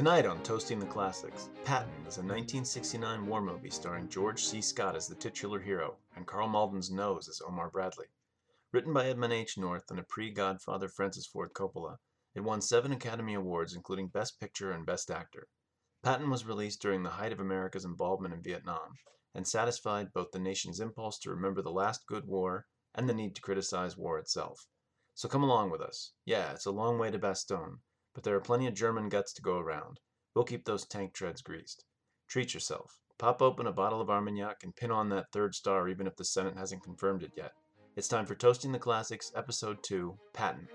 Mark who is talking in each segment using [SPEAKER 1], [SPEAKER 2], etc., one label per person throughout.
[SPEAKER 1] Tonight on Toasting the Classics, Patton is a 1969 war movie starring George C. Scott as the titular hero and Karl Malden's nose as Omar Bradley. Written by Edmund H. North and a pre Godfather Francis Ford Coppola, it won seven Academy Awards, including Best Picture and Best Actor. Patton was released during the height of America's involvement in Vietnam and satisfied both the nation's impulse to remember the last good war and the need to criticize war itself. So come along with us. Yeah, it's a long way to Bastogne, but there are plenty of German guts to go around. We'll keep those tank treads greased. Treat yourself. Pop open a bottle of Armagnac and pin on that third star even if the Senate hasn't confirmed it yet. It's time for Toasting the Classics, Episode 2 Patton.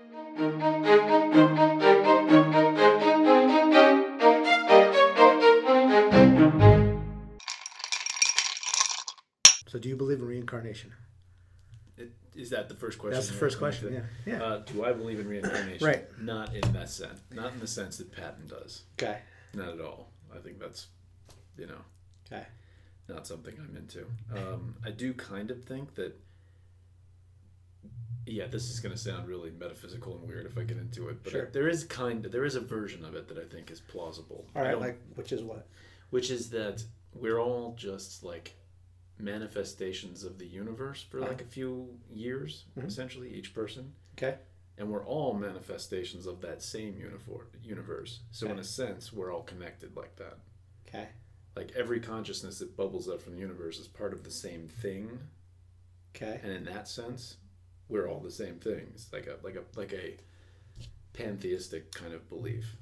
[SPEAKER 2] So, do you believe in reincarnation?
[SPEAKER 3] It, is that the first question?
[SPEAKER 2] That's the first question. Yeah. Yeah.
[SPEAKER 3] Uh, do I believe in reincarnation?
[SPEAKER 2] Right.
[SPEAKER 3] Not in that sense. Not in the sense that Patton does.
[SPEAKER 2] okay.
[SPEAKER 3] Not at all. I think that's, you know,
[SPEAKER 2] Okay.
[SPEAKER 3] not something I'm into. Um, I do kind of think that. Yeah, this is going to sound really metaphysical and weird if I get into it, but
[SPEAKER 2] Sure.
[SPEAKER 3] there is kind of there is a version of it that I think is plausible.
[SPEAKER 2] All
[SPEAKER 3] I
[SPEAKER 2] right.
[SPEAKER 3] don't-
[SPEAKER 2] Like, which is what?
[SPEAKER 3] which is that we're all just like manifestations of the universe for like a few years,
[SPEAKER 2] Mhm.
[SPEAKER 3] essentially each person.
[SPEAKER 2] Okay.
[SPEAKER 3] and we're all manifestations of that same uniform, universe. So in a sense, we're all connected like that.
[SPEAKER 2] Okay.
[SPEAKER 3] Like every consciousness that bubbles up from the universe is part of the same thing,
[SPEAKER 2] Okay.
[SPEAKER 3] and in that sense, we're all the same things. Like a like a like a pantheistic kind of belief.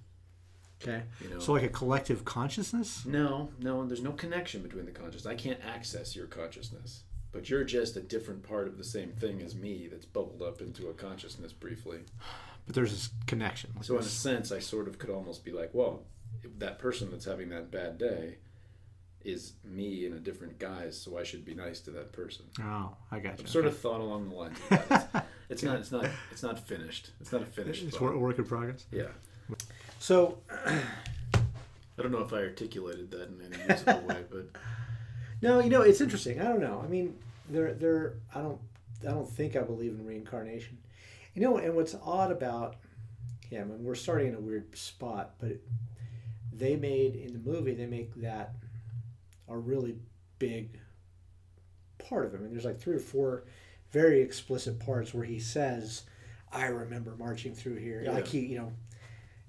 [SPEAKER 2] Okay.
[SPEAKER 3] You know.
[SPEAKER 2] So, like a collective consciousness?
[SPEAKER 3] no, no, there's no connection between the consciousness. I can't access your consciousness. But you're just a different part of the same thing as me that's bubbled up into a consciousness briefly.
[SPEAKER 2] But there's this connection. like
[SPEAKER 3] So in a sense, I sort of could almost be like, well, that person that's having that bad day is me in a different guise, so I should be nice to that person.
[SPEAKER 2] oh, I got you.
[SPEAKER 3] I've sort of thought along the lines of that. It's, it's not. It's not. It's not finished. It's not a finished.
[SPEAKER 2] It's
[SPEAKER 3] thought.
[SPEAKER 2] wor- work in progress.
[SPEAKER 3] Yeah.
[SPEAKER 2] So,
[SPEAKER 3] I don't know if I articulated that in any usable way, but
[SPEAKER 2] no, you know, it's interesting. I don't know. I mean, there, there. I don't, I don't think I believe in reincarnation. You know, and what's odd about him, and we're starting in a weird spot, but they made in the movie they make that a really big part of him. And there's like three or four very explicit parts where he says, "I remember marching through here."
[SPEAKER 3] Yeah.
[SPEAKER 2] Like he, you know,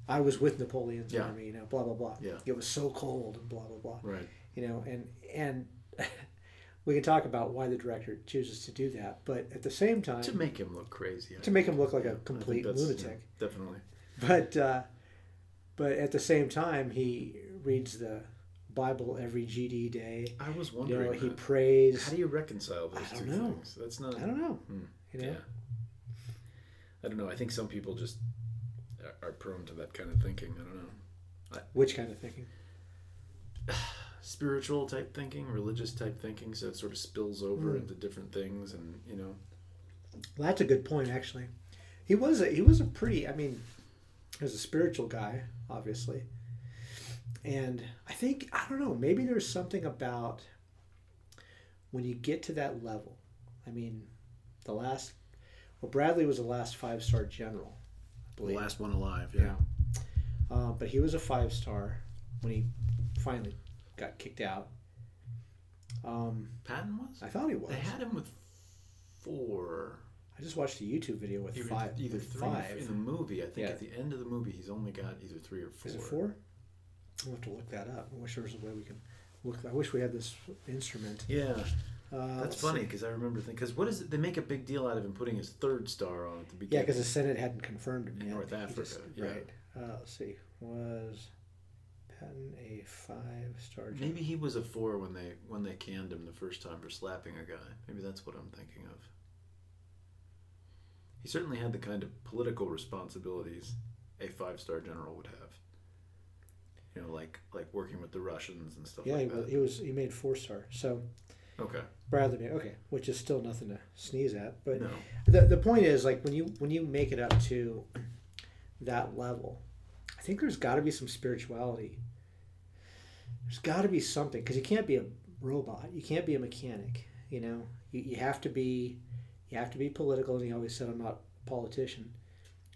[SPEAKER 2] I was with Napoleon's
[SPEAKER 3] Yeah.
[SPEAKER 2] army. You know, blah blah blah.
[SPEAKER 3] Yeah.
[SPEAKER 2] It was so cold and blah blah blah
[SPEAKER 3] right.
[SPEAKER 2] you know and and we can talk about why the director chooses to do that but at the same time
[SPEAKER 3] To make him look crazy. I
[SPEAKER 2] to make him look like
[SPEAKER 3] Yeah,
[SPEAKER 2] a
[SPEAKER 3] think
[SPEAKER 2] complete lunatic
[SPEAKER 3] yeah, definitely.
[SPEAKER 2] but uh, but at the same time he reads the bible every gd day
[SPEAKER 3] I was
[SPEAKER 2] you
[SPEAKER 3] wondering.
[SPEAKER 2] know he prays
[SPEAKER 3] How do you reconcile those
[SPEAKER 2] I
[SPEAKER 3] two
[SPEAKER 2] don't know.
[SPEAKER 3] things? That's not.
[SPEAKER 2] i don't know
[SPEAKER 3] Hmm.
[SPEAKER 2] you know
[SPEAKER 3] Yeah. I don't know. I think some people just are- prone to that kind of thinking. I don't know.
[SPEAKER 2] which kind of thinking
[SPEAKER 3] Spiritual type thinking, religious type thinking, so it sort of spills over
[SPEAKER 2] Hmm.
[SPEAKER 3] into different things, and you know,
[SPEAKER 2] well, that's a good point actually he was a, he was a pretty i mean he was a spiritual guy obviously and i think i don't know maybe there's something about when you get to that level i mean the last well bradley was the last five star general i
[SPEAKER 3] the
[SPEAKER 2] believe
[SPEAKER 3] last one alive.
[SPEAKER 2] yeah uh, but he was a five star when he finally got kicked out um,
[SPEAKER 3] Patton was.
[SPEAKER 2] i thought he was
[SPEAKER 3] They had him with four.
[SPEAKER 2] i just watched a youtube video with
[SPEAKER 3] Either,
[SPEAKER 2] five
[SPEAKER 3] either
[SPEAKER 2] with
[SPEAKER 3] three
[SPEAKER 2] five
[SPEAKER 3] in the movie. I think
[SPEAKER 2] Yeah.
[SPEAKER 3] at the end of the movie, he's only got either three or four.
[SPEAKER 2] Is it four? I'll have to look that up. I wish there was a way we can look. I wish we had this instrument.
[SPEAKER 3] Yeah,
[SPEAKER 2] Uh,
[SPEAKER 3] that's funny because I remember thinking because what is it? They make a big deal out of him putting his third star on at the beginning.
[SPEAKER 2] Yeah, because the Senate hadn't confirmed him
[SPEAKER 3] In
[SPEAKER 2] yet.
[SPEAKER 3] North
[SPEAKER 2] He
[SPEAKER 3] Africa, yeah.
[SPEAKER 2] Right. Uh, let's see. Was Patton a five-star? general?
[SPEAKER 3] Maybe he was a four when they when they canned him the first time for slapping a guy. Maybe that's what I'm thinking of. He certainly had the kind of political responsibilities a five star general would have. You know, like like working with the Russians and stuff
[SPEAKER 2] Yeah, he
[SPEAKER 3] like
[SPEAKER 2] was,
[SPEAKER 3] that.
[SPEAKER 2] he was. He made four-star. So
[SPEAKER 3] Okay.
[SPEAKER 2] Bradley made okay, which is still nothing to sneeze at. But
[SPEAKER 3] No.
[SPEAKER 2] the the point is, like when you when you make it up to that level, I think there's got to be some spirituality. There's got to be something because you can't be a robot. You can't be a mechanic. You know, you, you have to be you have to be political. And he always said, "I'm not a politician,"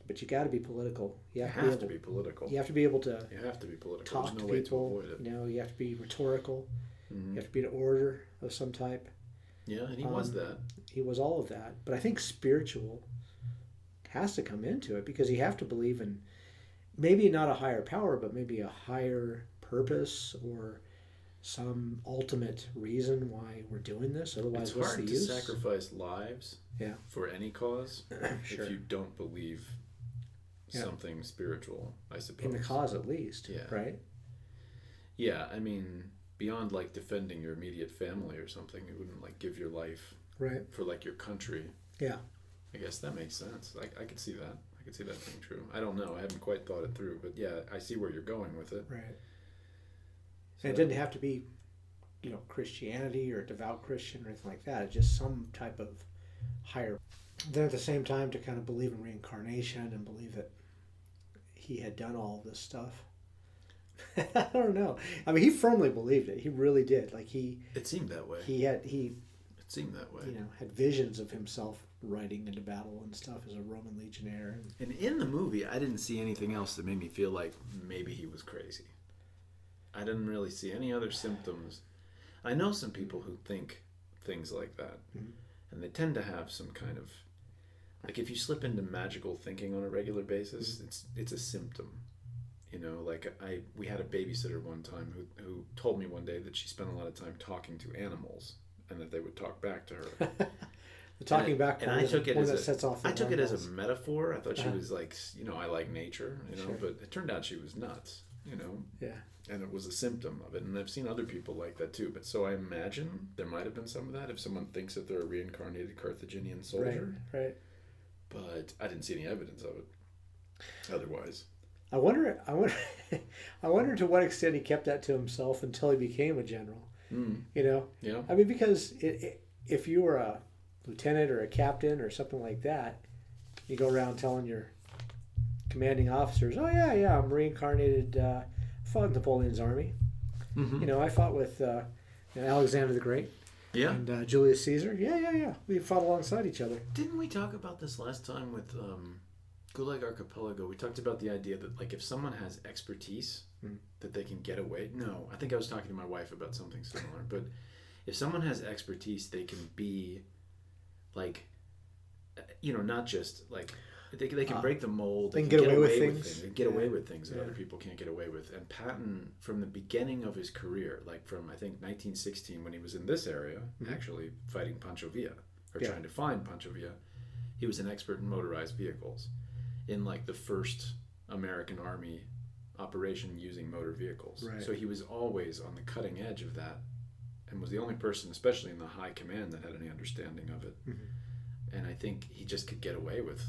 [SPEAKER 2] but you got to be political. You
[SPEAKER 3] You
[SPEAKER 2] have,
[SPEAKER 3] have
[SPEAKER 2] to
[SPEAKER 3] to
[SPEAKER 2] be able.
[SPEAKER 3] be political.
[SPEAKER 2] You have to be able to
[SPEAKER 3] You have to be political.
[SPEAKER 2] talk
[SPEAKER 3] There's no
[SPEAKER 2] to
[SPEAKER 3] way
[SPEAKER 2] people.
[SPEAKER 3] to.
[SPEAKER 2] You know, you have to be rhetorical.
[SPEAKER 3] Mhm.
[SPEAKER 2] You have to be an orator of some type.
[SPEAKER 3] Yeah, and he was
[SPEAKER 2] Um,
[SPEAKER 3] that.
[SPEAKER 2] He was all of that, but I think spiritual has to come into it because you have to believe in maybe not a higher power, but maybe a higher purpose or some ultimate reason why we're doing this. Otherwise,
[SPEAKER 3] It's
[SPEAKER 2] what's
[SPEAKER 3] hard
[SPEAKER 2] the
[SPEAKER 3] to
[SPEAKER 2] use?
[SPEAKER 3] sacrifice lives
[SPEAKER 2] Yeah.
[SPEAKER 3] for any cause
[SPEAKER 2] Sure.
[SPEAKER 3] if you don't believe
[SPEAKER 2] Yeah.
[SPEAKER 3] something spiritual, I suppose.
[SPEAKER 2] in the cause, at least.
[SPEAKER 3] Yeah.
[SPEAKER 2] Right.
[SPEAKER 3] Yeah, I mean, beyond like defending your immediate family or something, you wouldn't like give your life
[SPEAKER 2] Right.
[SPEAKER 3] for like your country.
[SPEAKER 2] Yeah.
[SPEAKER 3] I guess that makes sense. I, I could see that. I could see that being true. I don't know. I haven't quite thought it through, but yeah, I see where you're going with it.
[SPEAKER 2] Right.
[SPEAKER 3] So-
[SPEAKER 2] And it didn't have to be, you know, Christianity or devout Christian or anything like that. It's just some type of higher. Then at the same time, to kind of believe in reincarnation and believe that he had done all this stuff. I don't know. I mean, he firmly believed it. He really did. Like he
[SPEAKER 3] It seemed that way.
[SPEAKER 2] he had he
[SPEAKER 3] It seemed that way.
[SPEAKER 2] you know had visions of himself riding into battle and stuff as a Roman legionnaire. And,
[SPEAKER 3] And in the movie, I didn't see anything else that made me feel like maybe he was crazy. I didn't really see any other symptoms. I know some people who think things like that,
[SPEAKER 2] Mhm.
[SPEAKER 3] and they tend to have some kind of like if you slip into magical thinking on a regular basis, it's it's a symptom. You know, like I we had a babysitter one time who who told me one day that she spent a lot of time talking to animals and that they would talk back to her.
[SPEAKER 2] the talking
[SPEAKER 3] And-
[SPEAKER 2] back
[SPEAKER 3] and I took it as
[SPEAKER 2] that
[SPEAKER 3] a-
[SPEAKER 2] sets off.
[SPEAKER 3] I took it as a metaphor. I thought she
[SPEAKER 2] Uh-huh.
[SPEAKER 3] was like, you know, I like nature, you know,
[SPEAKER 2] Sure.
[SPEAKER 3] but it turned out she was nuts, you know.
[SPEAKER 2] Yeah.
[SPEAKER 3] and it was a symptom of it. And I've seen other people like that too. But so I imagine there might have been some of that if someone thinks that they're a reincarnated Carthaginian soldier.
[SPEAKER 2] Right. Right.
[SPEAKER 3] But I didn't see any evidence of it. Otherwise,
[SPEAKER 2] I wonder. I wonder. I wonder to what extent he kept that to himself until he became a general.
[SPEAKER 3] mm,
[SPEAKER 2] You know,
[SPEAKER 3] yeah,
[SPEAKER 2] I mean, because it, it, if you were a lieutenant or a captain or something like that, you go around telling your commanding officers, "Oh yeah, yeah, I'm reincarnated. Uh, fought in Napoleon's army.
[SPEAKER 3] Mhm.
[SPEAKER 2] You know, I fought with uh, Alexander the Great
[SPEAKER 3] yeah.
[SPEAKER 2] and uh, Julius Caesar. Yeah, yeah, yeah. We fought alongside each other.
[SPEAKER 3] Didn't we talk about this last time with um, Gulag Archipelago? We talked about the idea that like if someone has expertise,
[SPEAKER 2] Hmm.
[SPEAKER 3] that they can get away. No, I think I was talking to my wife about something similar. but if someone has expertise, they can be like, uh, you know, not just like. They, they can
[SPEAKER 2] Ah.
[SPEAKER 3] break the mold.
[SPEAKER 2] They can get away with things.
[SPEAKER 3] Can get
[SPEAKER 2] Yeah.
[SPEAKER 3] away with things that
[SPEAKER 2] Yeah.
[SPEAKER 3] other people can't get away with. And Patton, from the beginning of his career, like from I think 1916 when he was in this area,
[SPEAKER 2] Mhm.
[SPEAKER 3] actually fighting Pancho Villa or
[SPEAKER 2] Yeah.
[SPEAKER 3] trying to find Pancho Villa, he was an expert in motorized vehicles in like the first American Army operation using motor vehicles.
[SPEAKER 2] Right.
[SPEAKER 3] So he was always on the cutting edge of that and was the only person, especially in the high command, that had any understanding of it.
[SPEAKER 2] Mhm.
[SPEAKER 3] And I think he just could get away with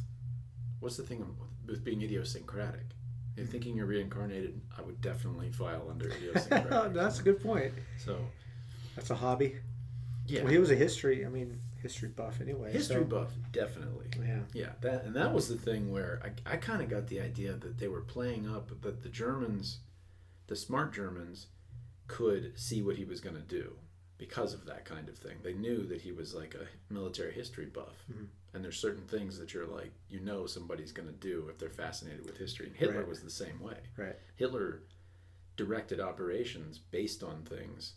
[SPEAKER 3] what's the thing with being idiosyncratic? If
[SPEAKER 2] Mm-hmm.
[SPEAKER 3] thinking you're reincarnated, I would definitely file under idiosyncratic.
[SPEAKER 2] That's a good point.
[SPEAKER 3] So,
[SPEAKER 2] That's a hobby.
[SPEAKER 3] yeah.
[SPEAKER 2] Well, he was a history. I mean, history buff anyway.
[SPEAKER 3] History
[SPEAKER 2] so-
[SPEAKER 3] buff, definitely.
[SPEAKER 2] Yeah.
[SPEAKER 3] Yeah, that and that was the thing where I, I kind of got the idea that they were playing up that the Germans, the smart Germans, could see what he was going to do because of that kind of thing. They knew that he was like a military history buff,
[SPEAKER 2] Mhm.
[SPEAKER 3] and there's certain things that you're like, you know, somebody's going to do if they're fascinated with history. And Hitler
[SPEAKER 2] Right.
[SPEAKER 3] was the same way.
[SPEAKER 2] Right.
[SPEAKER 3] Hitler directed operations based on things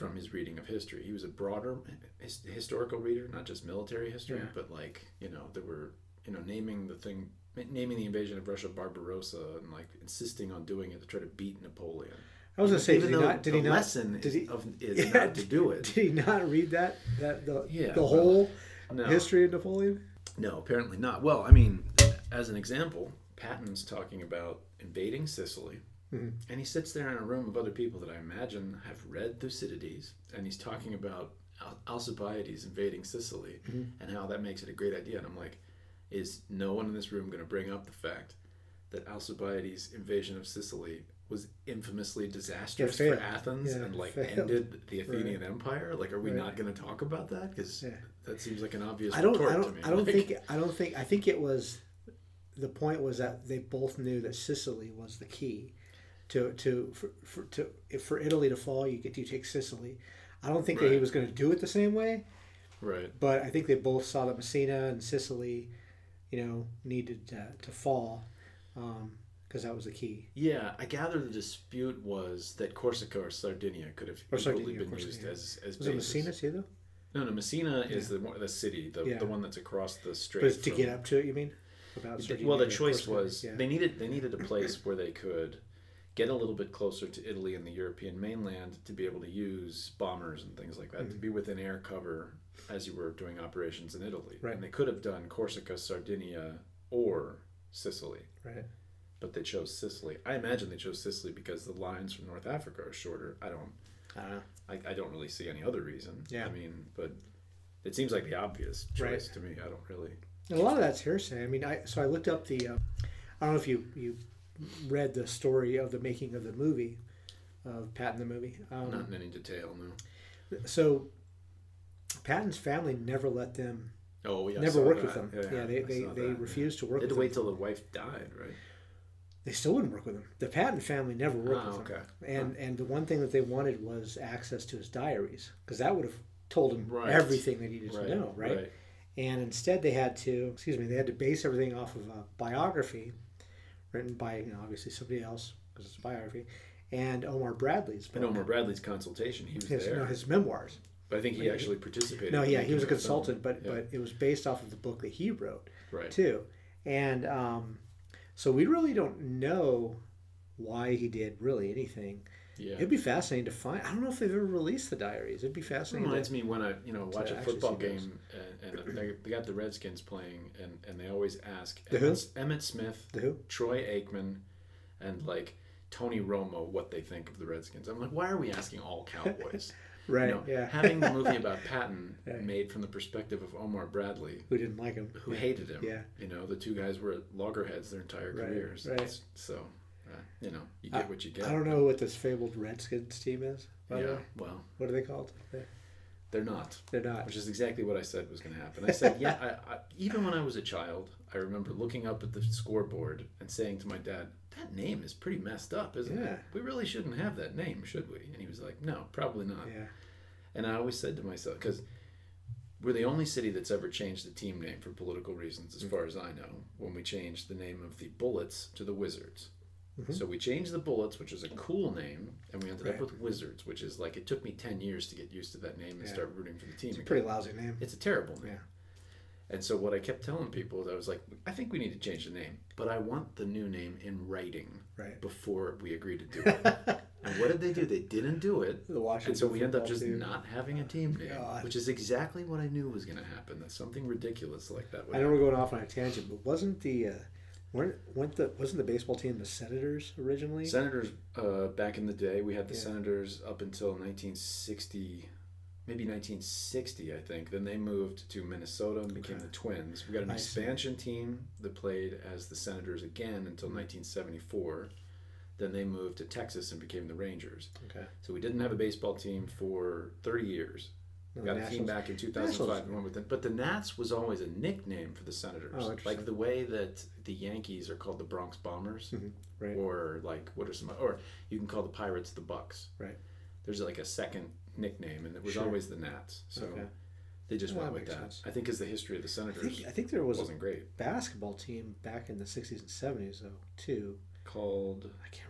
[SPEAKER 3] from his reading of history. He was a broader his, historical reader, not just military history,
[SPEAKER 2] Yeah.
[SPEAKER 3] but like you know there were you know naming the thing, naming the invasion of Russia Barbarossa, and like insisting on doing it to try to beat Napoleon.
[SPEAKER 2] I was gonna say,
[SPEAKER 3] Even
[SPEAKER 2] did he not? Did
[SPEAKER 3] the
[SPEAKER 2] he not?
[SPEAKER 3] lesson
[SPEAKER 2] did he-
[SPEAKER 3] of, is
[SPEAKER 2] Yeah,
[SPEAKER 3] not to do it.
[SPEAKER 2] Did he not read that? That the
[SPEAKER 3] Yeah,
[SPEAKER 2] the
[SPEAKER 3] well,
[SPEAKER 2] whole
[SPEAKER 3] No,
[SPEAKER 2] history of Napoleon.
[SPEAKER 3] no, apparently not. Well, I mean, as an example, Patton's talking about invading Sicily,
[SPEAKER 2] Mhm.
[SPEAKER 3] and he sits there in a room of other people that I imagine have read Thucydides, and he's talking about Al- Alcibiades invading Sicily
[SPEAKER 2] Mhm.
[SPEAKER 3] and how that makes it a great idea. And I'm like, is no one in this room going to bring up the fact that Alcibiades' invasion of Sicily was infamously disastrous for. Athens
[SPEAKER 2] Yeah,
[SPEAKER 3] and like
[SPEAKER 2] failed.
[SPEAKER 3] ended the Athenian Empire? Like, are we
[SPEAKER 2] Right.
[SPEAKER 3] not going to talk about that? Because
[SPEAKER 2] Yeah.
[SPEAKER 3] that seems like an obvious
[SPEAKER 2] I don't.
[SPEAKER 3] retort
[SPEAKER 2] I
[SPEAKER 3] to
[SPEAKER 2] don't.
[SPEAKER 3] me.
[SPEAKER 2] I don't
[SPEAKER 3] Like,
[SPEAKER 2] think. I don't think. I think it was. The point was that they both knew that Sicily was the key, to to for, for to for Italy to fall, you get you take Sicily. I don't think that he was going to do it the same way,
[SPEAKER 3] Right.
[SPEAKER 2] but I think they both saw that Messina and Sicily, you know, needed to, to fall um, because that was the key.
[SPEAKER 3] Yeah, I gather the dispute was that Corsica or Sardinia could have
[SPEAKER 2] Or
[SPEAKER 3] equally
[SPEAKER 2] Sardinia,
[SPEAKER 3] been used
[SPEAKER 2] yeah.
[SPEAKER 3] as as
[SPEAKER 2] Was it. Messina too, though?
[SPEAKER 3] No, no, Messina is the the city, the,
[SPEAKER 2] Yeah.
[SPEAKER 3] the one that's across the strait.
[SPEAKER 2] But to
[SPEAKER 3] from-
[SPEAKER 2] get up to it, you mean? About Sardinia
[SPEAKER 3] well, the choice
[SPEAKER 2] Corsica,
[SPEAKER 3] was
[SPEAKER 2] yeah.
[SPEAKER 3] they needed they needed a place where they could get a little bit closer to Italy and the European mainland to be able to use bombers and things like that
[SPEAKER 2] Mm-hmm.
[SPEAKER 3] to be within air cover as you were doing operations in Italy.
[SPEAKER 2] Right.
[SPEAKER 3] And they could have done Corsica, Sardinia, or Sicily,
[SPEAKER 2] right.
[SPEAKER 3] but they chose Sicily. I imagine they chose Sicily because the lines from North Africa are shorter. I don't
[SPEAKER 2] I don't know.
[SPEAKER 3] I, I don't really see any other reason.
[SPEAKER 2] Yeah.
[SPEAKER 3] I mean, but it seems like the obvious
[SPEAKER 2] Right.
[SPEAKER 3] choice to me. I don't really.
[SPEAKER 2] And a lot of that's hearsay. I mean, I so I looked up the. Uh, I don't know if you you read the story of the making of the movie, of Patton the movie. Um,
[SPEAKER 3] Not in any detail, no.
[SPEAKER 2] so, Patton's family never let them.
[SPEAKER 3] Oh, yeah.
[SPEAKER 2] Never worked
[SPEAKER 3] that.
[SPEAKER 2] with them. Yeah,
[SPEAKER 3] I
[SPEAKER 2] they they, they
[SPEAKER 3] that.
[SPEAKER 2] refused to work
[SPEAKER 3] They had
[SPEAKER 2] with
[SPEAKER 3] to wait
[SPEAKER 2] them.
[SPEAKER 3] till the wife died, right?
[SPEAKER 2] They still wouldn't work with him. The Patton family never worked
[SPEAKER 3] Ah,
[SPEAKER 2] with
[SPEAKER 3] okay.
[SPEAKER 2] him. And and the one thing that they wanted was access to his diaries because that would have told him
[SPEAKER 3] Right.
[SPEAKER 2] everything they needed
[SPEAKER 3] Right.
[SPEAKER 2] to know, right? And instead, they had to, excuse me, they had to base everything off of a biography written by, you know, obviously somebody else because it's a biography, and Omar Bradley's book.
[SPEAKER 3] And Omar Bradley's consultation, he was
[SPEAKER 2] his,
[SPEAKER 3] there.
[SPEAKER 2] no, his memoirs.
[SPEAKER 3] but I think he actually participated.
[SPEAKER 2] No, yeah, he was a consultant, but
[SPEAKER 3] Yeah.
[SPEAKER 2] but it was based off of the book that he wrote
[SPEAKER 3] right.
[SPEAKER 2] too, and um, so we really don't know why he did really anything.
[SPEAKER 3] Yeah.
[SPEAKER 2] It'd be fascinating to find. I don't know if they've ever released the diaries. It'd be fascinating.
[SPEAKER 3] It reminds
[SPEAKER 2] to-
[SPEAKER 3] me when I, you know, watch a football game and, and they, they got the Redskins playing, and, and they always ask
[SPEAKER 2] The who?
[SPEAKER 3] Emmitt, Emmitt Smith,
[SPEAKER 2] The who?
[SPEAKER 3] Troy Aikman, and like Tony Romo what they think of the Redskins. I'm like, why are we asking all Cowboys?
[SPEAKER 2] Right.
[SPEAKER 3] You know,
[SPEAKER 2] yeah.
[SPEAKER 3] having the movie about Patton
[SPEAKER 2] Right.
[SPEAKER 3] made from the perspective of Omar Bradley,
[SPEAKER 2] Who didn't like him?
[SPEAKER 3] who
[SPEAKER 2] Yeah.
[SPEAKER 3] hated him.
[SPEAKER 2] Yeah.
[SPEAKER 3] You know, the two guys were at loggerheads their entire
[SPEAKER 2] Right,
[SPEAKER 3] careers.
[SPEAKER 2] right.
[SPEAKER 3] So, uh, you know, you get what you get.
[SPEAKER 2] I don't know what this fabled Redskins team is.
[SPEAKER 3] Yeah,
[SPEAKER 2] way.
[SPEAKER 3] well,
[SPEAKER 2] What are they called? They're,
[SPEAKER 3] they're not.
[SPEAKER 2] they're not.
[SPEAKER 3] Which is exactly what I said was going to happen. I said, yeah, I, I, even when I was a child, I remember looking up at the scoreboard and saying to my dad, that name is pretty messed up, isn't
[SPEAKER 2] Yeah.
[SPEAKER 3] it? We really shouldn't have that name, should we? And he was like, no, probably not.
[SPEAKER 2] Yeah.
[SPEAKER 3] And I always said to myself, because we're the only city that's ever changed the team name for political reasons, as far as I know, when we changed the name of the Bullets to the Wizards.
[SPEAKER 2] Mhm.
[SPEAKER 3] So we changed the Bullets, which is a cool name, and we ended
[SPEAKER 2] Right.
[SPEAKER 3] up with Wizards, which is like it took me 10 years to get used to that name and
[SPEAKER 2] Yeah.
[SPEAKER 3] start rooting for the team.
[SPEAKER 2] It's a pretty lousy name.
[SPEAKER 3] It's a terrible name.
[SPEAKER 2] Yeah.
[SPEAKER 3] And so what I kept telling people is I was like, I think we need to change the name, but I want the new name in writing
[SPEAKER 2] Right.
[SPEAKER 3] before we agree to do it. and what did they do? They didn't do it.
[SPEAKER 2] The Washington
[SPEAKER 3] And so we end up just
[SPEAKER 2] team.
[SPEAKER 3] not having a team name,
[SPEAKER 2] God.
[SPEAKER 3] which is exactly what I knew was going to happen. That something ridiculous like that would
[SPEAKER 2] I know we're going off on a tangent, but wasn't the uh, weren't, weren't the wasn't the baseball team the Senators originally?
[SPEAKER 3] Senators, uh, back in the day, we had the
[SPEAKER 2] Yeah.
[SPEAKER 3] Senators up until 1960, maybe 1960, I think. Then they moved to Minnesota and became
[SPEAKER 2] Okay.
[SPEAKER 3] the Twins. We got an
[SPEAKER 2] I see.
[SPEAKER 3] expansion team that played as the Senators again until 1974. Then they moved to Texas and became the Rangers.
[SPEAKER 2] okay.
[SPEAKER 3] So we didn't have a baseball team for 30 years.
[SPEAKER 2] No,
[SPEAKER 3] Got a team back in 2005 and went with it. But the Nats was always a nickname for the Senators.
[SPEAKER 2] Oh,
[SPEAKER 3] like the way that the Yankees are called the Bronx Bombers
[SPEAKER 2] Mhm, right.
[SPEAKER 3] or like what are some or you can call the Pirates the Bucks.
[SPEAKER 2] Right.
[SPEAKER 3] There's like a second nickname, and it was
[SPEAKER 2] Sure.
[SPEAKER 3] always the Nats. So
[SPEAKER 2] Okay.
[SPEAKER 3] they just
[SPEAKER 2] Well,
[SPEAKER 3] went
[SPEAKER 2] that
[SPEAKER 3] with that.
[SPEAKER 2] sense.
[SPEAKER 3] I think, is the history of the
[SPEAKER 2] I
[SPEAKER 3] Senators
[SPEAKER 2] think I think there was a
[SPEAKER 3] wasn't great.
[SPEAKER 2] basketball team back in the '60s and '70s though too.
[SPEAKER 3] Called
[SPEAKER 2] I can't remember what it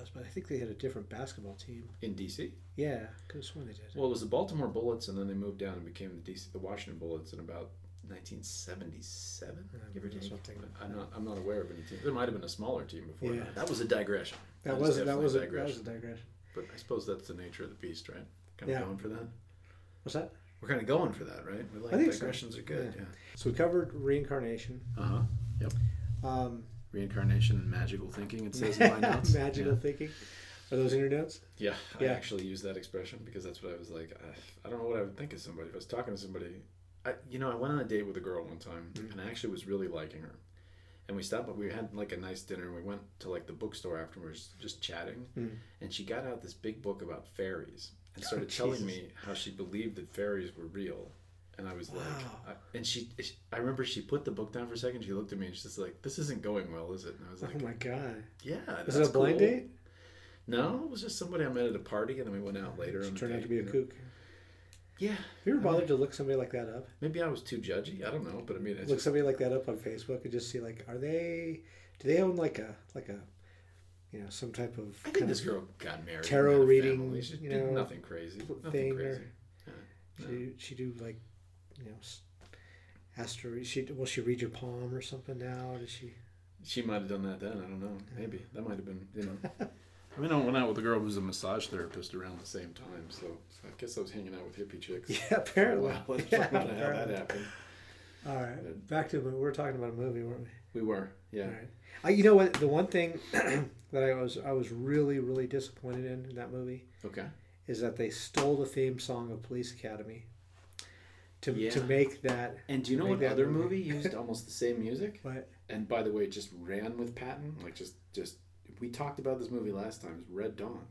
[SPEAKER 2] was, but I think they had a different basketball team.
[SPEAKER 3] in DC.
[SPEAKER 2] Yeah, could have sworn they did.
[SPEAKER 3] Well, it was the Baltimore Bullets, and then they moved down and became the DC, the Washington Bullets in about 1977, give or take.
[SPEAKER 2] something.
[SPEAKER 3] I'm not. I'm not aware of any team. There might have been a smaller team before.
[SPEAKER 2] Yeah.
[SPEAKER 3] that. That was a digression.
[SPEAKER 2] that
[SPEAKER 3] That
[SPEAKER 2] was that was a,
[SPEAKER 3] a
[SPEAKER 2] that was a
[SPEAKER 3] digression.
[SPEAKER 2] digression.
[SPEAKER 3] But I suppose that's the nature of the beast, right? Kind of
[SPEAKER 2] Yeah.
[SPEAKER 3] going for that.
[SPEAKER 2] What's that?
[SPEAKER 3] We're kind of going for that, right? We like
[SPEAKER 2] I think so.
[SPEAKER 3] digressions are good.
[SPEAKER 2] Yeah.
[SPEAKER 3] Yeah.
[SPEAKER 2] So we covered reincarnation.
[SPEAKER 3] Uh huh. Yep.
[SPEAKER 2] Um,
[SPEAKER 3] Reincarnation and magical thinking. It says in my notes.
[SPEAKER 2] magical thinking. Are those in your notes?
[SPEAKER 3] Yeah. I actually use that expression because that's what I was like. I, I don't know what I would think of somebody if I was talking to somebody. I, you know, I went on a date with a girl one time,
[SPEAKER 2] Mhm.
[SPEAKER 3] and I actually was really liking her. And we stopped, but we had like a nice dinner. and We went to like the bookstore afterwards, just chatting.
[SPEAKER 2] Mm.
[SPEAKER 3] And she got out this big book about fairies and
[SPEAKER 2] Oh,
[SPEAKER 3] started telling me how she believed that fairies were real. And I was
[SPEAKER 2] Wow.
[SPEAKER 3] like, I, and she, I remember she put the book down for a second. She looked at me and she's just like, "This isn't going well, is it?" And I was oh like,
[SPEAKER 2] oh my god!
[SPEAKER 3] "Yeah."
[SPEAKER 2] Was it a blind
[SPEAKER 3] cool."
[SPEAKER 2] date?
[SPEAKER 3] No, it was just somebody I met at a party, and then we went out later.
[SPEAKER 2] She turned out to be a
[SPEAKER 3] know.
[SPEAKER 2] kook.
[SPEAKER 3] Yeah.
[SPEAKER 2] Have you ever bothered to look somebody like that up?
[SPEAKER 3] Maybe I was too judgy. I don't know, but I mean,
[SPEAKER 2] Look
[SPEAKER 3] just,
[SPEAKER 2] somebody like that up on Facebook and just see like, are they? Do they own like a like a, you know, some type of?
[SPEAKER 3] I think this girl got married.
[SPEAKER 2] tarot
[SPEAKER 3] and had a
[SPEAKER 2] reading.
[SPEAKER 3] She
[SPEAKER 2] you
[SPEAKER 3] did
[SPEAKER 2] know,
[SPEAKER 3] nothing crazy. Nothing
[SPEAKER 2] thing or-
[SPEAKER 3] crazy. Yeah.
[SPEAKER 2] She she do like, you know, s- ask her. She will she read your palm or something now? Does she?
[SPEAKER 3] She might have done that then. I don't know. Maybe that might have been. You know. I mean, I went out with a girl who was a massage therapist around the same time, so, so I guess I was hanging out with hippie chicks.
[SPEAKER 2] Yeah, apparently.
[SPEAKER 3] Wow, let's
[SPEAKER 2] Yeah,
[SPEAKER 3] about how that happened.
[SPEAKER 2] All right, back to we were talking about a movie, weren't we?
[SPEAKER 3] We were, yeah.
[SPEAKER 2] All right. I, you know what? The one thing that I was I was really really disappointed in in that movie
[SPEAKER 3] Okay.
[SPEAKER 2] is that they stole the theme song of Police Academy to to make that.
[SPEAKER 3] And do you know what other
[SPEAKER 2] movie.
[SPEAKER 3] used almost the same music?
[SPEAKER 2] But
[SPEAKER 3] And by the way, it just ran with Patton. Like just, just we talked about this movie last time. It's Red Dawn.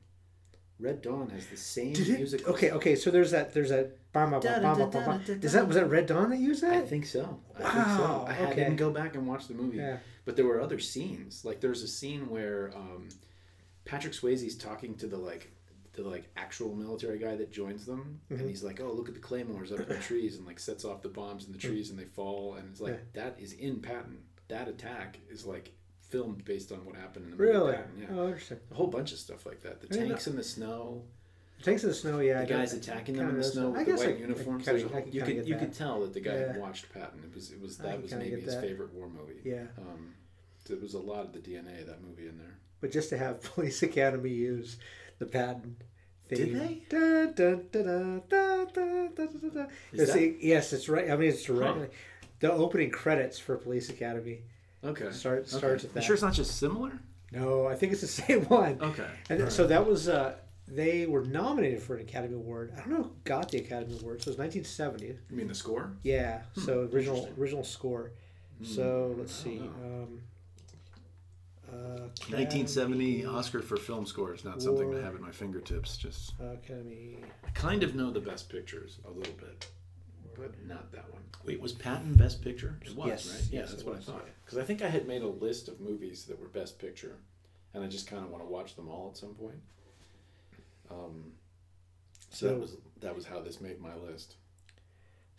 [SPEAKER 3] Red Dawn has the same
[SPEAKER 2] did it?
[SPEAKER 3] music.
[SPEAKER 2] Okay, okay. So there's that. There's that. Bam, bam, bam, bam. Is that was that Red Dawn that used that?
[SPEAKER 3] I think so. I
[SPEAKER 2] Wow,
[SPEAKER 3] think so. I had,
[SPEAKER 2] okay.
[SPEAKER 3] didn't go back and watch the movie,
[SPEAKER 2] Yeah.
[SPEAKER 3] but there were other scenes. Like there's a scene where um, Patrick Swayze's talking to the like the like actual military guy that joins them,
[SPEAKER 2] Mhm.
[SPEAKER 3] and he's like, "Oh, look at the claymores up in the trees," and like sets off the bombs in the trees, and they fall, and it's like that is in Patton. That attack is like filmed based on what happened in the movie
[SPEAKER 2] Really?
[SPEAKER 3] Patton. Yeah.
[SPEAKER 2] Oh, interesting.
[SPEAKER 3] A whole bunch of stuff like that. The tanks in the snow, the
[SPEAKER 2] Tanks in the snow. Yeah.
[SPEAKER 3] the
[SPEAKER 2] I
[SPEAKER 3] guys attacking them in the snow with the white
[SPEAKER 2] I- I
[SPEAKER 3] uniforms.
[SPEAKER 2] kinda- I
[SPEAKER 3] whole- you could you
[SPEAKER 2] that.
[SPEAKER 3] could tell that the guy had
[SPEAKER 2] Yeah.
[SPEAKER 3] watched Patton. It was it was that was maybe his
[SPEAKER 2] that.
[SPEAKER 3] favorite war movie.
[SPEAKER 2] Yeah.
[SPEAKER 3] Um, there was a lot of the DNA of that movie in there.
[SPEAKER 2] But just to have Police Academy use the Patton
[SPEAKER 3] did they?
[SPEAKER 2] Yes, it's right. I mean, it's right. Huh. The opening credits for Police Academy.
[SPEAKER 3] Okay.
[SPEAKER 2] Start
[SPEAKER 3] okay.
[SPEAKER 2] starts
[SPEAKER 3] with
[SPEAKER 2] that.
[SPEAKER 3] You sure, it's not just similar.
[SPEAKER 2] No, I think it's the same one.
[SPEAKER 3] Okay.
[SPEAKER 2] And
[SPEAKER 3] right.
[SPEAKER 2] so that was uh, they were nominated for an Academy Award. I don't know who got the Academy Award. So it was 1970.
[SPEAKER 3] You mean the score?
[SPEAKER 2] Yeah. Hmm. So original original score. So hmm.
[SPEAKER 3] let's
[SPEAKER 2] see. Um,
[SPEAKER 3] 1970 Oscar for film score is not something to have at my fingertips. Just
[SPEAKER 2] Academy.
[SPEAKER 3] I kind of know the best pictures a little bit, but not that one. Wait, was Patton Best Picture? It was,
[SPEAKER 2] Yes,
[SPEAKER 3] right? Yeah,
[SPEAKER 2] yes,
[SPEAKER 3] that's what
[SPEAKER 2] was,
[SPEAKER 3] I thought. Because I think I had made a list of movies that were Best Picture, and I just kind of want to watch them all at some point. Um, so,
[SPEAKER 2] So-
[SPEAKER 3] that was that was how this made my list.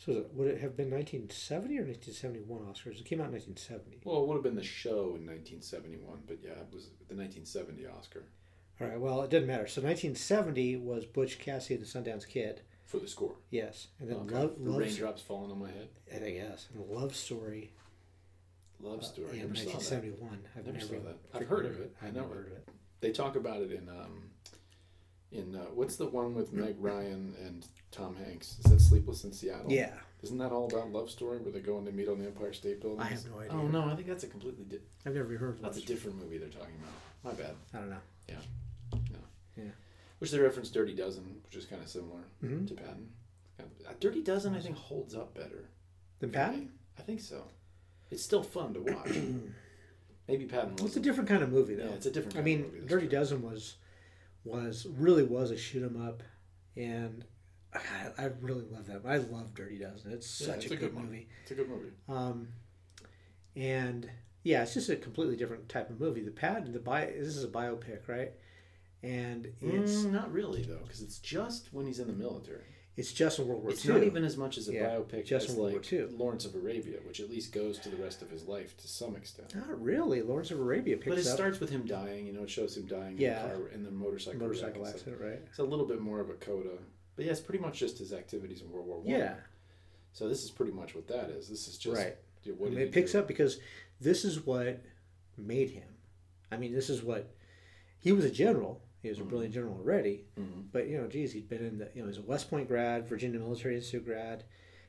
[SPEAKER 2] So it- would it have been 1970 or 1971 Oscars? It came out in 1970.
[SPEAKER 3] Well, it would have been the show in 1971, but yeah, it was the 1970 Oscar
[SPEAKER 2] All right. Well, it didn't matter. So 1970 was Butch Cassidy and the Sundance Kid.
[SPEAKER 3] for the score.
[SPEAKER 2] Yes, and then
[SPEAKER 3] Okay.
[SPEAKER 2] Love,
[SPEAKER 3] the
[SPEAKER 2] Love,
[SPEAKER 3] raindrops falling on my head.
[SPEAKER 2] I think yes, and Love Story.
[SPEAKER 3] Love
[SPEAKER 2] uh,
[SPEAKER 3] story.
[SPEAKER 2] in
[SPEAKER 3] Never saw that.
[SPEAKER 2] 1971. I've
[SPEAKER 3] Never saw that. I've heard of it. I
[SPEAKER 2] I've
[SPEAKER 3] know
[SPEAKER 2] never heard of it.
[SPEAKER 3] They talk about it in um, in uh, what's the one with Meg Ryan and Tom Hanks? Is that Sleepless in Seattle?
[SPEAKER 2] Yeah,
[SPEAKER 3] Isn't that all about love story where they go and they meet on the Empire State Building?
[SPEAKER 2] I have no idea.
[SPEAKER 3] Oh no, I think that's a completely di-
[SPEAKER 2] I've never heard of
[SPEAKER 3] that's a different movie they're talking about. My bad.
[SPEAKER 2] I don't know. Yeah. No. Yeah.
[SPEAKER 3] Which they reference Dirty Dozen, which is kind of similar
[SPEAKER 2] Mhm.
[SPEAKER 3] to Patton. Kind of- uh, Dirty Dozen, I think, holds up better. than
[SPEAKER 2] Patton.
[SPEAKER 3] me. I think so. It's still fun to watch. Maybe Patton was.
[SPEAKER 2] It's a different kind of movie, though.
[SPEAKER 3] Yeah, it's a different.
[SPEAKER 2] I mean,
[SPEAKER 3] of movie,
[SPEAKER 2] Dirty
[SPEAKER 3] true.
[SPEAKER 2] Dozen was was really was a shoot 'em up, and I, I really love that. I love Dirty Dozen. It's
[SPEAKER 3] Yeah,
[SPEAKER 2] such
[SPEAKER 3] it's
[SPEAKER 2] a,
[SPEAKER 3] a
[SPEAKER 2] good,
[SPEAKER 3] good
[SPEAKER 2] movie.
[SPEAKER 3] It's a good movie.
[SPEAKER 2] Um, and yeah, it's just a completely different type of movie. The Patton, the bio, this is a biopic, right? And it's
[SPEAKER 3] Mm, not really though, because it's just when he's in the military.
[SPEAKER 2] it's just in World War
[SPEAKER 3] It's
[SPEAKER 2] II.
[SPEAKER 3] not even as much as a
[SPEAKER 2] Yeah,
[SPEAKER 3] biopic
[SPEAKER 2] just
[SPEAKER 3] as
[SPEAKER 2] World War
[SPEAKER 3] like Lawrence of Arabia, which at least goes to the rest of his life to some extent.
[SPEAKER 2] Not really. Lawrence of Arabia picks
[SPEAKER 3] But it
[SPEAKER 2] up
[SPEAKER 3] starts with him dying. You know, it shows him dying
[SPEAKER 2] Yeah.
[SPEAKER 3] in the car in the motorcycle,
[SPEAKER 2] motorcycle
[SPEAKER 3] wreck and stuff.
[SPEAKER 2] accident, right?
[SPEAKER 3] It's a little bit more of a coda, but yeah, it's pretty much just his activities in World War One.
[SPEAKER 2] Yeah,
[SPEAKER 3] So this is pretty much what that is. This is just
[SPEAKER 2] right.
[SPEAKER 3] what
[SPEAKER 2] And
[SPEAKER 3] did
[SPEAKER 2] it picks
[SPEAKER 3] do?
[SPEAKER 2] up because this is what made him. I mean, this is what he was a general. He was a
[SPEAKER 3] Mhm.
[SPEAKER 2] brilliant general already.
[SPEAKER 3] Mhm.
[SPEAKER 2] But you know, geez, he'd been in the you know he's a West Point grad, Virginia Military Institute grad.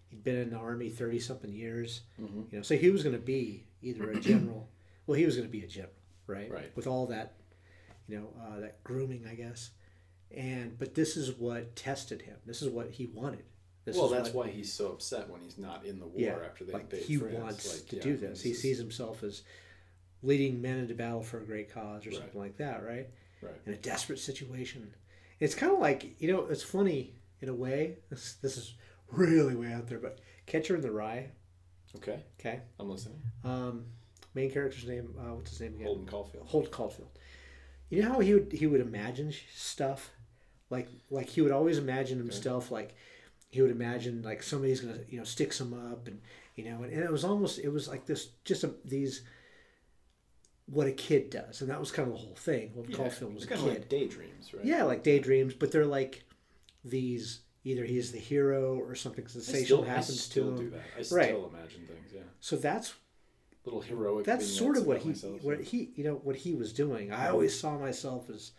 [SPEAKER 2] He'd been in the army thirty something years.
[SPEAKER 3] Mhm.
[SPEAKER 2] You know, so he was going to be either a general. well, he was going to be a general, right?
[SPEAKER 3] Right.
[SPEAKER 2] With all that, you know, uh, that grooming, I guess. And but this is what tested him. This is what he wanted. This
[SPEAKER 3] well, that's
[SPEAKER 2] what,
[SPEAKER 3] why he's so upset when he's not in the war
[SPEAKER 2] yeah,
[SPEAKER 3] after they
[SPEAKER 2] like he
[SPEAKER 3] France.
[SPEAKER 2] wants
[SPEAKER 3] Like,
[SPEAKER 2] to
[SPEAKER 3] yeah,
[SPEAKER 2] do this. He sees himself as leading men into battle for a great cause or
[SPEAKER 3] Right.
[SPEAKER 2] something like that, right?
[SPEAKER 3] Right.
[SPEAKER 2] In a desperate situation. It's kind of like you know, it's funny in a way. This this is really way out there, but Catcher in the Rye.
[SPEAKER 3] Okay,
[SPEAKER 2] Okay,
[SPEAKER 3] I'm listening.
[SPEAKER 2] um, main character's name. Uh, what's his name again?
[SPEAKER 3] Holden Caulfield.
[SPEAKER 2] Holden Caulfield. You know how he would he would imagine stuff, like like he would always imagine himself like he would imagine like somebody's gonna you know stick some up and you know and, and it was almost it was like this just a, these what a kid does and that was kind of the whole thing what
[SPEAKER 3] Yeah,
[SPEAKER 2] Caulfield was
[SPEAKER 3] it's
[SPEAKER 2] a
[SPEAKER 3] kind of
[SPEAKER 2] kid
[SPEAKER 3] like daydreams, right?
[SPEAKER 2] yeah like daydreams but they're like these either he's the hero or something
[SPEAKER 3] I
[SPEAKER 2] sensational
[SPEAKER 3] still, I
[SPEAKER 2] happens
[SPEAKER 3] still
[SPEAKER 2] to
[SPEAKER 3] do
[SPEAKER 2] him
[SPEAKER 3] that. I still
[SPEAKER 2] Right.
[SPEAKER 3] imagine things. Yeah,
[SPEAKER 2] so that's
[SPEAKER 3] little heroic.
[SPEAKER 2] that's sort of what he
[SPEAKER 3] myself,
[SPEAKER 2] what
[SPEAKER 3] yeah.
[SPEAKER 2] he you know what he was doing i always saw myself as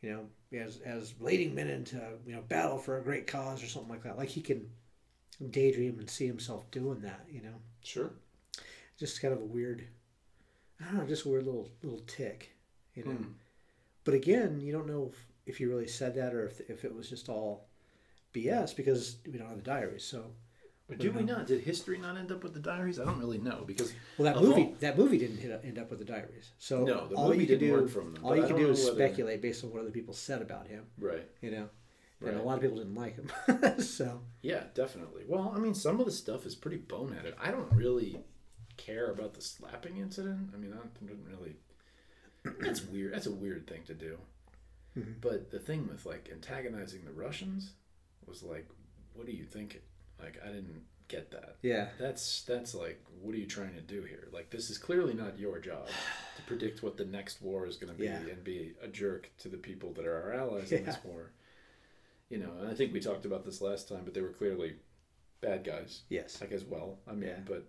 [SPEAKER 2] you know as as leading men into you know battle for a great cause or something like that like he can daydream and see himself doing that you know
[SPEAKER 3] Sure.
[SPEAKER 2] just kind of a weird i don't know just a weird little little tick you know
[SPEAKER 3] Hmm.
[SPEAKER 2] but again you don't know if, if he really said that or if, if it was just all bs because we don't have the diaries so
[SPEAKER 3] But do we not? Did history not end up with the diaries? I don't really know because
[SPEAKER 2] Well, that movie
[SPEAKER 3] all-
[SPEAKER 2] that movie didn't hit, end up with the diaries. So
[SPEAKER 3] No, the
[SPEAKER 2] all
[SPEAKER 3] movie
[SPEAKER 2] you
[SPEAKER 3] didn't
[SPEAKER 2] do,
[SPEAKER 3] work from them,
[SPEAKER 2] all you can do is
[SPEAKER 3] whether-
[SPEAKER 2] speculate based on what other people said about him.
[SPEAKER 3] right.
[SPEAKER 2] You know,
[SPEAKER 3] Right.
[SPEAKER 2] and a lot of people didn't like him. so
[SPEAKER 3] Yeah, definitely. Well, I mean, some of the stuff is pretty boneheaded. I don't really care about the slapping incident. I mean, I didn't really. That's weird. That's a weird thing to do.
[SPEAKER 2] Mhm.
[SPEAKER 3] But the thing with like antagonizing the Russians was like, what are you thinking? Like, I didn't get that.
[SPEAKER 2] yeah,
[SPEAKER 3] That's that's like, what are you trying to do here? Like, this is clearly not your job to predict what the next war is going to be
[SPEAKER 2] Yeah.
[SPEAKER 3] and be a jerk to the people that are our allies in this war. You know, and I think we talked about this last time, but they were clearly bad guys,
[SPEAKER 2] yes,
[SPEAKER 3] like as well. I mean,
[SPEAKER 2] Yeah.
[SPEAKER 3] but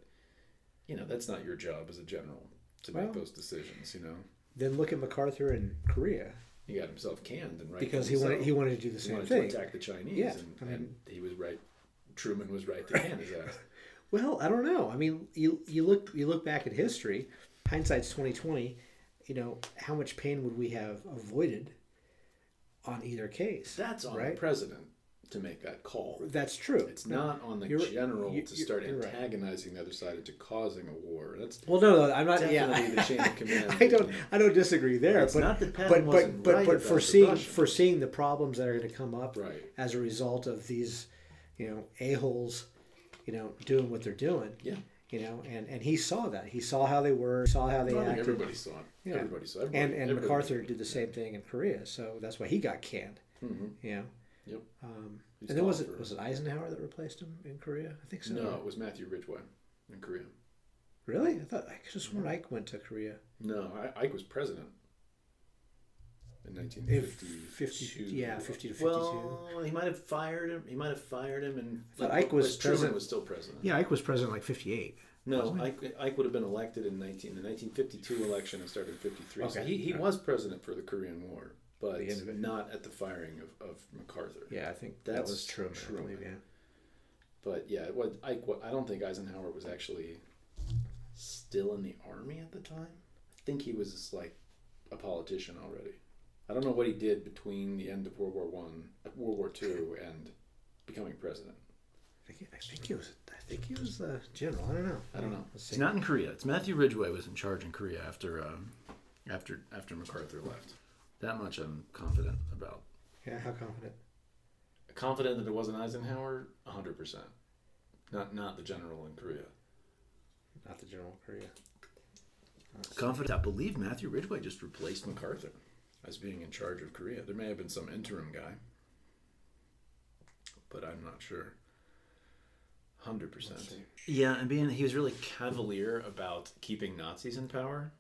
[SPEAKER 3] you know, that's not your job as a general to
[SPEAKER 2] Well-
[SPEAKER 3] make those decisions. You know,
[SPEAKER 2] then look at MacArthur in Korea
[SPEAKER 3] he got himself canned and right
[SPEAKER 2] because he wanted he wanted to do the
[SPEAKER 3] he
[SPEAKER 2] same thing.
[SPEAKER 3] to attack the Chinese,
[SPEAKER 2] Yeah,
[SPEAKER 3] and,
[SPEAKER 2] I mean-
[SPEAKER 3] and he was right. Truman was right to can his ass.
[SPEAKER 2] Well, I don't know. I mean, you you look you look back at history, hindsight's twenty twenty. You know, how much pain would we have avoided on either case?
[SPEAKER 3] That's on
[SPEAKER 2] Right.
[SPEAKER 3] the president to make that call.
[SPEAKER 2] That's true.
[SPEAKER 3] It's not on the general to start
[SPEAKER 2] you're right.
[SPEAKER 3] antagonizing the other side into causing a war. That's
[SPEAKER 2] Well, no, no, I'm not.
[SPEAKER 3] definitely
[SPEAKER 2] yeah,
[SPEAKER 3] the chain of command.
[SPEAKER 2] I don't. I don't disagree there.
[SPEAKER 3] It's
[SPEAKER 2] but
[SPEAKER 3] not that Patton
[SPEAKER 2] but but but,
[SPEAKER 3] right
[SPEAKER 2] but foreseeing foreseeing the problems that are going to come up
[SPEAKER 3] right.
[SPEAKER 2] as a result of these, you know, a holes, you know, doing what they're doing.
[SPEAKER 3] Yeah.
[SPEAKER 2] You know, and and he saw that. He saw how they were. Saw how they
[SPEAKER 3] I
[SPEAKER 2] acted.
[SPEAKER 3] everybody saw it.
[SPEAKER 2] Yeah.
[SPEAKER 3] Everybody saw it.
[SPEAKER 2] And and
[SPEAKER 3] everybody-
[SPEAKER 2] MacArthur did the same thing in Korea. So that's why he got canned.
[SPEAKER 3] Mhm.
[SPEAKER 2] You know.
[SPEAKER 3] Yep.
[SPEAKER 2] Um, and then was it
[SPEAKER 3] for-
[SPEAKER 2] was it Eisenhower that replaced him in Korea? I think so.
[SPEAKER 3] No, it was Matthew Ridgway in Korea.
[SPEAKER 2] Really? I thought I just sworn Ike went to Korea.
[SPEAKER 3] No, I, Ike was president in 1952.
[SPEAKER 2] yeah, 50 to 52.
[SPEAKER 3] Well, he might have fired him. He might have fired him, and
[SPEAKER 2] thought Ike was
[SPEAKER 3] but Truman
[SPEAKER 2] president-
[SPEAKER 3] was still president.
[SPEAKER 2] yeah, Ike was president like 58.
[SPEAKER 3] No,
[SPEAKER 2] Wasn't?
[SPEAKER 3] Ike, Ike would have been elected in 19, the 1952 election and started in 53. So
[SPEAKER 2] Okay.
[SPEAKER 3] he, he
[SPEAKER 2] Alright.
[SPEAKER 3] was president for the Korean War, but
[SPEAKER 2] The end of it.
[SPEAKER 3] not at the firing of, of MacArthur.
[SPEAKER 2] Yeah, I think that
[SPEAKER 3] That's
[SPEAKER 2] was Truman. I
[SPEAKER 3] Truman.
[SPEAKER 2] believe, yeah.
[SPEAKER 3] But yeah, what Ike, what, I don't think Eisenhower was actually still in the army at the time. I think he was just like a politician already. I don't know what he did between the end of World War One, World War Two, and becoming president.
[SPEAKER 2] I think, I think he was. I think he was the general. I don't know.
[SPEAKER 3] I don't know.
[SPEAKER 2] Let's
[SPEAKER 3] It's not in Korea. It's Matthew Ridgway was in charge in Korea after um, after after MacArthur left. That much I'm confident about.
[SPEAKER 2] Yeah, how confident?
[SPEAKER 3] Confident that it wasn't Eisenhower, hundred percent. Not not the general in Korea.
[SPEAKER 2] Not the general in Korea.
[SPEAKER 3] Confident. I believe Matthew Ridgway just replaced MacArthur as being in charge of Korea. There may have been some interim guy, but I'm not sure. Hundred percent. Yeah, and being he was really cavalier about keeping Nazis in power.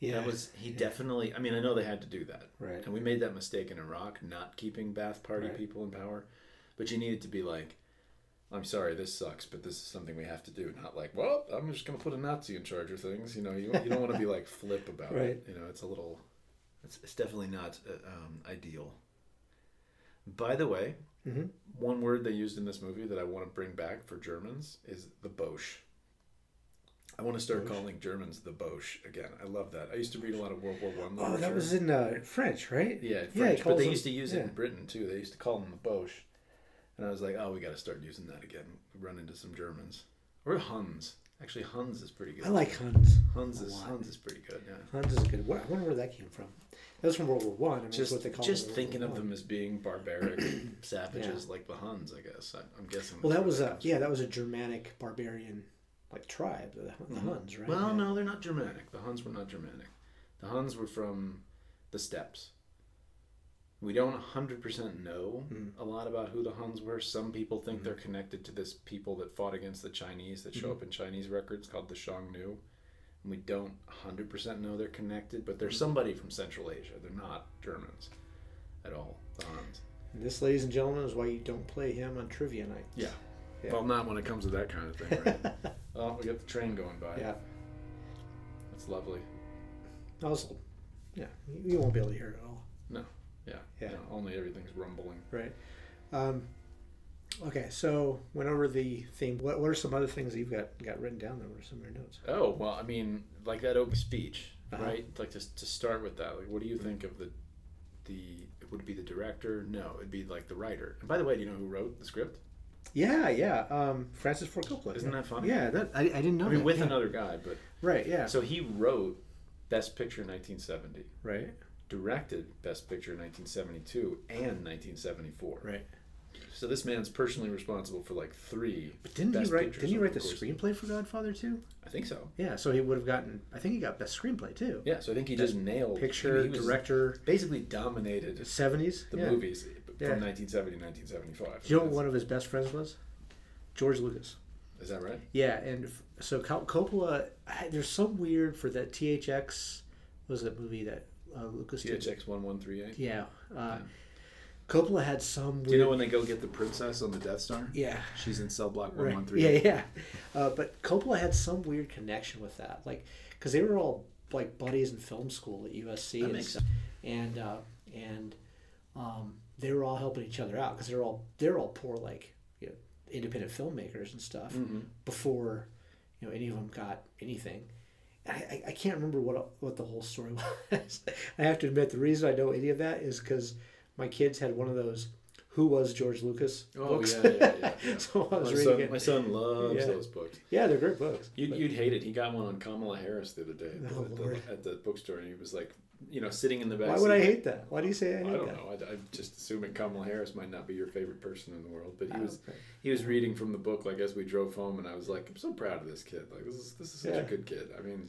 [SPEAKER 2] Yeah,
[SPEAKER 3] That was he definitely. I mean, I know they had to do that,
[SPEAKER 2] right.
[SPEAKER 3] and we made that mistake in Iraq, not keeping Ba'ath Party
[SPEAKER 2] Right.
[SPEAKER 3] people in power. But you needed to be like, I'm sorry, this sucks, but this is something we have to do. Not like, well, I'm just going to put a Nazi in charge of things. You know, you, you don't want to be like flip about
[SPEAKER 2] Right.
[SPEAKER 3] it. You know, it's a little, it's, it's definitely not uh, um, ideal. By the way,
[SPEAKER 2] Mhm.
[SPEAKER 3] one word they used in this movie that I want to bring back for Germans is the Boche. I want to start
[SPEAKER 2] Boche?
[SPEAKER 3] calling Germans the Boche again. I love that. I used to read a lot of World War One.
[SPEAKER 2] Oh, that was in uh, French, right?
[SPEAKER 3] Yeah,
[SPEAKER 2] Yeah,
[SPEAKER 3] French, but they
[SPEAKER 2] them-
[SPEAKER 3] used to use it in Britain too. They used to call them the Boche, and I was like, oh, we got to start using that again. We run into some Germans or Huns. Actually, Huns is pretty good.
[SPEAKER 2] I like Huns.
[SPEAKER 3] Huns is. Huns is pretty good. Yeah.
[SPEAKER 2] Huns is good. What, I wonder where that came from. That was from World War One. I. mean,
[SPEAKER 3] Just
[SPEAKER 2] what they call
[SPEAKER 3] just thinking
[SPEAKER 2] World
[SPEAKER 3] of them as being barbaric savages like the Huns, I guess. I, I'm guessing.
[SPEAKER 2] Well, that was a yeah, that was a Germanic barbarian like tribe, the, the
[SPEAKER 3] Mhm.
[SPEAKER 2] Huns, right?
[SPEAKER 3] Well,
[SPEAKER 2] Yeah.
[SPEAKER 3] no, they're not Germanic. The Huns were not Germanic. The Huns were from the steppes. We don't 100% know
[SPEAKER 2] Mm.
[SPEAKER 3] a lot about who the Huns were. Some people think
[SPEAKER 2] Mhm.
[SPEAKER 3] they're connected to this people that fought against the Chinese that show
[SPEAKER 2] Mhm.
[SPEAKER 3] up in Chinese records called the Xiongnu. And we don't 100% know they're connected, but they're
[SPEAKER 2] Mhm.
[SPEAKER 3] somebody from Central Asia. They're not Germans at all, the Huns.
[SPEAKER 2] And this, ladies and gentlemen, is why you don't play him on trivia night.
[SPEAKER 3] Yeah.
[SPEAKER 2] Yeah.
[SPEAKER 3] Well, not when it comes to that kind of thing, right? oh, we got the train going by.
[SPEAKER 2] yeah.
[SPEAKER 3] That's lovely.
[SPEAKER 2] Also, yeah, you, won't be able to hear it at all.
[SPEAKER 3] Yeah.
[SPEAKER 2] Yeah.
[SPEAKER 3] No, only everything's rumbling.
[SPEAKER 2] Right. Um, okay, so went over the theme. What, what are some other things that you've got got written down there? What are some of your notes?
[SPEAKER 3] Oh well, I mean, like that open speech,
[SPEAKER 2] Uh-huh.
[SPEAKER 3] right? Like to, to start with that, like, what do you think of the the? Would it be the director? No, it'd be like the writer. And by the way, do you know who wrote the script?
[SPEAKER 2] Yeah, yeah. Um, Francis Ford Coppola.
[SPEAKER 3] Isn't
[SPEAKER 2] yeah.
[SPEAKER 3] that funny?
[SPEAKER 2] Yeah, that I, I didn't know.
[SPEAKER 3] I mean,
[SPEAKER 2] that.
[SPEAKER 3] with
[SPEAKER 2] yeah.
[SPEAKER 3] another guy, but
[SPEAKER 2] Right. Yeah.
[SPEAKER 3] so he wrote Best Picture 1970,
[SPEAKER 2] right.
[SPEAKER 3] Directed Best Picture in 1972 and 1974.
[SPEAKER 2] Right.
[SPEAKER 3] So this man's personally responsible for like three.
[SPEAKER 2] But didn't he write? Didn't he write the
[SPEAKER 3] the
[SPEAKER 2] screenplay for Godfather too?
[SPEAKER 3] I think so.
[SPEAKER 2] Yeah. So he would have gotten. I think he got best screenplay too.
[SPEAKER 3] Yeah, so I think he
[SPEAKER 2] Best
[SPEAKER 3] just nailed
[SPEAKER 2] Picture,
[SPEAKER 3] he was
[SPEAKER 2] director,
[SPEAKER 3] basically dominated the
[SPEAKER 2] seventies.
[SPEAKER 3] the
[SPEAKER 2] yeah.
[SPEAKER 3] movies from
[SPEAKER 2] Yeah.
[SPEAKER 3] 1970 to 1975.
[SPEAKER 2] Do you know what one of his best friends was? George Lucas.
[SPEAKER 3] Is that right?
[SPEAKER 2] Yeah, and f- so Cop- Coppola, there's some weird for that THX was that movie that uh, Lucas.
[SPEAKER 3] THX 1138.
[SPEAKER 2] Yeah, uh,
[SPEAKER 3] Yeah.
[SPEAKER 2] Coppola had some. Weird,
[SPEAKER 3] Do you know when they go get the princess on the Death Star?
[SPEAKER 2] Yeah.
[SPEAKER 3] She's in cell block
[SPEAKER 2] Right.
[SPEAKER 3] 1138.
[SPEAKER 2] Yeah, yeah. Uh, but Coppola had some weird connection with that, like because they were all like buddies in film school at USC,
[SPEAKER 3] That
[SPEAKER 2] and,
[SPEAKER 3] makes
[SPEAKER 2] stuff. and uh, and um, they were all helping each other out because they're all they're all poor like you know, independent filmmakers and stuff
[SPEAKER 3] hmm
[SPEAKER 2] before you know any of them got anything. I, I, can't remember what what the whole story was. I have to admit the reason I know any of that is because my kids had one of those "Who was George Lucas"
[SPEAKER 3] Oh,
[SPEAKER 2] books.
[SPEAKER 3] yeah, yeah, yeah, yeah.
[SPEAKER 2] so I was
[SPEAKER 3] My
[SPEAKER 2] reading
[SPEAKER 3] son,
[SPEAKER 2] it.
[SPEAKER 3] my son loves
[SPEAKER 2] Yeah.
[SPEAKER 3] those books.
[SPEAKER 2] Yeah, they're great books.
[SPEAKER 3] You'd,
[SPEAKER 2] But-
[SPEAKER 3] you'd hate it. He got one on Kamala Harris the other day at,
[SPEAKER 2] Oh,
[SPEAKER 3] the, at the bookstore, and he was like, you know, sitting in the back.
[SPEAKER 2] Why would I hate that? Why do you say I hate that?
[SPEAKER 3] I don't
[SPEAKER 2] that?
[SPEAKER 3] know. I, I'm just assuming Kamala Harris might not be your favorite person in the world, but he
[SPEAKER 2] Oh,
[SPEAKER 3] was he was reading from the book like as we drove home, and I was like, I'm so proud of this kid. Like this is this is such
[SPEAKER 2] Yeah.
[SPEAKER 3] a good kid. I mean,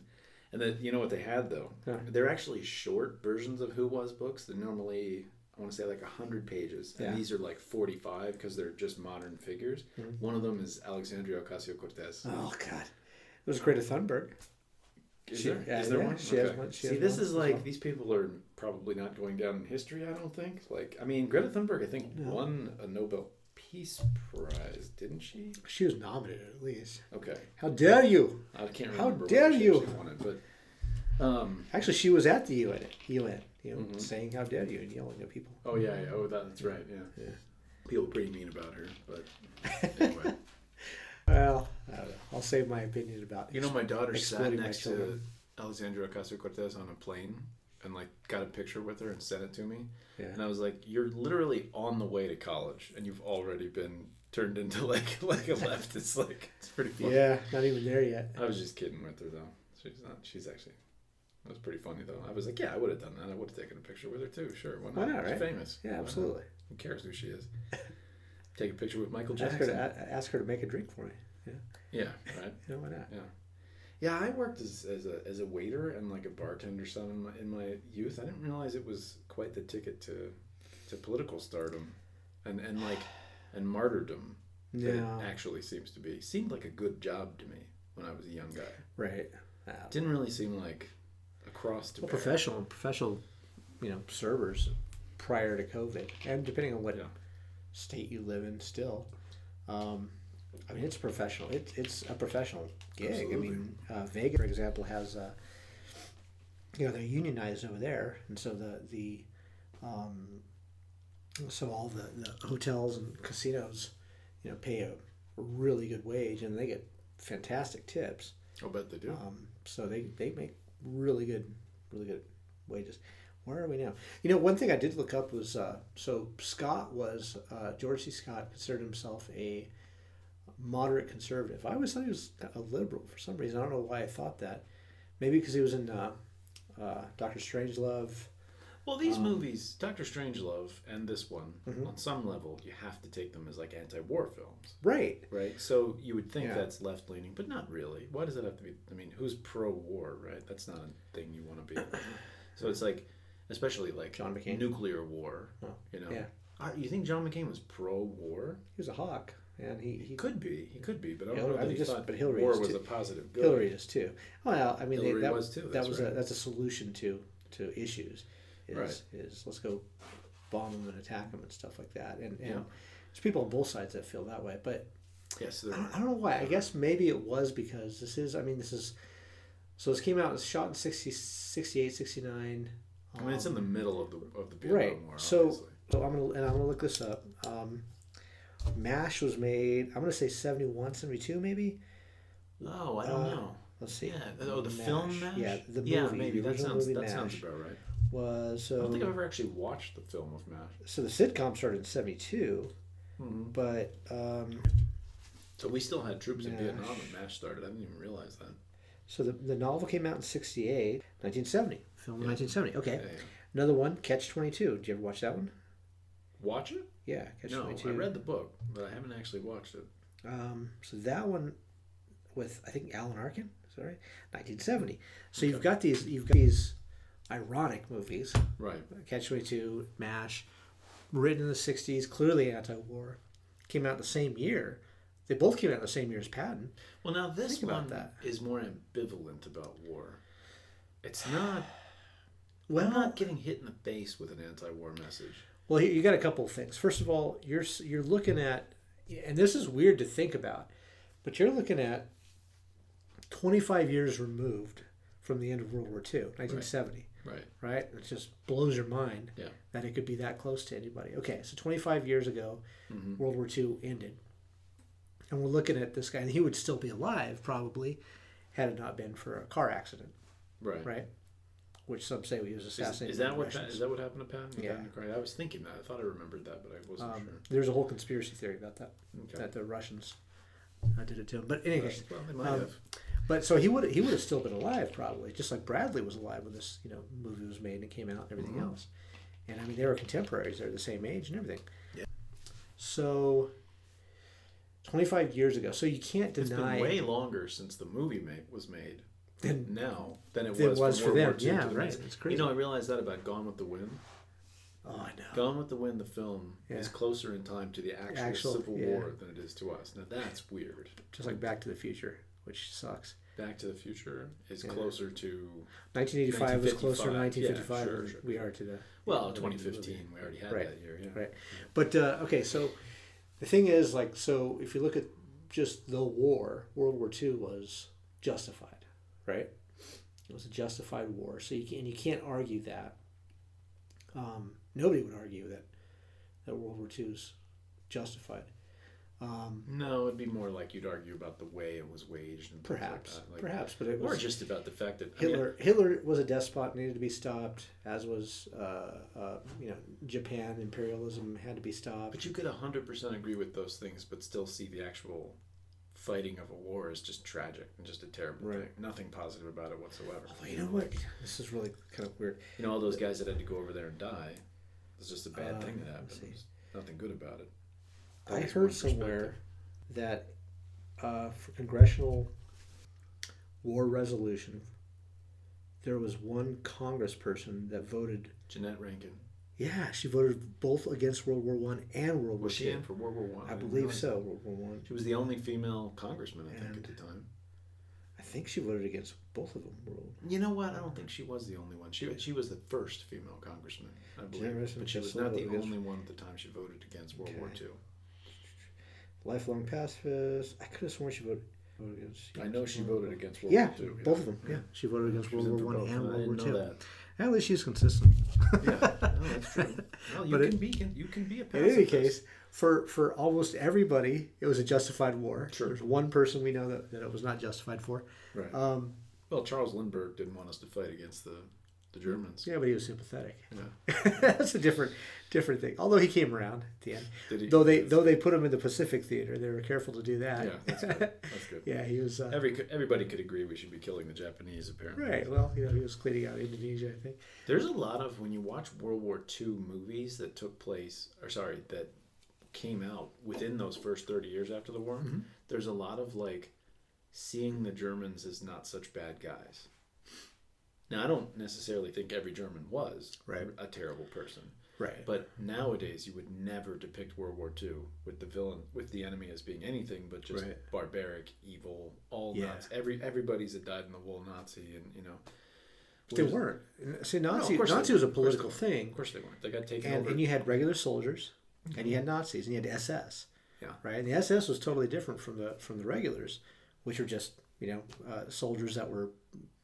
[SPEAKER 3] and then you know what they had though?
[SPEAKER 2] Huh.
[SPEAKER 3] They're actually short versions of Who Was books. They're normally I want to say like hundred pages, and
[SPEAKER 2] Yeah.
[SPEAKER 3] these are like forty five because they're just modern figures.
[SPEAKER 2] Mhm.
[SPEAKER 3] One of them is Alexandria Ocasio Cortez.
[SPEAKER 2] Oh God, it was Greta Thunberg.
[SPEAKER 3] Is
[SPEAKER 2] She-
[SPEAKER 3] there?
[SPEAKER 2] yeah,
[SPEAKER 3] Is there
[SPEAKER 2] yeah,
[SPEAKER 3] one?
[SPEAKER 2] she has one- she
[SPEAKER 3] See,
[SPEAKER 2] has
[SPEAKER 3] this
[SPEAKER 2] one
[SPEAKER 3] is like
[SPEAKER 2] well.
[SPEAKER 3] these people are probably not going down in history. I don't think. Like, I mean, Greta Thunberg, I think
[SPEAKER 2] No.
[SPEAKER 3] won a Nobel Peace Prize, didn't she?
[SPEAKER 2] She was nominated at least.
[SPEAKER 3] Okay,
[SPEAKER 2] How dare you?
[SPEAKER 3] I can't remember.
[SPEAKER 2] How dare
[SPEAKER 3] whether
[SPEAKER 2] you.
[SPEAKER 3] actually Won it, but um,
[SPEAKER 2] Actually, she was at the UN. UN, you know,
[SPEAKER 3] Mhm.
[SPEAKER 2] saying "How dare you" and yelling at people.
[SPEAKER 3] oh yeah, yeah, oh that, that's right. Yeah,
[SPEAKER 2] Yeah.
[SPEAKER 3] People pretty mean about her, but anyway.
[SPEAKER 2] Well, I don't know. Uh, I'll save my opinion about.
[SPEAKER 3] you know, my daughter sat next to. Alexandria Ocasio Cortez on a plane. And like got a picture with her and sent it to me,
[SPEAKER 2] Yeah.
[SPEAKER 3] and I was like, "You're literally on the way to college, and you've already been turned into like like a leftist. Like it's pretty funny."
[SPEAKER 2] Yeah, not even there yet.
[SPEAKER 3] I was just kidding with her though. She's not. She's actually. It was pretty funny though. I was like, yeah, I would have done that. I would have taken a picture with her too. Sure, why not?
[SPEAKER 2] Why not,
[SPEAKER 3] She's
[SPEAKER 2] right?
[SPEAKER 3] famous. Why
[SPEAKER 2] Yeah, absolutely.
[SPEAKER 3] Who cares who she is? Take a picture with Michael
[SPEAKER 2] Ask her
[SPEAKER 3] Jackson.
[SPEAKER 2] to ask her to make a drink for me.
[SPEAKER 3] Yeah, Yeah. right.
[SPEAKER 2] You know why not?
[SPEAKER 3] Yeah, Yeah, I worked as, as a as a waiter and like a bartender son in my in my youth. I didn't realize it was quite the ticket to to political stardom, and and like and martyrdom that
[SPEAKER 2] No,
[SPEAKER 3] it actually seems to be. Seemed like a good job to me when I was a young guy.
[SPEAKER 2] right. Uh,
[SPEAKER 3] Didn't really seem like a cross to
[SPEAKER 2] well,
[SPEAKER 3] bear.
[SPEAKER 2] professional, professional, you know, servers prior to COVID, and depending on what
[SPEAKER 3] Yeah.
[SPEAKER 2] state you live in, still. Um, I mean, it's professional. It, it's a professional gig.
[SPEAKER 3] Absolutely.
[SPEAKER 2] I mean, uh, Vegas, for example, has uh, you know they're unionized over there, and so the the um, so all the, the hotels and casinos, you know, pay a really good wage, and they get fantastic tips.
[SPEAKER 3] I'll bet they do.
[SPEAKER 2] Um, so they, they make really good, really good wages. Where are we now? You know, one thing I did look up was uh, so Scott was uh, George C. Scott considered himself a moderate conservative. I always thought he was a liberal for some reason. I don't know why I thought that. Maybe because he was in uh, uh, Doctor Strangelove.
[SPEAKER 3] Well, these
[SPEAKER 2] Um,
[SPEAKER 3] movies, Doctor Strangelove and this one,
[SPEAKER 2] Mhm.
[SPEAKER 3] on some level, you have to take them as like anti-war films,
[SPEAKER 2] Right.
[SPEAKER 3] right? So you would think
[SPEAKER 2] Yeah.
[SPEAKER 3] that's left-leaning, but not really. Why does it have to be? I mean, who's pro-war, right? That's not a thing you want to be. so it's like, especially like
[SPEAKER 2] John McCain.
[SPEAKER 3] nuclear war.
[SPEAKER 2] Oh,
[SPEAKER 3] you know,
[SPEAKER 2] yeah.
[SPEAKER 3] Are- you think John McCain was pro-war?
[SPEAKER 2] He was a hawk, and he, he
[SPEAKER 3] could be. He could be, but I don't know
[SPEAKER 2] I mean, just-
[SPEAKER 3] thought
[SPEAKER 2] but Hillary
[SPEAKER 3] war was
[SPEAKER 2] too-
[SPEAKER 3] a positive good.
[SPEAKER 2] Hillary is too. Well, I mean, they, that
[SPEAKER 3] was too,
[SPEAKER 2] That
[SPEAKER 3] that's
[SPEAKER 2] was a
[SPEAKER 3] right.
[SPEAKER 2] that's a solution to to issues. Is,
[SPEAKER 3] Right.
[SPEAKER 2] is let's go bomb them and attack them and stuff like that. And and
[SPEAKER 3] Yeah.
[SPEAKER 2] there's people on both sides that feel that way. But
[SPEAKER 3] Yes,
[SPEAKER 2] I don't, I don't know why. I guess maybe it was because this is. I mean, this is. So this came out. It's shot in 60, 68, 69.
[SPEAKER 3] I mean, it's in the
[SPEAKER 2] um,
[SPEAKER 3] middle of the of the Vietnam
[SPEAKER 2] right.
[SPEAKER 3] War.
[SPEAKER 2] So
[SPEAKER 3] obviously.
[SPEAKER 2] so I'm gonna and I'm gonna look this up. Um, Mash was made. I'm gonna say 71, 72 maybe.
[SPEAKER 3] Oh, I don't
[SPEAKER 2] uh,
[SPEAKER 3] know.
[SPEAKER 2] Let's see.
[SPEAKER 3] Yeah. Oh, the film
[SPEAKER 2] MASH.
[SPEAKER 3] Mash.
[SPEAKER 2] Yeah, the
[SPEAKER 3] yeah,
[SPEAKER 2] movie,
[SPEAKER 3] maybe
[SPEAKER 2] the
[SPEAKER 3] that sounds
[SPEAKER 2] movie
[SPEAKER 3] that sounds about right.
[SPEAKER 2] Was
[SPEAKER 3] I don't think I've ever actually watched the film of Mash.
[SPEAKER 2] so the sitcom started in 72 but um,
[SPEAKER 3] So we still had troops in Vietnam when Mash started. I didn't even realize that.
[SPEAKER 2] so the, the novel came out in 68 1970 film in
[SPEAKER 3] Yeah.
[SPEAKER 2] 1970 okay
[SPEAKER 3] Yeah, yeah.
[SPEAKER 2] another one catch 22 did you ever watch that one
[SPEAKER 3] Watch it?
[SPEAKER 2] Yeah catch
[SPEAKER 3] No,
[SPEAKER 2] 22
[SPEAKER 3] I read the book, but I haven't actually watched it.
[SPEAKER 2] um, so that one with i think alan arkin sorry, 1970 so you've got these you've got these ironic movies
[SPEAKER 3] Right.
[SPEAKER 2] catch 22 mash written in the 60s clearly anti-war came out the same year they both came out the same year as patton
[SPEAKER 3] Well, now this
[SPEAKER 2] Think
[SPEAKER 3] one
[SPEAKER 2] that.
[SPEAKER 3] is more ambivalent about war. It's not.
[SPEAKER 2] well
[SPEAKER 3] I'm not getting hit in the face with an anti-war message.
[SPEAKER 2] Well, you you got a couple of things. First of all, you're you're looking at, and this is weird to think about, but you're looking at 25 years removed from the end of World War II, 1970,
[SPEAKER 3] Right.
[SPEAKER 2] right? It just blows your mind
[SPEAKER 3] Yeah.
[SPEAKER 2] that it could be that close to anybody. Okay, so 25 years ago,
[SPEAKER 3] Mhm.
[SPEAKER 2] World War II ended, and we're looking at this guy, and he would still be alive probably, had it not been for a car accident,
[SPEAKER 3] Right.
[SPEAKER 2] right? Which some say he was assassinated.
[SPEAKER 3] is that what
[SPEAKER 2] Russians.
[SPEAKER 3] is that what happened to Patton?
[SPEAKER 2] Yeah.
[SPEAKER 3] Patton? I was thinking that. I thought I remembered that, but I wasn't
[SPEAKER 2] Um,
[SPEAKER 3] sure.
[SPEAKER 2] there's a whole conspiracy theory about that.
[SPEAKER 3] Okay.
[SPEAKER 2] that the Russians uh, did it to him. But anyway,
[SPEAKER 3] well, they might
[SPEAKER 2] um,
[SPEAKER 3] have.
[SPEAKER 2] but so he would he would have still been alive probably, just like Bradley was alive when this you know movie was made and it came out and everything
[SPEAKER 3] Mhm.
[SPEAKER 2] else. And I mean they were contemporaries; they're the same age and everything.
[SPEAKER 3] Yeah.
[SPEAKER 2] So. 25 years ago, so you can't deny.
[SPEAKER 3] It's been way longer since the movie made, was made
[SPEAKER 2] Then
[SPEAKER 3] now than it
[SPEAKER 2] Than
[SPEAKER 3] was,
[SPEAKER 2] was
[SPEAKER 3] for,
[SPEAKER 2] them.
[SPEAKER 3] War II
[SPEAKER 2] Yeah, right. It's crazy.
[SPEAKER 3] You know, I realized that about Gone with the Wind.
[SPEAKER 2] oh I know.
[SPEAKER 3] Gone with the Wind, the film, is closer in time to the actual,
[SPEAKER 2] Actual-
[SPEAKER 3] Civil
[SPEAKER 2] yeah.
[SPEAKER 3] War than it is to us. Now that's weird.
[SPEAKER 2] Just like Back to the Future, which sucks.
[SPEAKER 3] Back to the Future is
[SPEAKER 2] Yeah.
[SPEAKER 3] closer to
[SPEAKER 2] 1985 was closer to
[SPEAKER 3] 1955.
[SPEAKER 2] 1955
[SPEAKER 3] Yeah, sure,
[SPEAKER 2] than
[SPEAKER 3] sure.
[SPEAKER 2] we are to the
[SPEAKER 3] well,
[SPEAKER 2] the
[SPEAKER 3] 2015. We already had
[SPEAKER 2] Right.
[SPEAKER 3] that year. Yeah.
[SPEAKER 2] Right. But uh, okay, so the thing is, like, so if you look at just the war, World War II was justified, right? It was a justified war, so you can and you can't argue that. Um, nobody would argue that that World War II is justified. Um,
[SPEAKER 3] No, it'd be more like you'd argue about the way it was waged and
[SPEAKER 2] perhaps,
[SPEAKER 3] like. Like,
[SPEAKER 2] perhaps, but it was or
[SPEAKER 3] just about the fact that I mean,
[SPEAKER 2] Hitler. Hitler was a despot, needed to be stopped, as was uh, uh, you know Japan imperialism had to be stopped.
[SPEAKER 3] But you could 100% agree with those things, but still see the actual fighting of a war is just tragic and just a terrible
[SPEAKER 2] Right.
[SPEAKER 3] thing. Nothing positive about it whatsoever.
[SPEAKER 2] Although, you know what? This is really kind of weird.
[SPEAKER 3] You know, all those guys that had to go over there and die. It's just a bad thing that
[SPEAKER 2] let's
[SPEAKER 3] happened. There's nothing good about it.
[SPEAKER 2] I heard somewhere that uh, for congressional war resolution, there was one congressperson that voted.
[SPEAKER 3] Jeannette Rankin.
[SPEAKER 2] Yeah, she voted both against World War One and World War
[SPEAKER 3] Was she
[SPEAKER 2] Two.
[SPEAKER 3] in for World War One?
[SPEAKER 2] I believe so. World War One.
[SPEAKER 3] She was the only female congressman, I think, at the time.
[SPEAKER 2] I think she voted against both of them. World.
[SPEAKER 3] You know what? I don't think she was the only one. She she was the first female congressman, I believe, but she was not the only one at the time she voted against World War
[SPEAKER 2] Okay.
[SPEAKER 3] Two.
[SPEAKER 2] Lifelong pacifist. I could have sworn she voted. voted against.
[SPEAKER 3] I know she voted against World
[SPEAKER 2] Yeah,
[SPEAKER 3] War Two.
[SPEAKER 2] both of them. Yeah, she voted against
[SPEAKER 3] She
[SPEAKER 2] World War One and World War Two.
[SPEAKER 3] that.
[SPEAKER 2] At least she's consistent.
[SPEAKER 3] Yeah, no, that's true. Well, you
[SPEAKER 2] But
[SPEAKER 3] can
[SPEAKER 2] it-
[SPEAKER 3] be you can be a
[SPEAKER 2] In any case, for for almost everybody, it was a justified war.
[SPEAKER 3] Sure.
[SPEAKER 2] There's one person we know that, that it was not justified for.
[SPEAKER 3] right?
[SPEAKER 2] Um,
[SPEAKER 3] well, Charles Lindbergh didn't want us to fight against the the Germans.
[SPEAKER 2] yeah, but he was sympathetic.
[SPEAKER 3] Yeah.
[SPEAKER 2] That's a different different thing. Although he came around at the end.
[SPEAKER 3] Did he?
[SPEAKER 2] Though they though they put him in the Pacific Theater, they were careful to do that.
[SPEAKER 3] Yeah, that's good. That's good.
[SPEAKER 2] yeah, he was. Uh,
[SPEAKER 3] Every everybody could agree we should be killing the Japanese. Apparently,
[SPEAKER 2] right. Well, you know, he was cleaning out Indonesia, I think.
[SPEAKER 3] There's a lot of when you watch World War II movies that took place, or sorry, that came out within those first 30 years after the war.
[SPEAKER 2] Mm-hmm.
[SPEAKER 3] There's a lot of like seeing the Germans as not such bad guys. Now, I don't necessarily think every German was
[SPEAKER 2] Right.
[SPEAKER 3] a terrible person,
[SPEAKER 2] Right.
[SPEAKER 3] but nowadays you would never depict World War II with the villain, with the enemy as being anything but just
[SPEAKER 2] Right.
[SPEAKER 3] barbaric, evil, all
[SPEAKER 2] Yeah.
[SPEAKER 3] Nazi. Every everybody's a dyed in the wool Nazi, and you know.
[SPEAKER 2] they weren't. See, Nazi
[SPEAKER 3] they
[SPEAKER 2] Nazi was a
[SPEAKER 3] weren't. Of
[SPEAKER 2] political thing.
[SPEAKER 3] Of course they weren't. They got taken
[SPEAKER 2] and,
[SPEAKER 3] over.
[SPEAKER 2] and you had regular soldiers and you had Nazis and you had SS.
[SPEAKER 3] Yeah.
[SPEAKER 2] Right. And the SS was totally different from the from the regulars, which were just you know uh, soldiers that were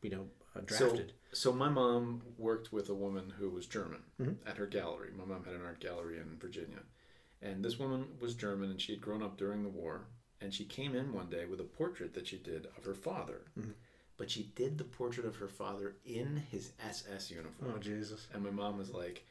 [SPEAKER 2] you know uh, drafted.
[SPEAKER 3] So, so my mom worked with a woman who was German
[SPEAKER 2] Mm-hmm.
[SPEAKER 3] at her gallery. My mom had an art gallery in Virginia, and this woman was German, and she had grown up during the war. And she came in one day with a portrait that she did of her father,
[SPEAKER 2] Mm-hmm.
[SPEAKER 3] but she did the portrait of her father in his SS uniform.
[SPEAKER 2] oh Jesus!
[SPEAKER 3] And my mom was like,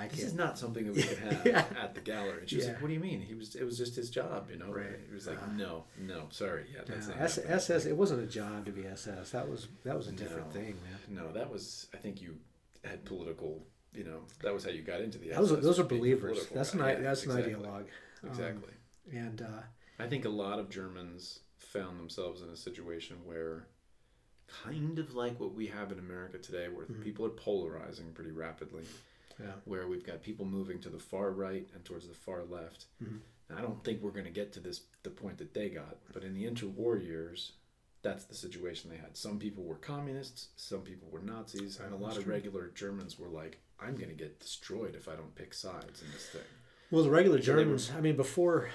[SPEAKER 2] I
[SPEAKER 3] "This
[SPEAKER 2] can't.
[SPEAKER 3] is not something that we could have
[SPEAKER 2] Yeah.
[SPEAKER 3] at the gallery." And she was
[SPEAKER 2] Yeah.
[SPEAKER 3] like, "What do you mean? He was. It was just his job, you know."
[SPEAKER 2] Right.
[SPEAKER 3] He was like, "No, no, sorry, yeah, that's not
[SPEAKER 2] S-
[SPEAKER 3] happening."
[SPEAKER 2] SS. It wasn't a job to be SS. That was that was a different
[SPEAKER 3] No.
[SPEAKER 2] thing, man.
[SPEAKER 3] No, that was. I think you had political. You know, that was how you got into the.
[SPEAKER 2] Those are, those are believers. That's an
[SPEAKER 3] guy. Yeah,
[SPEAKER 2] that's
[SPEAKER 3] exactly.
[SPEAKER 2] an ideologue. Um,
[SPEAKER 3] Exactly.
[SPEAKER 2] and uh,
[SPEAKER 3] I think a lot of Germans found themselves in a situation where, kind of like what we have in America today, where
[SPEAKER 2] Mm-hmm.
[SPEAKER 3] people are polarizing pretty rapidly.
[SPEAKER 2] Yeah.
[SPEAKER 3] Where we've got people moving to the far right and towards the far left.
[SPEAKER 2] Mm-hmm.
[SPEAKER 3] I don't think we're going to get to this the point that they got, but in the interwar years, that's the situation they had. Some people were communists, some people were Nazis, and a lot of regular Germans were like, "I'm going to get destroyed if I don't pick sides in this thing."
[SPEAKER 2] well, the regular
[SPEAKER 3] they were-
[SPEAKER 2] Germans. I mean, before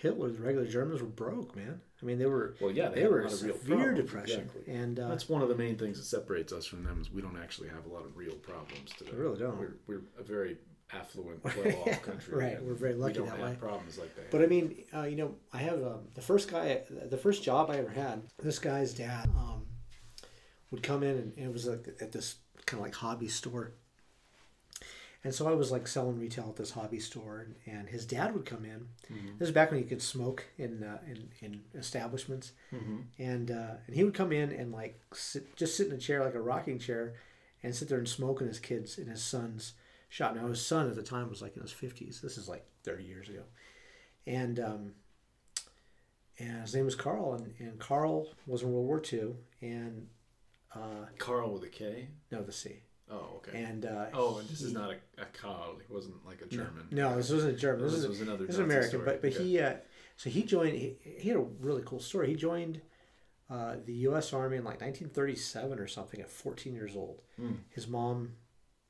[SPEAKER 2] Hitler, the regular Germans were broke, man. I mean, they were
[SPEAKER 3] Well, yeah, they,
[SPEAKER 2] they, were
[SPEAKER 3] a
[SPEAKER 2] in
[SPEAKER 3] lot of real
[SPEAKER 2] severe depression,
[SPEAKER 3] exactly.
[SPEAKER 2] and uh,
[SPEAKER 3] That's one of the main things that separates us from them is we don't actually have a lot of real problems today.
[SPEAKER 2] We really don't.
[SPEAKER 3] We're, we're a very affluent, well-off country.
[SPEAKER 2] Right, we're very lucky
[SPEAKER 3] we don't
[SPEAKER 2] that
[SPEAKER 3] have
[SPEAKER 2] way.
[SPEAKER 3] problems like they
[SPEAKER 2] But I mean, uh, you know, I have um, the first guy, the first job I ever had. This guy's dad um, would come in, and, and it was like at this kind of like hobby store. And so I was like selling retail at this hobby store, and, and his dad would come in. This is back when you could smoke in uh, in, in establishments, and uh, and he would come in and like sit, just sit in a chair like a rocking chair, and sit there and smoke in his kids in his son's shop. Now his son at the time was like in his fifties. This is like thirty years ago, and um, and his name was Carl, and, and Carl was in World War II, and uh,
[SPEAKER 3] Carl with a K.
[SPEAKER 2] no, the C,
[SPEAKER 3] Oh, okay.
[SPEAKER 2] and uh,
[SPEAKER 3] oh, and this is not a, a Carl. He wasn't like a German.
[SPEAKER 2] No, this wasn't a German. This,
[SPEAKER 3] This
[SPEAKER 2] is
[SPEAKER 3] was another
[SPEAKER 2] This is American,
[SPEAKER 3] story.
[SPEAKER 2] but but
[SPEAKER 3] Okay.
[SPEAKER 2] he uh, so he joined. He, he had a really cool story. He joined uh, the U.S. Army in like 1937 or something at 14 years old.
[SPEAKER 3] Hmm.
[SPEAKER 2] His mom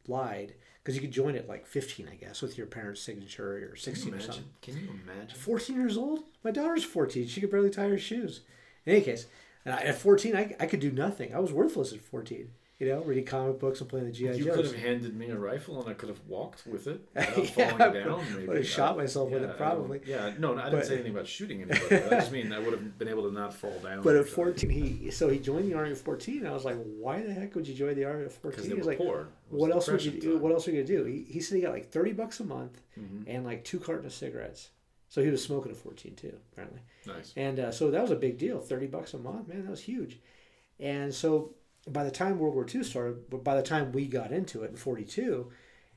[SPEAKER 2] lied because you could join at like 15, I guess, with your parents' signature or 16
[SPEAKER 3] you
[SPEAKER 2] or something.
[SPEAKER 3] Can you imagine?
[SPEAKER 2] 14 years old? My daughter's 14. She could barely tie her shoes. In any case, and I, at 14, I, I could do nothing. I was worthless at 14. You know, reading comic books and playing the GI Joe.
[SPEAKER 3] You
[SPEAKER 2] Joes.
[SPEAKER 3] could have handed me a rifle and I could have walked with it without
[SPEAKER 2] Yeah,
[SPEAKER 3] falling down. Maybe
[SPEAKER 2] would have shot myself with
[SPEAKER 3] yeah,
[SPEAKER 2] it,
[SPEAKER 3] I
[SPEAKER 2] probably.
[SPEAKER 3] Yeah, no, I didn't
[SPEAKER 2] But-
[SPEAKER 3] say anything about shooting anybody. I just mean I would have been able to not fall down.
[SPEAKER 2] But at 14, he so he joined the army at 14. And I was like, why the heck would you join the army at 14?
[SPEAKER 3] because they
[SPEAKER 2] He's
[SPEAKER 3] were
[SPEAKER 2] like,
[SPEAKER 3] poor. Was
[SPEAKER 2] what else would you do?
[SPEAKER 3] time.
[SPEAKER 2] What else are you gonna do? He, he said he got like 30 bucks a month
[SPEAKER 3] Mhm.
[SPEAKER 2] and like two cartons of cigarettes. So he was smoking at 14 too, apparently.
[SPEAKER 3] Nice.
[SPEAKER 2] And uh, so that was a big deal. 30 bucks a month, man, that was huge. And so by the time World War II started, but by the time we got into it in 42,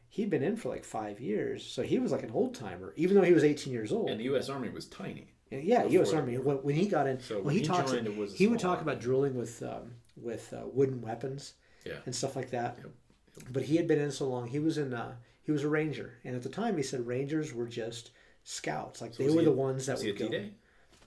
[SPEAKER 2] he'd been in for like five years. So he was like an old timer, even though he was 18 years old.
[SPEAKER 3] And the U.S. Army was tiny.
[SPEAKER 2] And yeah, U.S. Army. When, when he got in,
[SPEAKER 3] So when
[SPEAKER 2] he,
[SPEAKER 3] he
[SPEAKER 2] talks.
[SPEAKER 3] joined, it was
[SPEAKER 2] he would talk about drilling with um, with uh, wooden weapons
[SPEAKER 3] Yeah.
[SPEAKER 2] and stuff like that.
[SPEAKER 3] Yep.
[SPEAKER 2] But he had been in so long. He was in. Uh, he was a ranger, and at the time, he said rangers were just scouts. Like
[SPEAKER 3] So
[SPEAKER 2] they were
[SPEAKER 3] he-
[SPEAKER 2] the ones that
[SPEAKER 3] Was he
[SPEAKER 2] would go.
[SPEAKER 3] D-Day?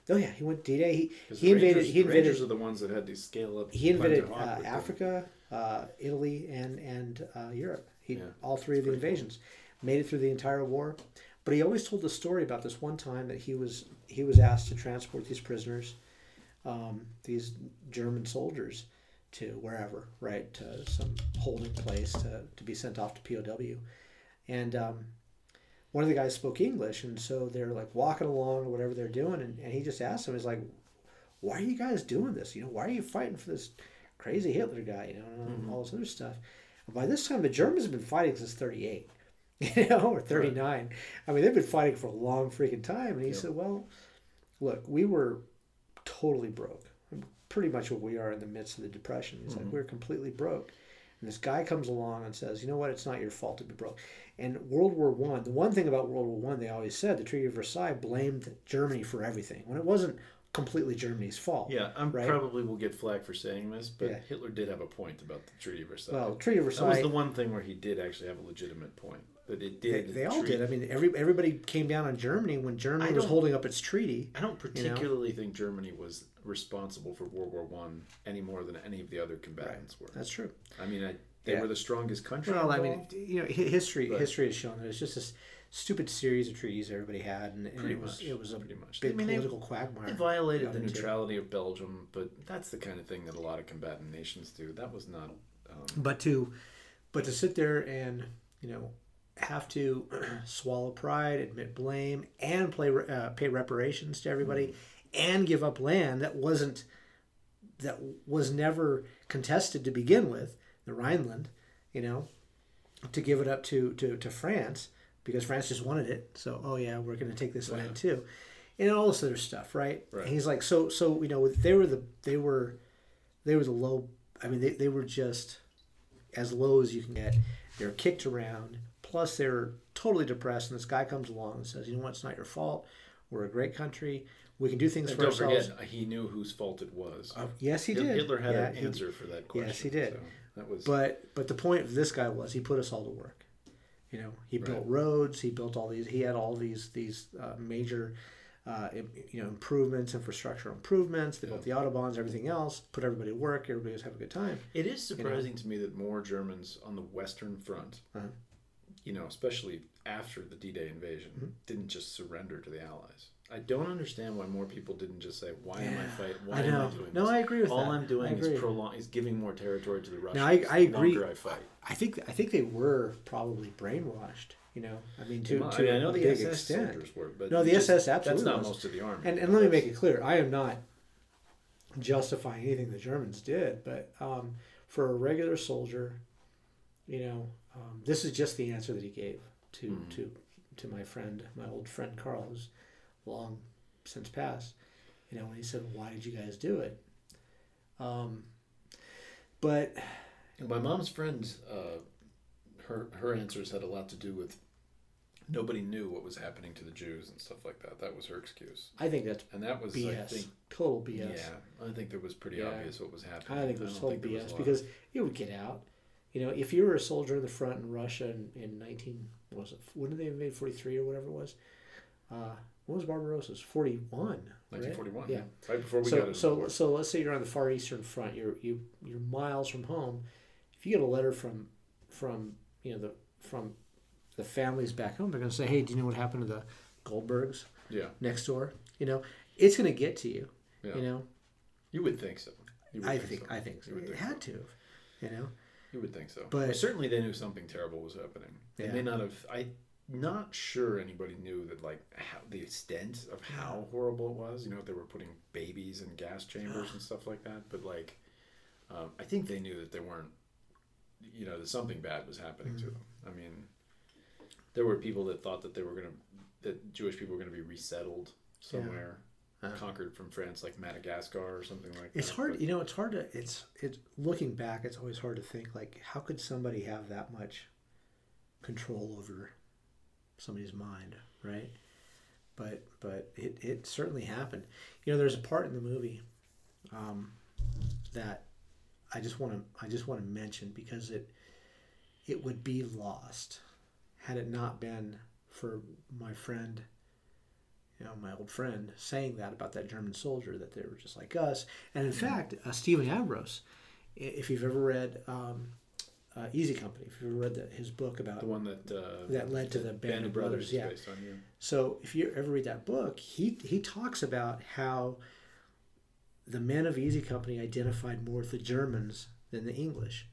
[SPEAKER 2] Oh yeah, he went D Day. He he invaded.
[SPEAKER 3] Rangers,
[SPEAKER 2] he
[SPEAKER 3] the Rangers are the ones that had to scale up.
[SPEAKER 2] He invaded uh,
[SPEAKER 3] Hawk with them.
[SPEAKER 2] Africa, uh, Italy, and and uh, Europe. He
[SPEAKER 3] Yeah,
[SPEAKER 2] all three of the
[SPEAKER 3] pretty cool.
[SPEAKER 2] invasions, made it through the entire war. But he always told the story about this one time that he was he was asked to transport these prisoners, um, these German soldiers, to wherever, right, to some holding place to, to be sent off to POW, and um, one of the guys spoke English, and so they're like walking along or whatever they're doing, and, and he just asked him, he's like, "Why are you guys doing this? You know, why are you fighting for this crazy Hitler guy? You know, and mm-hmm. all this other stuff." And by this time, the Germans have been fighting since '38, you know, or '39. I mean, they've been fighting for a long freaking time. And he
[SPEAKER 3] Yep.
[SPEAKER 2] said, "Well, look, we were totally broke, pretty much what we are in the midst of the depression. He's like, mm-hmm. we're completely broke." And this guy comes along and says, "You know what? It's not your fault to be broke." And World War One, the one thing about World War One, they always said the Treaty of Versailles blamed Germany for everything when it wasn't completely Germany's fault.
[SPEAKER 3] Yeah, I'm
[SPEAKER 2] Right?
[SPEAKER 3] probably will get flack for saying this, but
[SPEAKER 2] Yeah.
[SPEAKER 3] Hitler did have a point about the Treaty of Versailles.
[SPEAKER 2] Well, Treaty of Versailles.
[SPEAKER 3] that was the one thing where he did actually have a legitimate point. That it
[SPEAKER 2] they,
[SPEAKER 3] did.
[SPEAKER 2] they all
[SPEAKER 3] treat-
[SPEAKER 2] did. I mean, every everybody came down on Germany when Germany
[SPEAKER 3] I
[SPEAKER 2] was
[SPEAKER 3] don't-
[SPEAKER 2] holding up its treaty.
[SPEAKER 3] I don't particularly think Germany was responsible for World War One any more than any of the other combatants were.
[SPEAKER 2] That's true.
[SPEAKER 3] I mean, I, they
[SPEAKER 2] Yeah.
[SPEAKER 3] were the strongest country.
[SPEAKER 2] Well, I mean,
[SPEAKER 3] involved.
[SPEAKER 2] you know, hi- history
[SPEAKER 3] But-
[SPEAKER 2] history has shown that it's just this stupid series of treaties everybody had, and, and
[SPEAKER 3] Pretty
[SPEAKER 2] it was
[SPEAKER 3] much,
[SPEAKER 2] it was a
[SPEAKER 3] pretty much.
[SPEAKER 2] big
[SPEAKER 3] I mean, they-
[SPEAKER 2] political quagmire.
[SPEAKER 3] They violated the
[SPEAKER 2] into.
[SPEAKER 3] neutrality of Belgium, but that's the kind of thing that a lot of combatant nations do. That was not. Um,
[SPEAKER 2] But to but to sit there and you know have to swallow pride, admit blame, and play uh, pay reparations to everybody,
[SPEAKER 3] Mm-hmm.
[SPEAKER 2] and give up land that wasn't that was never contested to begin with, the Rhineland, you know, to give it up to to, to France because France just wanted it. So oh yeah, we're going to take this
[SPEAKER 3] Yeah.
[SPEAKER 2] land too, and all this other stuff, right?
[SPEAKER 3] Right.
[SPEAKER 2] And he's like, so so you know they were the they were they were the low. I mean, they, they were just as low as you can get. They're kicked around. Plus, they were totally depressed. And this guy comes along and says, "You know what? It's not your fault. We're a great country. We can do things
[SPEAKER 3] and
[SPEAKER 2] for
[SPEAKER 3] don't
[SPEAKER 2] ourselves."
[SPEAKER 3] forget, he knew whose fault it was.
[SPEAKER 2] Uh, yes, he
[SPEAKER 3] Hitler-
[SPEAKER 2] did.
[SPEAKER 3] Hitler had
[SPEAKER 2] Yeah,
[SPEAKER 3] an
[SPEAKER 2] he-
[SPEAKER 3] answer for that question.
[SPEAKER 2] Yes, he did.
[SPEAKER 3] so that was.
[SPEAKER 2] But but the point of this guy was he put us all to work. You know, he built roads. He built all these. He had all these these uh, major, uh, you know, improvements, infrastructure improvements. They built the autobahns, everything else. Put everybody to work. Everybody was having a good time.
[SPEAKER 3] It is surprising to me that more Germans on the Western Front,
[SPEAKER 2] Uh-huh.
[SPEAKER 3] You know, especially after the D-Day invasion,
[SPEAKER 2] Mm-hmm.
[SPEAKER 3] didn't just surrender to the Allies. I don't understand why more people didn't just say, "Why am I
[SPEAKER 2] Yeah,
[SPEAKER 3] fighting? Why
[SPEAKER 2] I
[SPEAKER 3] am. I doing
[SPEAKER 2] No,
[SPEAKER 3] this?
[SPEAKER 2] I agree with
[SPEAKER 3] All
[SPEAKER 2] that.
[SPEAKER 3] I'm doing is prolong, is giving more territory to the Russians.
[SPEAKER 2] Now, I- I agree.
[SPEAKER 3] I fight.
[SPEAKER 2] I think I think they were probably brainwashed. You know, I mean, to,
[SPEAKER 3] I
[SPEAKER 2] to
[SPEAKER 3] mean, I know the
[SPEAKER 2] big
[SPEAKER 3] SS
[SPEAKER 2] extent.
[SPEAKER 3] soldiers were, but
[SPEAKER 2] No, the
[SPEAKER 3] just-
[SPEAKER 2] SS absolutely
[SPEAKER 3] That's not
[SPEAKER 2] was.
[SPEAKER 3] most of the army.
[SPEAKER 2] And, and let me make it clear, I am not justifying anything the Germans did, but um, for a regular soldier, you know, um, this is just the answer that he gave to
[SPEAKER 3] Mhm.
[SPEAKER 2] to to my friend, my old friend Carl, who's long since passed. You know, when he said, "Why did you guys do it?" Um, but
[SPEAKER 3] My mom's friend, uh, her her answers had a lot to do with nobody knew what was happening to the Jews and stuff like that. That was her excuse,
[SPEAKER 2] I think that's
[SPEAKER 3] and that was I
[SPEAKER 2] BS,
[SPEAKER 3] think
[SPEAKER 2] total BS.
[SPEAKER 3] yeah, I think that was pretty
[SPEAKER 2] Yeah.
[SPEAKER 3] obvious what was happening.
[SPEAKER 2] I think it was total
[SPEAKER 3] think there was
[SPEAKER 2] BS because it would get out. You know, if you were a soldier in the front in Russia in, in 19, what was it, when did they invade 43 or whatever it was? Uh, when was Barbarossa's? 41. right? Yeah.
[SPEAKER 3] right before we got
[SPEAKER 2] So,
[SPEAKER 3] the
[SPEAKER 2] so, so let's say you're on the far eastern front. You're you you're miles from home. If you get a letter from from you know the from the families back home, they're going to say, "Hey, do you know what happened to the Goldbergs
[SPEAKER 3] yeah,
[SPEAKER 2] next door?" You know, it's going to get to you.
[SPEAKER 3] yeah,
[SPEAKER 2] You know,
[SPEAKER 3] you would think so. Would
[SPEAKER 2] I
[SPEAKER 3] think,
[SPEAKER 2] think
[SPEAKER 3] so.
[SPEAKER 2] I think so. It
[SPEAKER 3] think
[SPEAKER 2] had
[SPEAKER 3] so.
[SPEAKER 2] to. You know.
[SPEAKER 3] You would think so.
[SPEAKER 2] But-
[SPEAKER 3] But certainly they knew something terrible was happening. They
[SPEAKER 2] Yeah.
[SPEAKER 3] may not have. I not sure anybody knew that like how the extent of how horrible it was. You know, if they were putting babies in gas chambers and stuff like that. But like, um, I think they knew that they weren't. You know, that something bad was happening to
[SPEAKER 2] Mm-hmm.
[SPEAKER 3] them. I mean, there were people that thought that they were gonna that Jewish people were gonna be resettled somewhere.
[SPEAKER 2] Uh.
[SPEAKER 3] Conquered from France, like Madagascar or something like that.
[SPEAKER 2] It's hard,
[SPEAKER 3] but-
[SPEAKER 2] you know. It's hard to. It's it's looking back. It's always hard to think like how could somebody have that much control over somebody's mind, right? But but it it certainly happened. You know, there's a part in the movie um, that I just want to I just want to mention because it it would be lost had it not been for my friend you know, my old friend saying that about that German soldier that they were just like us. And in fact, uh, Stephen Ambrose, if you've ever read um, uh, Easy Company, if you've ever read the, his book about
[SPEAKER 3] the one that uh,
[SPEAKER 2] that led to the Band, of Brothers,
[SPEAKER 3] is
[SPEAKER 2] yeah.
[SPEAKER 3] based on you.
[SPEAKER 2] So if you ever read that book, he he talks about how the men of Easy Company identified more with the Germans than the English.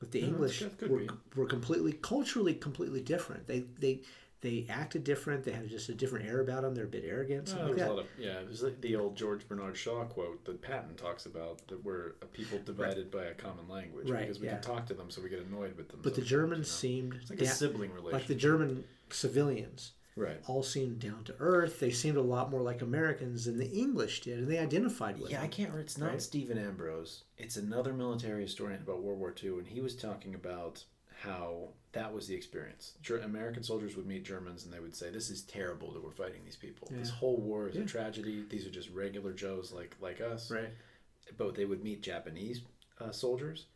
[SPEAKER 2] But the
[SPEAKER 3] Yeah,
[SPEAKER 2] English were,
[SPEAKER 3] be.
[SPEAKER 2] were completely culturally completely different. They they they acted different. They had just a different air about them. They're a bit arrogant.
[SPEAKER 3] Well,
[SPEAKER 2] something
[SPEAKER 3] there's
[SPEAKER 2] like
[SPEAKER 3] a lot of yeah. There's like the old George Bernard Shaw quote that Patton talks about that we're a people divided by a common language
[SPEAKER 2] Right,
[SPEAKER 3] because we
[SPEAKER 2] yeah.
[SPEAKER 3] can talk to them, so we get annoyed with them.
[SPEAKER 2] But the
[SPEAKER 3] sometimes,
[SPEAKER 2] Germans
[SPEAKER 3] you know?
[SPEAKER 2] seemed
[SPEAKER 3] it's like
[SPEAKER 2] da-
[SPEAKER 3] a sibling relationship.
[SPEAKER 2] like the German civilians
[SPEAKER 3] right?
[SPEAKER 2] all seemed down to earth. They seemed a lot more like Americans than the English did, and they identified with
[SPEAKER 3] Yeah, I can't. It's not
[SPEAKER 2] Right?
[SPEAKER 3] Stephen Ambrose. It's another military historian about World War II, and he was talking about how that was the experience. Ger- American soldiers would meet Germans and they would say, "This is terrible that we're fighting these people. This whole war is
[SPEAKER 2] Yeah.
[SPEAKER 3] a tragedy. These are just regular Joes like like us."
[SPEAKER 2] Right.
[SPEAKER 3] But they would meet Japanese uh, soldiers,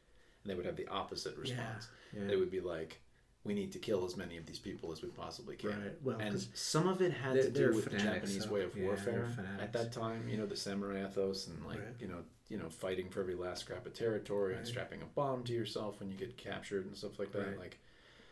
[SPEAKER 3] and they would have the opposite response.
[SPEAKER 2] Yeah.
[SPEAKER 3] They would be like, "We need to kill as many of these people as we possibly can."
[SPEAKER 2] Right. Well,
[SPEAKER 3] and some of it had to do with the Japanese
[SPEAKER 2] so-
[SPEAKER 3] way of warfare at that time. You know, the samurai ethos and like
[SPEAKER 2] Right.
[SPEAKER 3] you know, you know, fighting for every last scrap of territory and strapping a bomb to yourself when you get captured and stuff like that.
[SPEAKER 2] Right.
[SPEAKER 3] Like,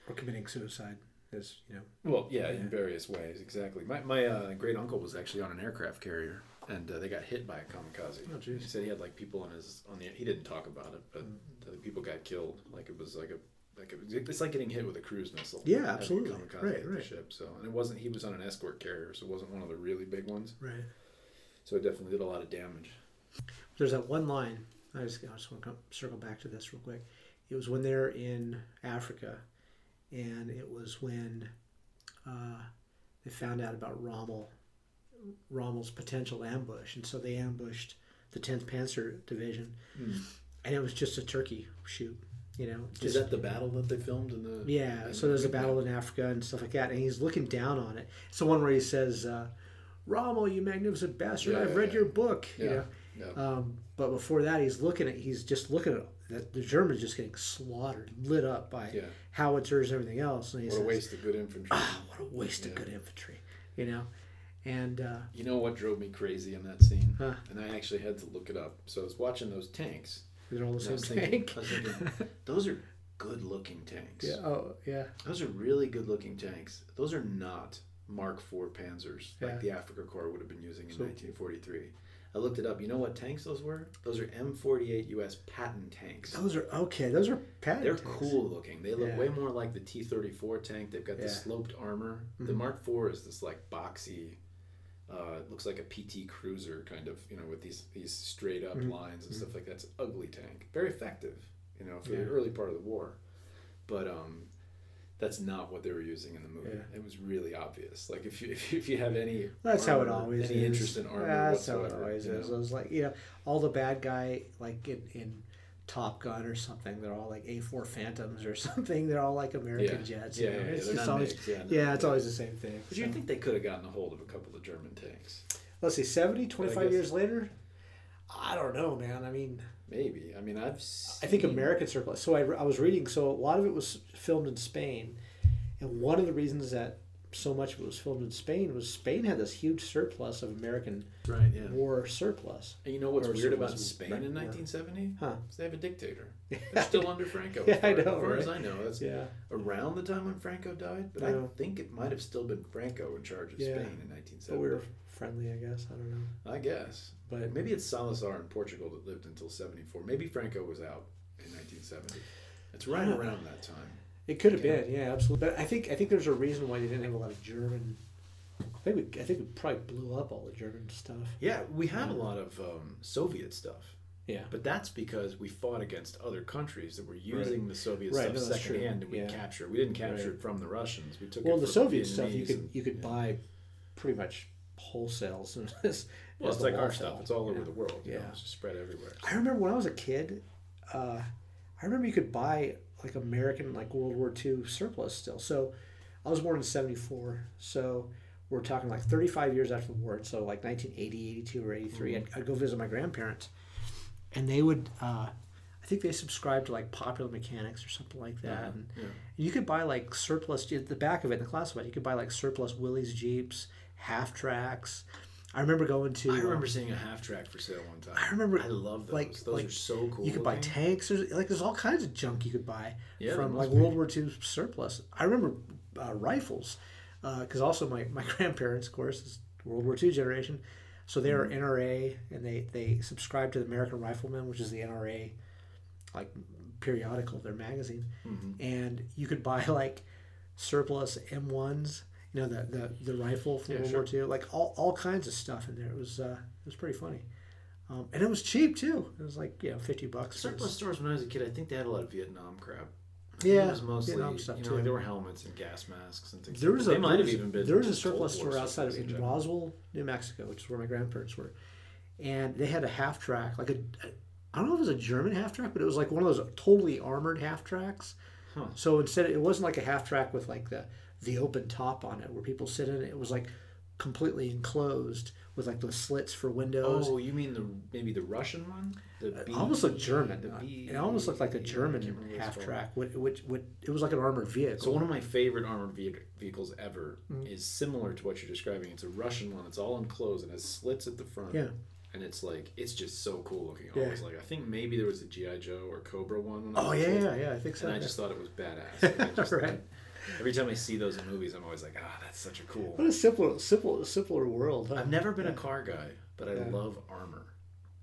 [SPEAKER 2] or committing suicide is you know.
[SPEAKER 3] well, yeah, in various ways, exactly. My my uh, great uncle was actually on an aircraft carrier. And uh, they got hit by a kamikaze.
[SPEAKER 2] Oh, jeez.
[SPEAKER 3] He said he had like people on his on the. He didn't talk about it, but
[SPEAKER 2] Mm.
[SPEAKER 3] the people got killed. Like it was like a like it was, it's like getting hit with a cruise missile.
[SPEAKER 2] Yeah, absolutely. Right, right.
[SPEAKER 3] ship. So and it wasn't. He was on an escort carrier, so it wasn't one of the really big ones.
[SPEAKER 2] Right.
[SPEAKER 3] So it definitely did a lot of damage.
[SPEAKER 2] There's that one line. I just, I just want to come, circle back to this real quick. It was when they're in Africa, and it was when uh, they found out about Rommel, Rommel's potential ambush, and so they ambushed the 10th Panzer Division, and it was just a turkey shoot. You know,
[SPEAKER 3] Is
[SPEAKER 2] just
[SPEAKER 3] that the battle that they filmed in the?
[SPEAKER 2] yeah,
[SPEAKER 3] in
[SPEAKER 2] so there's a battle in Africa and stuff like that, and he's looking down on it. It's the one where he says, uh, "Rommel, you magnificent bastard!
[SPEAKER 3] Yeah,
[SPEAKER 2] I've
[SPEAKER 3] yeah,
[SPEAKER 2] read
[SPEAKER 3] yeah.
[SPEAKER 2] your book." You
[SPEAKER 3] Yeah,
[SPEAKER 2] know,
[SPEAKER 3] yeah.
[SPEAKER 2] um, but before that, he's looking at he's just looking at the, the Germans just getting slaughtered, lit up by
[SPEAKER 3] Yeah.
[SPEAKER 2] howitzers and everything else, and he
[SPEAKER 3] What a
[SPEAKER 2] says,
[SPEAKER 3] waste of good infantry.
[SPEAKER 2] "Ah, what a waste of good infantry," you know, and uh,
[SPEAKER 3] You know what drove me crazy in that scene?
[SPEAKER 2] Huh.
[SPEAKER 3] And I actually had to look it up. So I was watching those tanks.
[SPEAKER 2] they're all the same
[SPEAKER 3] thinking,
[SPEAKER 2] tank.
[SPEAKER 3] Thinking, those are good looking tanks.
[SPEAKER 2] yeah. Oh, yeah.
[SPEAKER 3] Those are really good looking tanks. Those are not Mark IV Panzers like
[SPEAKER 2] Yeah.
[SPEAKER 3] the Afrika Korps would have been using in
[SPEAKER 2] So-
[SPEAKER 3] 1943. I looked it up. You know what tanks those were? Those are M48 US Patton tanks.
[SPEAKER 2] Those are okay. Those are patent.
[SPEAKER 3] They're
[SPEAKER 2] tanks.
[SPEAKER 3] cool looking. They look
[SPEAKER 2] Yeah.
[SPEAKER 3] way more like the T-34 tank. They've got the sloped armor. The
[SPEAKER 2] Mhm.
[SPEAKER 3] Mark IV is this like boxy, uh, it looks like a PT Cruiser kind of, you know, with these these straight up
[SPEAKER 2] Mhm.
[SPEAKER 3] lines and stuff like that. It's an ugly tank. Very effective, you know, for
[SPEAKER 2] Yeah.
[SPEAKER 3] the early part of the war. But um, that's not what they were using in the movie.
[SPEAKER 2] Yeah.
[SPEAKER 3] It was really obvious. Like if you if, you have any
[SPEAKER 2] That's how it always
[SPEAKER 3] any
[SPEAKER 2] is.
[SPEAKER 3] interest in armor
[SPEAKER 2] That's how it always
[SPEAKER 3] you
[SPEAKER 2] is.
[SPEAKER 3] know?
[SPEAKER 2] It was like you know, all the bad guy like in, in Top Gun or something. They're all like A four Phantoms or something. They're all like American
[SPEAKER 3] Yeah.
[SPEAKER 2] jets.
[SPEAKER 3] Yeah,
[SPEAKER 2] you know?
[SPEAKER 3] yeah, yeah,
[SPEAKER 2] It's just always
[SPEAKER 3] yeah, no,
[SPEAKER 2] yeah, it's always the same thing.
[SPEAKER 3] But you think they could have gotten a hold of a couple of German tanks?
[SPEAKER 2] let's see, 70, 25 years later. I don't know, man. I mean,
[SPEAKER 3] Maybe. I mean, I've.
[SPEAKER 2] I think American surplus. So I, I was reading. So a lot of it was filmed in Spain, and one of the reasons that so much of it was filmed in Spain was Spain had this huge surplus of American
[SPEAKER 3] Right. Yeah.
[SPEAKER 2] war surplus.
[SPEAKER 3] And you know what's weird about Spain in 1970?
[SPEAKER 2] Huh.
[SPEAKER 3] They have a dictator. They're still under Franco.
[SPEAKER 2] Yeah,
[SPEAKER 3] as far,
[SPEAKER 2] I know,
[SPEAKER 3] As far as? I know, that's
[SPEAKER 2] Yeah.
[SPEAKER 3] around the time when Franco died. But I
[SPEAKER 2] Yeah.
[SPEAKER 3] think it might have still been Franco in charge of
[SPEAKER 2] Yeah.
[SPEAKER 3] Spain in 1970.
[SPEAKER 2] But we were friendly, I guess. I don't know.
[SPEAKER 3] I guess.
[SPEAKER 2] But
[SPEAKER 3] Maybe it's Salazar in Portugal that lived until 74. Maybe Franco was out in 1970. It's right
[SPEAKER 2] Yeah.
[SPEAKER 3] around that time.
[SPEAKER 2] it could have
[SPEAKER 3] Yeah.
[SPEAKER 2] been, yeah, absolutely. But I think I think there's a reason why they didn't have a lot of German. I think we, I think we probably blew up all the German stuff.
[SPEAKER 3] Yeah, we have a lot of um, Soviet stuff.
[SPEAKER 2] Yeah.
[SPEAKER 3] But that's because we fought against other countries that were using the Soviet
[SPEAKER 2] Right,
[SPEAKER 3] stuff
[SPEAKER 2] no,
[SPEAKER 3] secondhand, and we
[SPEAKER 2] Yeah.
[SPEAKER 3] captured. We didn't capture
[SPEAKER 2] Right.
[SPEAKER 3] it from the Russians. We took
[SPEAKER 2] Well, the Soviet stuff you could
[SPEAKER 3] and-
[SPEAKER 2] you could
[SPEAKER 3] yeah.
[SPEAKER 2] buy pretty much wholesale.
[SPEAKER 3] Well, it's like our stuff.
[SPEAKER 2] fell.
[SPEAKER 3] It's all over
[SPEAKER 2] Yeah.
[SPEAKER 3] the world. You know,
[SPEAKER 2] Yeah.
[SPEAKER 3] it's just spread everywhere.
[SPEAKER 2] I remember when I was a kid, uh, I remember you could buy like American like World War II surplus still. So I was born in 74. So we're talking like 35 years after the war. So like 1980, 82 or 83, I'd, I'd go visit my grandparents and they would, uh, I think they subscribed to like Popular Mechanics or something like that. And
[SPEAKER 3] yeah.
[SPEAKER 2] you could buy like surplus, at the back of it in the classified, you could buy like surplus Willys Jeeps, half tracks. I remember going to.
[SPEAKER 3] I
[SPEAKER 2] uh,
[SPEAKER 3] remember seeing a half track for sale one time.
[SPEAKER 2] I remember,
[SPEAKER 3] I love those.
[SPEAKER 2] like-
[SPEAKER 3] those
[SPEAKER 2] like,
[SPEAKER 3] are so cool.
[SPEAKER 2] you could buy tanks. There's like there's all kinds of junk you could buy
[SPEAKER 3] Yeah,
[SPEAKER 2] from like
[SPEAKER 3] be.
[SPEAKER 2] World War II surplus. I remember uh, rifles because also my, my grandparents, of course, is World War II generation, so they are
[SPEAKER 3] Mm-hmm.
[SPEAKER 2] NRA and they they subscribe to the American Rifleman, which is the NRA like periodical, their magazine,
[SPEAKER 3] Mhm.
[SPEAKER 2] and you could buy like surplus M1s. You know the the, the rifle from
[SPEAKER 3] Yeah,
[SPEAKER 2] World
[SPEAKER 3] sure.
[SPEAKER 2] War II, like all, all kinds of stuff in there. It was uh, it was pretty funny. Um, and it was cheap too. It was like you know fifty bucks.
[SPEAKER 3] Surplus stores when I was a kid, I think they had a lot of Vietnam crap.
[SPEAKER 2] Yeah,
[SPEAKER 3] it was mostly
[SPEAKER 2] Vietnam stuff,
[SPEAKER 3] you know,
[SPEAKER 2] too.
[SPEAKER 3] like there were helmets and gas masks and things.
[SPEAKER 2] There was
[SPEAKER 3] that.
[SPEAKER 2] a
[SPEAKER 3] they might have even been
[SPEAKER 2] there was a surplus store outside of
[SPEAKER 3] in general.
[SPEAKER 2] Roswell, New Mexico, which is where my grandparents were, and they had a half track, like a, I don't know if it was a German half track, but it was like one of those totally armored half tracks,
[SPEAKER 3] Huh.
[SPEAKER 2] So instead, it wasn't like a half track with like the the open top on it where people sit in it. It was like completely enclosed with like those slits for windows.
[SPEAKER 3] Oh, you mean the maybe the Russian one? The
[SPEAKER 2] It almost looked German.
[SPEAKER 3] the
[SPEAKER 2] Uh,
[SPEAKER 3] B-
[SPEAKER 2] it almost looked like a German
[SPEAKER 3] can't remember what it's
[SPEAKER 2] half track. Which, which, which, it was like an armored vehicle.
[SPEAKER 3] So one of my favorite armored vehicles ever
[SPEAKER 2] Mm-hmm.
[SPEAKER 3] is similar to what you're describing. It's a Russian one. It's all enclosed and has slits at the front.
[SPEAKER 2] Yeah.
[SPEAKER 3] And it's like it's just so cool looking.
[SPEAKER 2] Yeah.
[SPEAKER 3] Like I think maybe there was a GI Joe or Cobra one. I
[SPEAKER 2] oh yeah, yeah, yeah. I think so.
[SPEAKER 3] And I just thought it was badass. Like, just-
[SPEAKER 2] Right.
[SPEAKER 3] Every time I see those in movies, I'm always like, ah, that's such a cool.
[SPEAKER 2] What a simple, simple, simpler world. Huh?
[SPEAKER 3] I've never been a car guy, but I
[SPEAKER 2] Yeah.
[SPEAKER 3] love armor.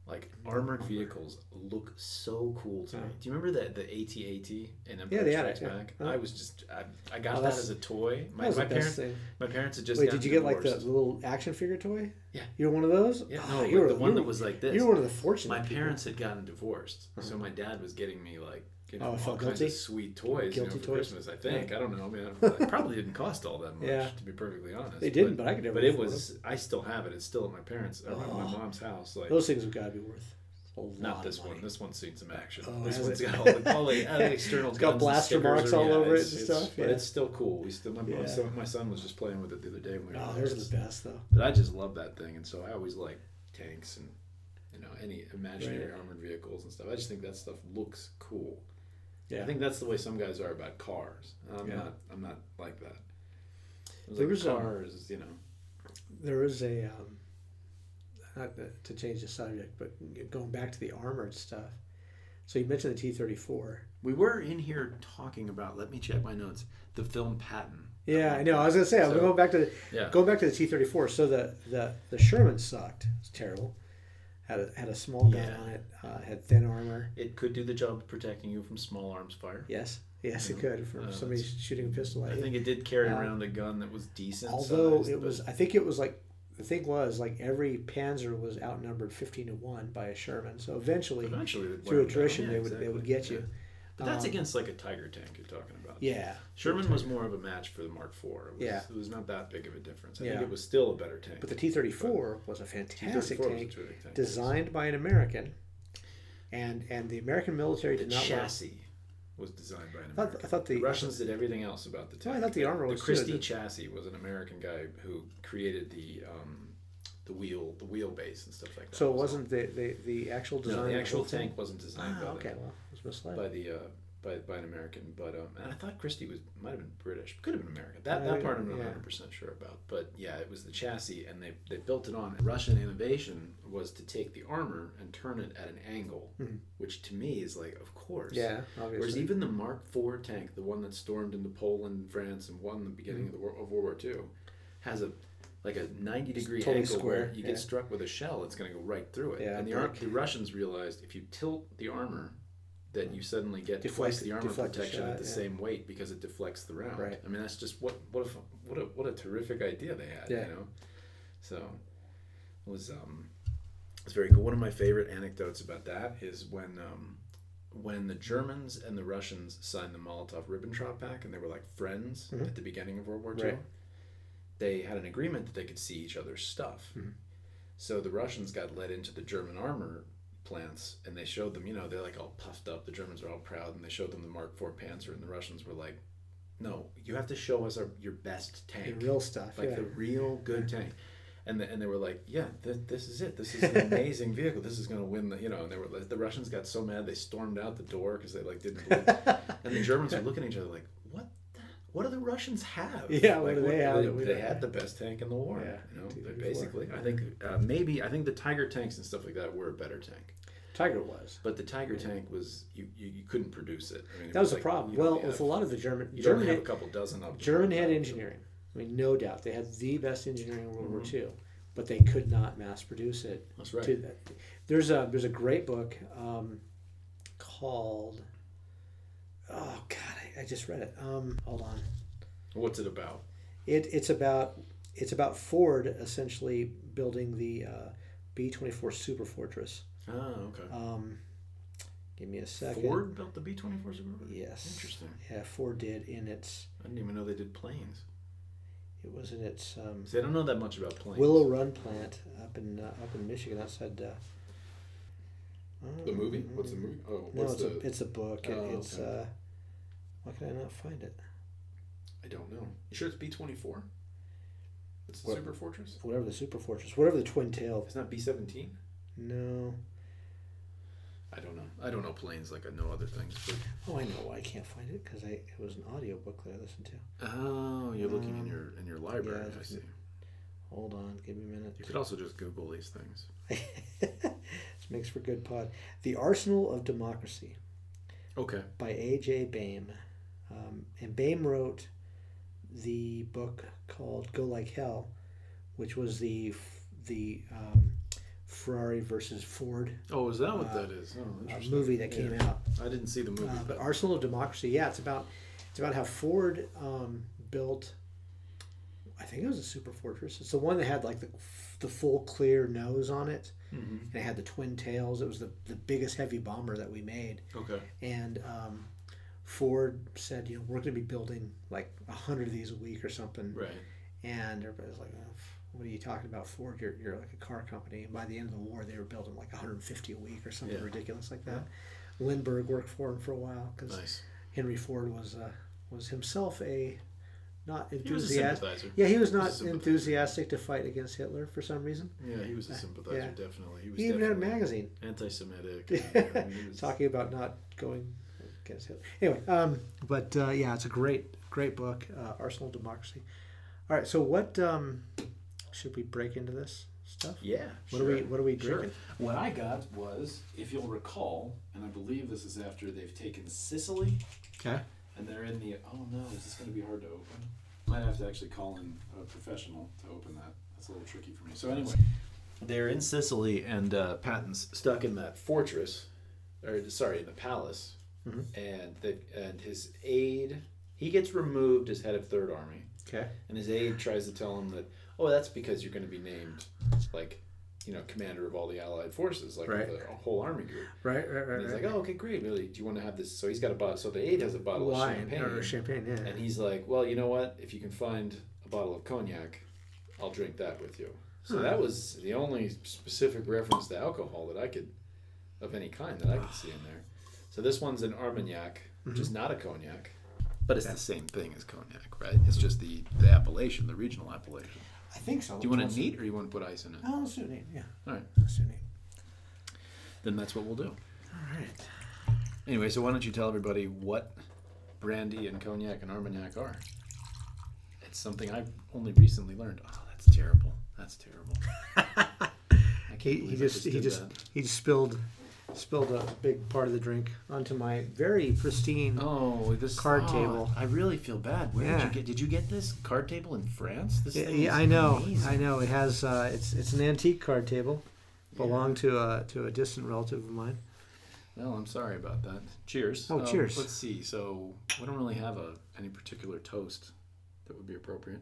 [SPEAKER 3] Like armored vehicles look so cool to me. Do you remember that the AT-AT in Empire
[SPEAKER 2] Yeah,
[SPEAKER 3] Strikes
[SPEAKER 2] yeah.
[SPEAKER 3] Back?
[SPEAKER 2] Huh.
[SPEAKER 3] I was just I, I got
[SPEAKER 2] Oh,
[SPEAKER 3] that as a toy. My, my parents my parents had just
[SPEAKER 2] Wait, did you get like the, the little action figure toy?
[SPEAKER 3] Yeah.
[SPEAKER 2] You were one of those?
[SPEAKER 3] yeah
[SPEAKER 2] Oh,
[SPEAKER 3] no
[SPEAKER 2] you were
[SPEAKER 3] the one that was like this.
[SPEAKER 2] You were one of the fortunate.
[SPEAKER 3] my
[SPEAKER 2] people.
[SPEAKER 3] parents had gotten divorced, so my dad was getting me like know
[SPEAKER 2] Oh,
[SPEAKER 3] all
[SPEAKER 2] felt guilty?
[SPEAKER 3] of sweet toys you know, for
[SPEAKER 2] toys?
[SPEAKER 3] Christmas. I think I don't know. I mean, I it probably didn't cost all that much
[SPEAKER 2] Yeah.
[SPEAKER 3] to be perfectly honest.
[SPEAKER 2] They didn't, but I could never
[SPEAKER 3] But it was. I still have it. It's still at my parents. Or my
[SPEAKER 2] Oh.
[SPEAKER 3] mom's house. Like
[SPEAKER 2] Those things have got to be worth a lot
[SPEAKER 3] not this one. This one's seen some action.
[SPEAKER 2] Oh,
[SPEAKER 3] this one's
[SPEAKER 2] it?
[SPEAKER 3] got all the, all the, all the external
[SPEAKER 2] It's got blaster marks all
[SPEAKER 3] yeah,
[SPEAKER 2] over it and stuff,
[SPEAKER 3] But
[SPEAKER 2] yeah.
[SPEAKER 3] it's still cool. We still my, my
[SPEAKER 2] Yeah.
[SPEAKER 3] son, my son was just playing with it the other day when we were
[SPEAKER 2] Oh,
[SPEAKER 3] there.
[SPEAKER 2] those are the best though.
[SPEAKER 3] But I just love that thing, and so I always like tanks and you know any imaginary
[SPEAKER 2] Right.
[SPEAKER 3] armored vehicles and stuff. I just think that stuff looks cool.
[SPEAKER 2] Yeah.
[SPEAKER 3] I think that's the way some guys are about cars. I'm
[SPEAKER 2] Yeah.
[SPEAKER 3] not. I'm not like that.
[SPEAKER 2] There
[SPEAKER 3] like
[SPEAKER 2] was a-
[SPEAKER 3] cars, you know.
[SPEAKER 2] There is a um, not to change the subject, but going back to the armored stuff. So you mentioned the T thirty four.
[SPEAKER 3] We were in here talking about. Let me check my notes. The film Patton.
[SPEAKER 2] Yeah, I know. I was gonna say I was going back to the,
[SPEAKER 3] Yeah.
[SPEAKER 2] going back to the T thirty four. So the the the Sherman sucked. It's terrible. Had a had a small gun
[SPEAKER 3] Yeah.
[SPEAKER 2] on it. Uh, had thin armor.
[SPEAKER 3] It could do the job of protecting you from small arms fire.
[SPEAKER 2] Yes, yes, it could from
[SPEAKER 3] Uh,
[SPEAKER 2] somebody shooting a pistol at
[SPEAKER 3] I
[SPEAKER 2] you.
[SPEAKER 3] I think it did carry
[SPEAKER 2] Uh,
[SPEAKER 3] around a gun that was decent.
[SPEAKER 2] Although
[SPEAKER 3] sized,
[SPEAKER 2] it was, I think it was like the thing was like every Panzer was outnumbered fifteen to one by a Sherman. So eventually,
[SPEAKER 3] eventually
[SPEAKER 2] through
[SPEAKER 3] wear 'em down.
[SPEAKER 2] attrition,
[SPEAKER 3] Yeah,
[SPEAKER 2] they would they would
[SPEAKER 3] exactly.
[SPEAKER 2] get you.
[SPEAKER 3] Yeah. But that's
[SPEAKER 2] Um,
[SPEAKER 3] against like a Tiger tank you're talking about.
[SPEAKER 2] Yeah,
[SPEAKER 3] Sherman was more of a match for the Mark IV. It was,
[SPEAKER 2] Yeah.
[SPEAKER 3] it was not that big of a difference. I
[SPEAKER 2] Yeah.
[SPEAKER 3] think it was still a better tank.
[SPEAKER 2] but the T thirty four was a fantastic
[SPEAKER 3] T-34 was a
[SPEAKER 2] tank, designed by an American, and and the American military
[SPEAKER 3] The
[SPEAKER 2] did not.
[SPEAKER 3] chassis was designed by an
[SPEAKER 2] I thought,
[SPEAKER 3] American.
[SPEAKER 2] I thought the,
[SPEAKER 3] the Russians did everything else about the tank.
[SPEAKER 2] Well, I thought the armor was
[SPEAKER 3] The
[SPEAKER 2] good.
[SPEAKER 3] Christie chassis was an American guy who created the um, the wheel, the wheelbase and stuff like that.
[SPEAKER 2] So it wasn't the, the, the actual design.
[SPEAKER 3] No, the actual tank wasn't designed
[SPEAKER 2] Ah,
[SPEAKER 3] by,
[SPEAKER 2] okay,
[SPEAKER 3] the,
[SPEAKER 2] well, Was
[SPEAKER 3] by the uh, by, by an American, but um, and I thought Christie was might have been British, could have been American. That that part I'm not
[SPEAKER 2] yeah.
[SPEAKER 3] 100 percent sure about, but yeah, it was the chassis, and they they built it on. Russian innovation was to take the armor and turn it at an angle,
[SPEAKER 2] Mhm.
[SPEAKER 3] which to me is like, of course,
[SPEAKER 2] yeah,
[SPEAKER 3] Whereas even the Mark IV tank, the one that stormed into Poland, France, and won the beginning of the war, of World War II, has a like a ninety degree
[SPEAKER 2] totally
[SPEAKER 3] angle where
[SPEAKER 2] square,
[SPEAKER 3] you
[SPEAKER 2] yeah.
[SPEAKER 3] get struck with a shell, it's going to go right through it.
[SPEAKER 2] Yeah,
[SPEAKER 3] and the, Ar- the Russians realized if you tilt the armor, that you suddenly get
[SPEAKER 2] Deflect-
[SPEAKER 3] twice the armor
[SPEAKER 2] deflect the
[SPEAKER 3] protection
[SPEAKER 2] shot,
[SPEAKER 3] at the
[SPEAKER 2] yeah.
[SPEAKER 3] same weight because it deflects the round.
[SPEAKER 2] Right.
[SPEAKER 3] I mean, that's just what what a what a what a terrific idea they had.
[SPEAKER 2] Yeah.
[SPEAKER 3] You know, so it was um it's very cool. One of my favorite anecdotes about that is when um, when the Germans and the Russians signed the Molotov-Ribbentrop Pact, and they were like friends
[SPEAKER 2] Mhm.
[SPEAKER 3] at the beginning of World War II.
[SPEAKER 2] Right.
[SPEAKER 3] They had an agreement that they could see each other's stuff.
[SPEAKER 2] Mhm.
[SPEAKER 3] So the Russians got let into the German armor plants, and they showed them. You know, they're like all puffed up. The Germans are all proud, and they showed them the Mark IV Panzer, and the Russians were like, "No, you have to show us our, your best tank.
[SPEAKER 2] the real stuff.
[SPEAKER 3] like
[SPEAKER 2] yeah.
[SPEAKER 3] the real good tank. And, the, and they were like, yeah, th- this is it. This is an amazing vehicle. This is going to win the, you know. And they were like, the Russians got so mad they stormed out the door because they like didn't believe. and the Germans were looking at each other like, what? Do the Russians have?
[SPEAKER 2] Yeah, what
[SPEAKER 3] Like,
[SPEAKER 2] do they have
[SPEAKER 3] They, they had the best tank in the war.
[SPEAKER 2] Yeah,
[SPEAKER 3] you know,
[SPEAKER 2] T-34,
[SPEAKER 3] basically. I think uh, maybe I think the Tiger tanks and stuff like that were a better tank.
[SPEAKER 2] Tiger was.
[SPEAKER 3] But the Tiger tank was you, you, you couldn't produce it. I mean, it
[SPEAKER 2] That was the
[SPEAKER 3] like,
[SPEAKER 2] problem. well, with
[SPEAKER 3] have-
[SPEAKER 2] a lot of the German
[SPEAKER 3] you
[SPEAKER 2] German had,
[SPEAKER 3] a couple dozen of.
[SPEAKER 2] German had engineering. I mean, no doubt they had the best engineering in World War
[SPEAKER 3] Mhm.
[SPEAKER 2] II, but they could not mass produce it.
[SPEAKER 3] That's right.
[SPEAKER 2] To. There's a there's a great book um, called. Oh God, I, just read it. Um, hold on.
[SPEAKER 3] What's it about?
[SPEAKER 2] It it's about it's about Ford essentially building the uh, B twenty four Super Fortress.
[SPEAKER 3] Oh, okay.
[SPEAKER 2] Um, give me a second.
[SPEAKER 3] Ford built the B twenty four Super.
[SPEAKER 2] Yes.
[SPEAKER 3] Interesting.
[SPEAKER 2] Yeah, Ford did in its.
[SPEAKER 3] I didn't even know they did planes.
[SPEAKER 2] It was in its um,
[SPEAKER 3] See, I don't know that much about planes.
[SPEAKER 2] Willow Run plant up in uh, up in Michigan outside. Uh,
[SPEAKER 3] The movie? What's the movie? Oh,
[SPEAKER 2] No, it's
[SPEAKER 3] the?
[SPEAKER 2] a it's a book.
[SPEAKER 3] Oh,
[SPEAKER 2] it's
[SPEAKER 3] okay.
[SPEAKER 2] uh, Why can I not find it?
[SPEAKER 3] I don't know. You sure it's B twenty four? It's the
[SPEAKER 2] What?
[SPEAKER 3] Super Fortress.
[SPEAKER 2] Whatever the Super Fortress, whatever the twin tail.
[SPEAKER 3] It's not B seventeen.
[SPEAKER 2] No.
[SPEAKER 3] I don't know. I don't know planes like I know other things. But...
[SPEAKER 2] Oh, I know why I can't find it because I it was an audiobook that I listened to.
[SPEAKER 3] Oh, you're looking in
[SPEAKER 2] Um,
[SPEAKER 3] your in your library.
[SPEAKER 2] yeah,
[SPEAKER 3] I see.
[SPEAKER 2] Hold on, give me a minute.
[SPEAKER 3] You could also just Google these things.
[SPEAKER 2] this makes for good pod. The Arsenal of Democracy
[SPEAKER 3] Okay.
[SPEAKER 2] by A.J. Baim. Um, and Baim wrote the book called Go Like Hell, which was the the um, Ferrari versus Ford
[SPEAKER 3] Oh, is that what
[SPEAKER 2] Uh,
[SPEAKER 3] that is? Oh,
[SPEAKER 2] uh, movie that came
[SPEAKER 3] Yeah.
[SPEAKER 2] out.
[SPEAKER 3] I didn't see the movie.
[SPEAKER 2] Uh, but Arsenal of Democracy, yeah, it's about it's about how Ford um, built. I think it was a Super Fortress. It's the one that had like the the full clear nose on it,
[SPEAKER 3] Mhm.
[SPEAKER 2] and it had the twin tails. It was the the biggest heavy bomber that we made,
[SPEAKER 3] Okay.
[SPEAKER 2] and um, Ford said, you know, we're going to be building like a hundred of these a week or something.
[SPEAKER 3] Right.
[SPEAKER 2] And everybody's like, oh, what are you talking about, Ford? You're, you're like a car company. And by the end of the war, they were building like 150 a week or something
[SPEAKER 3] Yeah.
[SPEAKER 2] ridiculous like that. Lindbergh worked for him for a while because
[SPEAKER 3] Nice.
[SPEAKER 2] Henry Ford was uh, was himself a not
[SPEAKER 3] He
[SPEAKER 2] enthusiastic.
[SPEAKER 3] sympathizer.
[SPEAKER 2] Yeah, he was
[SPEAKER 3] He was
[SPEAKER 2] not enthusiastic to fight against Hitler for some reason.
[SPEAKER 3] Yeah, he was a sympathizer,
[SPEAKER 2] Yeah.
[SPEAKER 3] definitely. He was
[SPEAKER 2] He even had a magazine
[SPEAKER 3] anti-Semitic. and, I mean, he was-
[SPEAKER 2] talking about not going Anyway, um, but uh, yeah, it's a great, great book, uh, Arsenal Democracy. All right, so what um, should we break into this stuff?
[SPEAKER 3] Yeah.
[SPEAKER 2] What
[SPEAKER 3] sure.
[SPEAKER 2] are we What are we
[SPEAKER 3] Sure. What I got was, if you'll recall, and I believe this is after they've taken Sicily,
[SPEAKER 2] Okay.
[SPEAKER 3] and they're in the. Oh no, is this going to be hard to open? Might have to actually call in a professional to open that. That's a little tricky for me. So anyway, they're in Sicily, and uh, Patton's stuck in that fortress, or sorry, in the palace,
[SPEAKER 2] Mhm.
[SPEAKER 3] and the, and his aide he gets removed as head of Third Army,
[SPEAKER 2] Okay.
[SPEAKER 3] and his aide tries to tell him that, oh, that's because you're going to be named, like, you know, commander of all the Allied forces, like
[SPEAKER 2] Right.
[SPEAKER 3] a whole army group.
[SPEAKER 2] Right. Right. Right.
[SPEAKER 3] And he's
[SPEAKER 2] right.
[SPEAKER 3] like, oh, okay, great. Really, do you want to have this? So he's got a bottle. So the aide has a bottle
[SPEAKER 2] wine
[SPEAKER 3] of champagne,
[SPEAKER 2] or champagne. Yeah.
[SPEAKER 3] and he's like, well, you know what? If you can find a bottle of cognac, I'll drink that with you. So
[SPEAKER 2] Huh.
[SPEAKER 3] that was the only specific reference to alcohol that I could, of any kind, that I could see in there. So this one's an Armagnac, which is mm-hmm. not a cognac, but it's the same thing as cognac, right? Mm-hmm. It's just the the appellation, the regional appellation.
[SPEAKER 2] I think so.
[SPEAKER 3] Do you want it neat or you want to put ice in it?
[SPEAKER 2] Oh, let's do it neat. Yeah.
[SPEAKER 3] All right,
[SPEAKER 2] Let's do it neat.
[SPEAKER 3] then that's what we'll do.
[SPEAKER 2] All right.
[SPEAKER 3] Anyway, so why don't you tell everybody what brandy and cognac and Armagnac are? It's something I've only recently learned. Oh, that's terrible. That's terrible. I can't
[SPEAKER 2] He, he
[SPEAKER 3] I
[SPEAKER 2] just he just
[SPEAKER 3] that.
[SPEAKER 2] he just spilled spilled a big part of the drink onto my very pristine.
[SPEAKER 3] Oh, this
[SPEAKER 2] Card
[SPEAKER 3] oh,
[SPEAKER 2] table.
[SPEAKER 3] I really feel bad. Where did you get? Did you get this card table in France? This
[SPEAKER 2] Yeah, yeah, I know.
[SPEAKER 3] amazing.
[SPEAKER 2] I know. It has. Uh, it's it's an antique card table. Belonged to a to a distant relative of mine.
[SPEAKER 3] Well, I'm sorry about that. Cheers.
[SPEAKER 2] Oh,
[SPEAKER 3] Um,
[SPEAKER 2] cheers.
[SPEAKER 3] Let's see. So we don't really have a any particular toast that would be appropriate.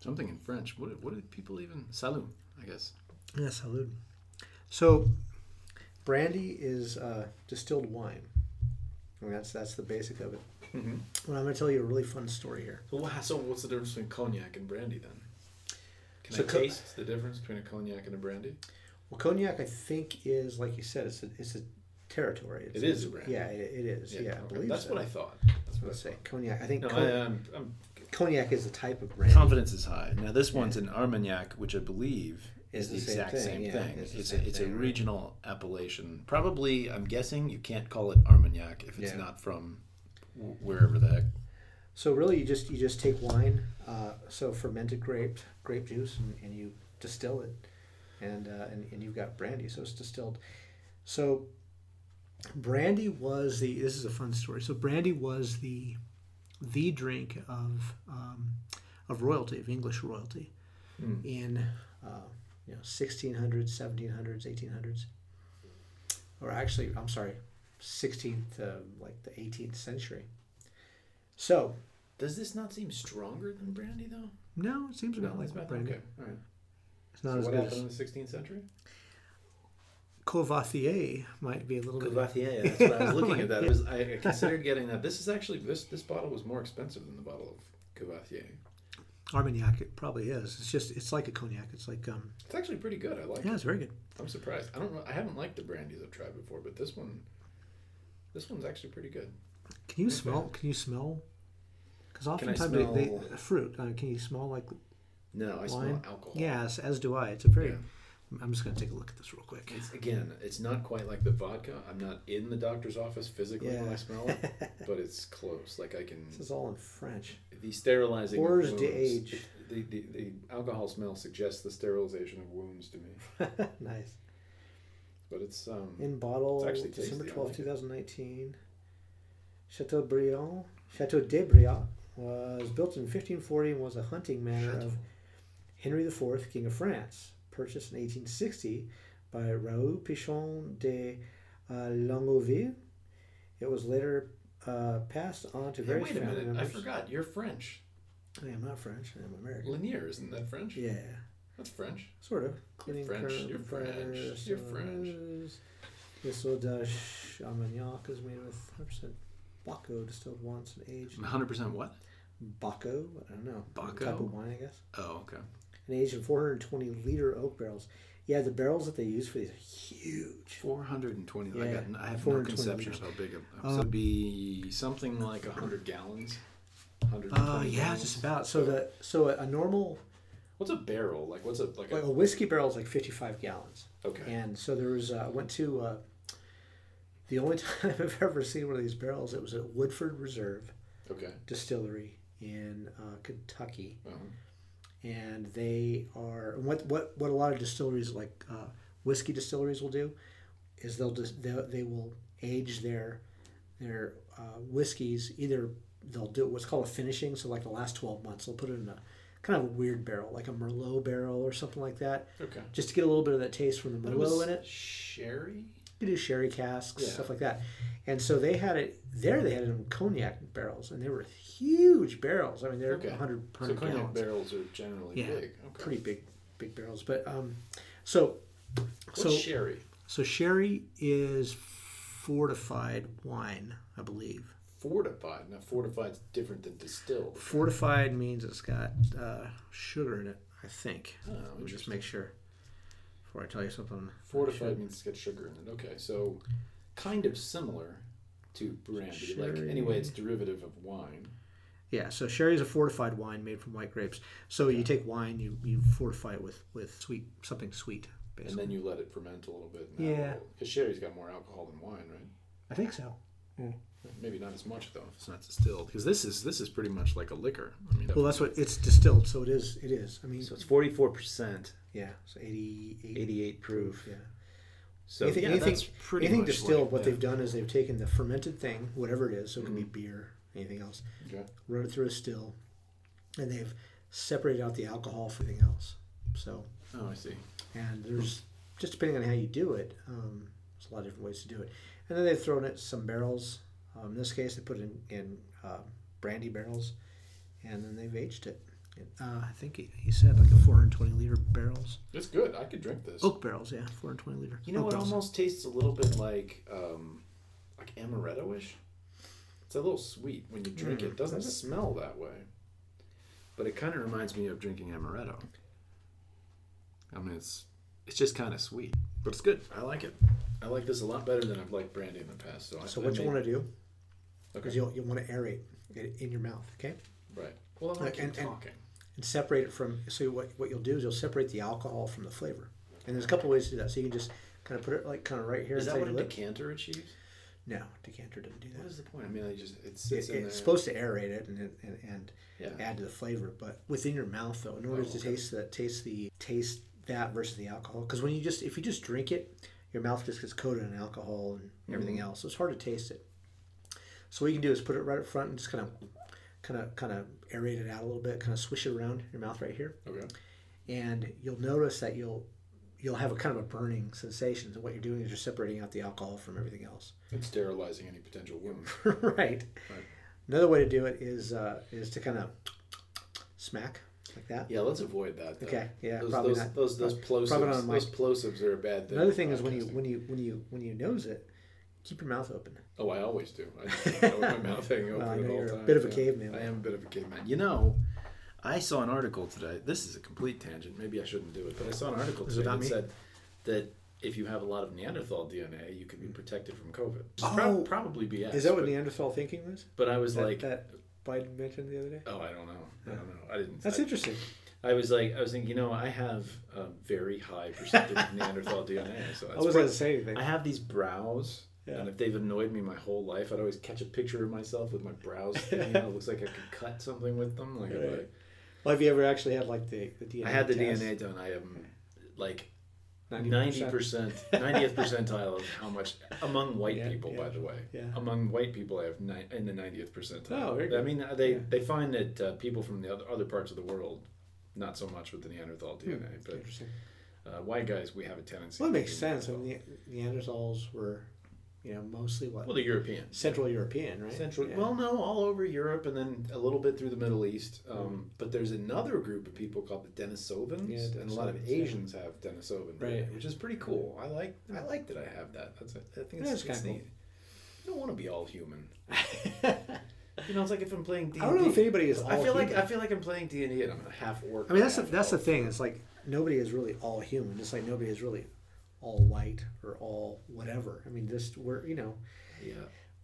[SPEAKER 3] Something in French. What what did people even? Salut, I guess.
[SPEAKER 2] Yeah, salut. So, brandy is uh, distilled wine. I that's that's the basic of it.
[SPEAKER 3] Mm-hmm.
[SPEAKER 2] Well, I'm going to tell you a really fun story here.
[SPEAKER 3] So, so what's the difference between cognac and brandy then? Can
[SPEAKER 2] So
[SPEAKER 3] I
[SPEAKER 2] co-
[SPEAKER 3] taste the difference between a cognac and a brandy?
[SPEAKER 2] Well, cognac, I think, is like you said, it's a it's a territory. It's,
[SPEAKER 3] It is a brand.
[SPEAKER 2] Yeah, it, it is. Yeah, I
[SPEAKER 3] okay.
[SPEAKER 2] believe
[SPEAKER 3] that's
[SPEAKER 2] so.
[SPEAKER 3] what I thought. That's what I
[SPEAKER 2] say cognac. I think.
[SPEAKER 3] No,
[SPEAKER 2] co-
[SPEAKER 3] I, am I'm
[SPEAKER 2] cognac is a type of brandy.
[SPEAKER 3] confidence is high. Now this one's an Armagnac, which I believe
[SPEAKER 2] Is the
[SPEAKER 3] the,
[SPEAKER 2] same
[SPEAKER 3] exact
[SPEAKER 2] thing,
[SPEAKER 3] same
[SPEAKER 2] yeah,
[SPEAKER 3] thing.
[SPEAKER 2] it's
[SPEAKER 3] It's
[SPEAKER 2] same
[SPEAKER 3] a it's
[SPEAKER 2] thing,
[SPEAKER 3] a
[SPEAKER 2] right.
[SPEAKER 3] regional appellation. Probably, I'm guessing you can't call it Armagnac if it's
[SPEAKER 2] Yeah.
[SPEAKER 3] not from wherever the heck.
[SPEAKER 2] So really, you just you just take wine, uh, so fermented grape grape juice, and, and you distill it, and, uh, and and you've got brandy. So it's distilled. So brandy was the. This is a fun story. So brandy was the the drink of um, of royalty of English royalty
[SPEAKER 3] Hmm.
[SPEAKER 2] in uh, you know 1600s, 1700s, 1800s, or actually, I'm sorry, 16th to like the 18th century. So
[SPEAKER 3] Does this not seem stronger than brandy though?
[SPEAKER 2] No, it seems about
[SPEAKER 3] it's
[SPEAKER 2] like
[SPEAKER 3] about
[SPEAKER 2] brandy.
[SPEAKER 3] Okay, all right.
[SPEAKER 2] It's not
[SPEAKER 3] So
[SPEAKER 2] as
[SPEAKER 3] what
[SPEAKER 2] good
[SPEAKER 3] happened
[SPEAKER 2] as
[SPEAKER 3] in the 16th century?
[SPEAKER 2] Courvoisier might be a little bit.
[SPEAKER 3] Courvoisier. That's what I was looking at. That was I considered getting that. This is actually this this bottle was more expensive than the bottle of Courvoisier.
[SPEAKER 2] Armagnac, it probably is. It's just it's like a cognac. It's like um
[SPEAKER 3] It's actually pretty good. I like
[SPEAKER 2] yeah,
[SPEAKER 3] it.
[SPEAKER 2] it's very good.
[SPEAKER 3] I'm surprised. I don't know. I haven't liked the brandies I've tried before, but this one, this one's actually pretty good.
[SPEAKER 2] Can you smell? Can you smell? Because
[SPEAKER 3] Can I
[SPEAKER 2] oftentimes they, they fruit. Uh, can you smell like
[SPEAKER 3] No, I
[SPEAKER 2] wine?
[SPEAKER 3] smell alcohol.
[SPEAKER 2] Yes, as do I. It's a very.
[SPEAKER 3] Yeah.
[SPEAKER 2] I'm just gonna take a look at this real quick.
[SPEAKER 3] It's, again, it's not quite like the vodka. I'm not in the doctor's office physically when I smell it, but it's close. Like I can.
[SPEAKER 2] This is all in French.
[SPEAKER 3] The sterilizing
[SPEAKER 2] Hors
[SPEAKER 3] wounds.
[SPEAKER 2] d'age.
[SPEAKER 3] The, the, the alcohol smell suggests the sterilization of wounds to me,
[SPEAKER 2] nice.
[SPEAKER 3] but it's um.
[SPEAKER 2] In bottle,
[SPEAKER 3] It's actually
[SPEAKER 2] December twelfth, two 2019. Chateaubriand, Chateau de Briand was built in 1540 and was a hunting manor
[SPEAKER 3] Chateau.
[SPEAKER 2] of Henry IV, King of France. Purchased in 1860 by Raoul Pichon de uh, Longueville. It was later uh, passed on to
[SPEAKER 3] Hey,
[SPEAKER 2] various
[SPEAKER 3] wait a minute! I forgot. You're French.
[SPEAKER 2] I am not French. I am American.
[SPEAKER 3] Lanier, isn't that French?
[SPEAKER 2] Yeah,
[SPEAKER 3] That's French.
[SPEAKER 2] sort of.
[SPEAKER 3] You're French, you're French, you're French.
[SPEAKER 2] The soda Armagnac is made with 100% Baco distilled once and aged.
[SPEAKER 3] 100% what?
[SPEAKER 2] Baco, I don't know.
[SPEAKER 3] Baco?
[SPEAKER 2] Type of wine, I guess.
[SPEAKER 3] Oh, okay.
[SPEAKER 2] And aged in 420 liter oak barrels. Yeah, the barrels that they use for these are huge.
[SPEAKER 3] 420. I
[SPEAKER 2] Yeah,
[SPEAKER 3] got. I have no
[SPEAKER 2] 420
[SPEAKER 3] conception of
[SPEAKER 2] liters.
[SPEAKER 3] how big. A,
[SPEAKER 2] Uh,
[SPEAKER 3] so it'd be something like 100 gallons. 120
[SPEAKER 2] Uh, yeah,
[SPEAKER 3] gallons.
[SPEAKER 2] just about. So the so a normal
[SPEAKER 3] What's a barrel? Like what's a like
[SPEAKER 2] like
[SPEAKER 3] a
[SPEAKER 2] a whiskey barrel is like 55 gallons.
[SPEAKER 3] okay?
[SPEAKER 2] And so there was, uh, I went to, uh, the only time I've ever seen one of these barrels, it was at Woodford Reserve
[SPEAKER 3] Okay.
[SPEAKER 2] Distillery in uh, Kentucky.
[SPEAKER 3] Uh-huh.
[SPEAKER 2] And they are, and what, what, what a lot of distilleries, like uh, whiskey distilleries, will do is they'll just, they, they will age their, their uh, whiskeys, either they'll do what's called a finishing, so like the last 12 months, they'll put it in a kind of a weird barrel, like a Merlot barrel or something like that,
[SPEAKER 3] Okay.
[SPEAKER 2] just to get a little bit of that taste from the Merlot in it.
[SPEAKER 3] Sherry.
[SPEAKER 2] You do sherry casks,
[SPEAKER 3] Yeah.
[SPEAKER 2] stuff like that. And so they had it there. They had it in cognac barrels, and they were huge barrels. I mean, they're
[SPEAKER 3] Okay.
[SPEAKER 2] 100,
[SPEAKER 3] So cognac
[SPEAKER 2] gallons.
[SPEAKER 3] barrels are generally
[SPEAKER 2] Yeah,
[SPEAKER 3] big. Okay.
[SPEAKER 2] Pretty big, big barrels. But um, so
[SPEAKER 3] What's
[SPEAKER 2] so
[SPEAKER 3] sherry?
[SPEAKER 2] so sherry is fortified wine, I believe.
[SPEAKER 3] Fortified. Now fortified's different than distilled.
[SPEAKER 2] Fortified means it's got uh, sugar in it. I think.
[SPEAKER 3] Oh,
[SPEAKER 2] Let me just make sure before I tell you something.
[SPEAKER 3] Fortified means it's got sugar in it. Okay, so kind of similar to brandy. Like anyway, it's derivative of wine.
[SPEAKER 2] Yeah, so sherry is a fortified wine made from white grapes. So you take wine, you, you fortify it with, with sweet something sweet,
[SPEAKER 3] And then you let it ferment a little bit.
[SPEAKER 2] Yeah.
[SPEAKER 3] Because sherry's got more alcohol than wine, right?
[SPEAKER 2] I think so.
[SPEAKER 3] Maybe not as much though. If it's not distilled. Because this is this is pretty much like a liquor. I mean,
[SPEAKER 2] Well, that's what it's distilled, so it is. It is. I mean,
[SPEAKER 1] So it's 44%,
[SPEAKER 2] yeah, so 88,
[SPEAKER 1] 88 proof.
[SPEAKER 2] Yeah.
[SPEAKER 1] So
[SPEAKER 2] anything,
[SPEAKER 3] yeah,
[SPEAKER 2] anything,
[SPEAKER 3] that's pretty
[SPEAKER 2] anything distilled,
[SPEAKER 3] like-
[SPEAKER 2] what
[SPEAKER 3] yeah.
[SPEAKER 2] they've done is they've taken the fermented thing, whatever it is, so it can be beer, anything else,
[SPEAKER 3] Okay.
[SPEAKER 2] run it through a still, and they've separated out the alcohol from everything else. So,
[SPEAKER 3] Oh, I see.
[SPEAKER 2] and there's just depending on how you do it, um, there's a lot of different ways to do it. And then they've thrown it some barrels. Um, in this case, they put it in, in uh, brandy barrels, and then they've aged it. Uh, I think he, he said like a 420 liter barrels,
[SPEAKER 3] It's good. I could drink this.
[SPEAKER 2] oak barrels, yeah, 420 liter.
[SPEAKER 3] You know,
[SPEAKER 2] oak
[SPEAKER 3] it
[SPEAKER 2] barrels.
[SPEAKER 3] almost tastes a little bit like um, like amaretto-ish. It's a little sweet when you drink it.
[SPEAKER 2] Mm,
[SPEAKER 3] It doesn't
[SPEAKER 2] it?
[SPEAKER 3] smell that way, but it kind of reminds me of drinking amaretto. I mean, it's it's just kind of sweet, but it's good. I like it. I like this a lot better than I've liked brandy in the past. So,
[SPEAKER 2] So
[SPEAKER 3] I
[SPEAKER 2] what you
[SPEAKER 3] may-
[SPEAKER 2] want to do
[SPEAKER 3] Okay.
[SPEAKER 2] is you'll you'll want to aerate it in your mouth, okay,
[SPEAKER 3] Right. Well, I want
[SPEAKER 2] Like,
[SPEAKER 3] to keep
[SPEAKER 2] and- and-
[SPEAKER 3] talking.
[SPEAKER 2] And separate it from. So what what you'll do is you'll separate the alcohol from the flavor. And there's a couple ways to do that. So you can just kind of put it like kind of right here
[SPEAKER 3] Is that what a
[SPEAKER 2] lip.
[SPEAKER 3] decanter achieves?
[SPEAKER 2] No, decanter doesn't do
[SPEAKER 3] What
[SPEAKER 2] that.
[SPEAKER 3] is the point? I mean, I just it
[SPEAKER 2] It,
[SPEAKER 3] sits in there.
[SPEAKER 2] it's supposed to aerate it and, and and
[SPEAKER 3] yeah.
[SPEAKER 2] add to the flavor, but within your mouth though, in order
[SPEAKER 3] Oh,
[SPEAKER 2] to taste that, taste the taste that versus the alcohol. Because when you just if you just drink it, your mouth just gets coated in alcohol and everything
[SPEAKER 3] Mm-hmm.
[SPEAKER 2] else, so it's hard to taste it. So what you can do is put it right up front and just kind of, kind of, kind of aerate it out a little bit, kind of swish it around your mouth right here,
[SPEAKER 3] Okay.
[SPEAKER 2] and you'll notice that you'll you'll have a kind of a burning sensation. So what you're doing is you're separating out the alcohol from everything else.
[SPEAKER 3] And sterilizing any potential wound.
[SPEAKER 2] right.
[SPEAKER 3] Right.
[SPEAKER 2] Another way to do it is uh, is to kind of smack like that.
[SPEAKER 3] Yeah, let's avoid that. Though.
[SPEAKER 2] Okay, yeah,
[SPEAKER 3] those,
[SPEAKER 2] probably
[SPEAKER 3] those,
[SPEAKER 2] not.
[SPEAKER 3] Those those plosives,
[SPEAKER 2] probably not on
[SPEAKER 3] those plosives are a bad thing.
[SPEAKER 2] Another
[SPEAKER 3] in
[SPEAKER 2] thing is when you when you when you when you nose it, keep your mouth open.
[SPEAKER 3] Oh, I always do. I just drink it with my mouth hanging oh, open
[SPEAKER 2] Well, I
[SPEAKER 3] all
[SPEAKER 2] you're a bit of a
[SPEAKER 3] yeah.
[SPEAKER 2] caveman.
[SPEAKER 3] I am a bit of a caveman. You know, I saw an article today. This is a complete tangent. Maybe I shouldn't do it, but I saw an article today that
[SPEAKER 2] me?
[SPEAKER 3] said that if you have a lot of Neanderthal DNA, you could be protected from COVID.
[SPEAKER 2] Oh.
[SPEAKER 3] prob- probably BS.
[SPEAKER 2] Is that what
[SPEAKER 3] but,
[SPEAKER 2] Neanderthal thinking was?
[SPEAKER 3] but I was
[SPEAKER 2] That,
[SPEAKER 3] like,
[SPEAKER 2] that Biden mentioned the other day.
[SPEAKER 3] oh, I don't know. I don't know. I didn't.
[SPEAKER 2] That's
[SPEAKER 3] I,
[SPEAKER 2] interesting.
[SPEAKER 3] I was like, I was thinking, you know, I have a very high percentage of Neanderthal DNA. So
[SPEAKER 2] I wasn't
[SPEAKER 3] prob-
[SPEAKER 2] going to say anything.
[SPEAKER 3] I have these brows,
[SPEAKER 2] Yeah.
[SPEAKER 3] and if they've annoyed me my whole life, I'd always catch a picture of myself with my brows. It looks like I could cut something with them. Like,
[SPEAKER 2] Right. Well, have you ever actually had like the, the DNA?
[SPEAKER 3] I had the
[SPEAKER 2] test?
[SPEAKER 3] DNA done. I am like
[SPEAKER 2] 90%?
[SPEAKER 3] ninetieth percentile of how much among white
[SPEAKER 2] Yeah,
[SPEAKER 3] people.
[SPEAKER 2] yeah.
[SPEAKER 3] By the way,
[SPEAKER 2] Yeah.
[SPEAKER 3] among white people, I have ni- in the ninetieth percentile.
[SPEAKER 2] Oh, very good.
[SPEAKER 3] I mean, they
[SPEAKER 2] Yeah.
[SPEAKER 3] they find that uh, people from the other, other parts of the world, not so much with the Neanderthal DNA, but
[SPEAKER 2] Interesting.
[SPEAKER 3] uh, white guys, we have a tendency.
[SPEAKER 2] Well, it makes sense. I mean, the Neanderthals were, you know, mostly what
[SPEAKER 3] well, the European,
[SPEAKER 2] Central European, right?
[SPEAKER 3] Central,
[SPEAKER 2] Yeah.
[SPEAKER 3] well, no, all over Europe, and then a little bit through the Middle East. Um, But there's another group of people called the Denisovans,
[SPEAKER 2] Yeah,
[SPEAKER 3] and a lot of
[SPEAKER 2] Denisovans, yeah.
[SPEAKER 3] Asians have Denisovan,
[SPEAKER 2] Right.
[SPEAKER 3] Which is pretty cool. I like, I like that I have that. That's, a, I think it's,
[SPEAKER 2] it's
[SPEAKER 3] it's
[SPEAKER 2] kinda
[SPEAKER 3] neat. I don't want to be all human. You know, it's like if I'm playing D.
[SPEAKER 2] I don't know if anybody is.
[SPEAKER 3] I feel like. I feel like I'm playing D and D, and I'm a half orc.
[SPEAKER 2] I mean, that's the, that's the thing. It's like nobody is really all human. Just like nobody is really all white or all whatever. I mean, just we're you know
[SPEAKER 3] Yeah,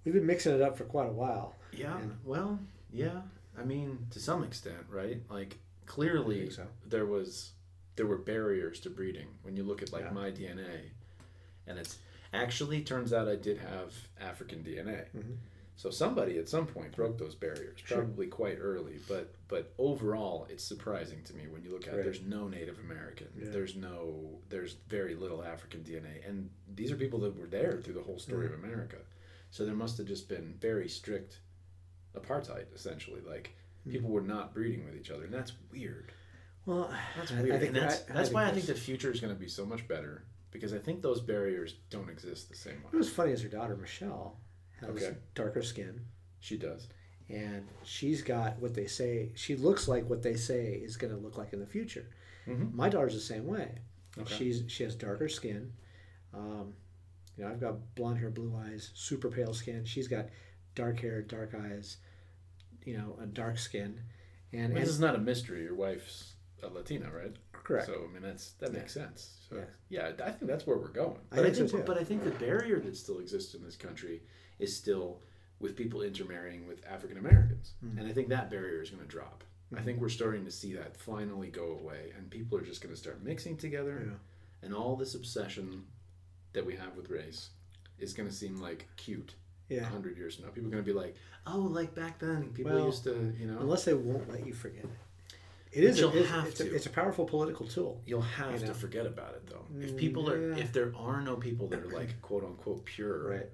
[SPEAKER 2] we've been mixing it up for quite a while.
[SPEAKER 3] yeah.
[SPEAKER 2] And-
[SPEAKER 3] Well, yeah. I mean, to some extent, right? Like clearly,
[SPEAKER 2] so.
[SPEAKER 3] there was there were barriers to breeding when you look at like
[SPEAKER 2] Yeah.
[SPEAKER 3] my DNA, and it's actually turns out I did have African DNA.
[SPEAKER 2] Mhm.
[SPEAKER 3] So somebody at some point broke those barriers,
[SPEAKER 2] Sure.
[SPEAKER 3] probably quite early. But but overall, it's surprising to me when you look at
[SPEAKER 2] Right.
[SPEAKER 3] there's no Native American,
[SPEAKER 2] Yeah.
[SPEAKER 3] there's no there's very little African DNA, and these are people that were there through the whole story
[SPEAKER 2] Mm.
[SPEAKER 3] of America. So there must have just been very strict apartheid, essentially. Like
[SPEAKER 2] Mm.
[SPEAKER 3] people were not breeding with each other, and that's weird.
[SPEAKER 2] Well,
[SPEAKER 3] That's weird.
[SPEAKER 2] I think
[SPEAKER 3] that's
[SPEAKER 2] I- I
[SPEAKER 3] that's why I think the future is going to be so much better because I think those barriers don't exist the same way.
[SPEAKER 2] It was funny as her daughter Michelle has
[SPEAKER 3] Okay.
[SPEAKER 2] darker skin,
[SPEAKER 3] She does.
[SPEAKER 2] and she's got what they say. She looks like what they say is going to look like in the future.
[SPEAKER 3] Mhm.
[SPEAKER 2] My daughter's the same way.
[SPEAKER 3] Okay.
[SPEAKER 2] She's she has darker skin. Um, you know, I've got blonde hair, blue eyes, super pale skin. She's got dark hair, dark eyes. You know, a dark skin, and,
[SPEAKER 3] This
[SPEAKER 2] and
[SPEAKER 3] is not a mystery. Your wife's a Latina, right?
[SPEAKER 2] correct.
[SPEAKER 3] So I mean, that's that
[SPEAKER 2] Yeah.
[SPEAKER 3] makes sense. So
[SPEAKER 2] Yeah.
[SPEAKER 3] yeah. I think that's where we're going.
[SPEAKER 2] I
[SPEAKER 3] But
[SPEAKER 2] think so, too.
[SPEAKER 3] But I think the barrier that still exists in this country is still with people intermarrying with African Americans,
[SPEAKER 2] Mm.
[SPEAKER 3] and I think that barrier is going to drop. I
[SPEAKER 2] Mhm.
[SPEAKER 3] think we're starting to see that finally go away, and people are just going to start mixing together,
[SPEAKER 2] Yeah.
[SPEAKER 3] and all this obsession that we have with race is going to seem like cute
[SPEAKER 2] yeah.
[SPEAKER 3] hundred years from now. People are going to be like, "Oh, like back then, people
[SPEAKER 2] Well,
[SPEAKER 3] used to, you know."
[SPEAKER 2] Unless they won't let you forget it. It is.
[SPEAKER 3] You'll
[SPEAKER 2] a,
[SPEAKER 3] have
[SPEAKER 2] it's,
[SPEAKER 3] to.
[SPEAKER 2] A, it's a powerful political tool.
[SPEAKER 3] You'll have
[SPEAKER 2] you know.
[SPEAKER 3] to forget about it though. If
[SPEAKER 2] Mm,
[SPEAKER 3] people are, if there are no people that are like quote unquote pure,
[SPEAKER 2] Right.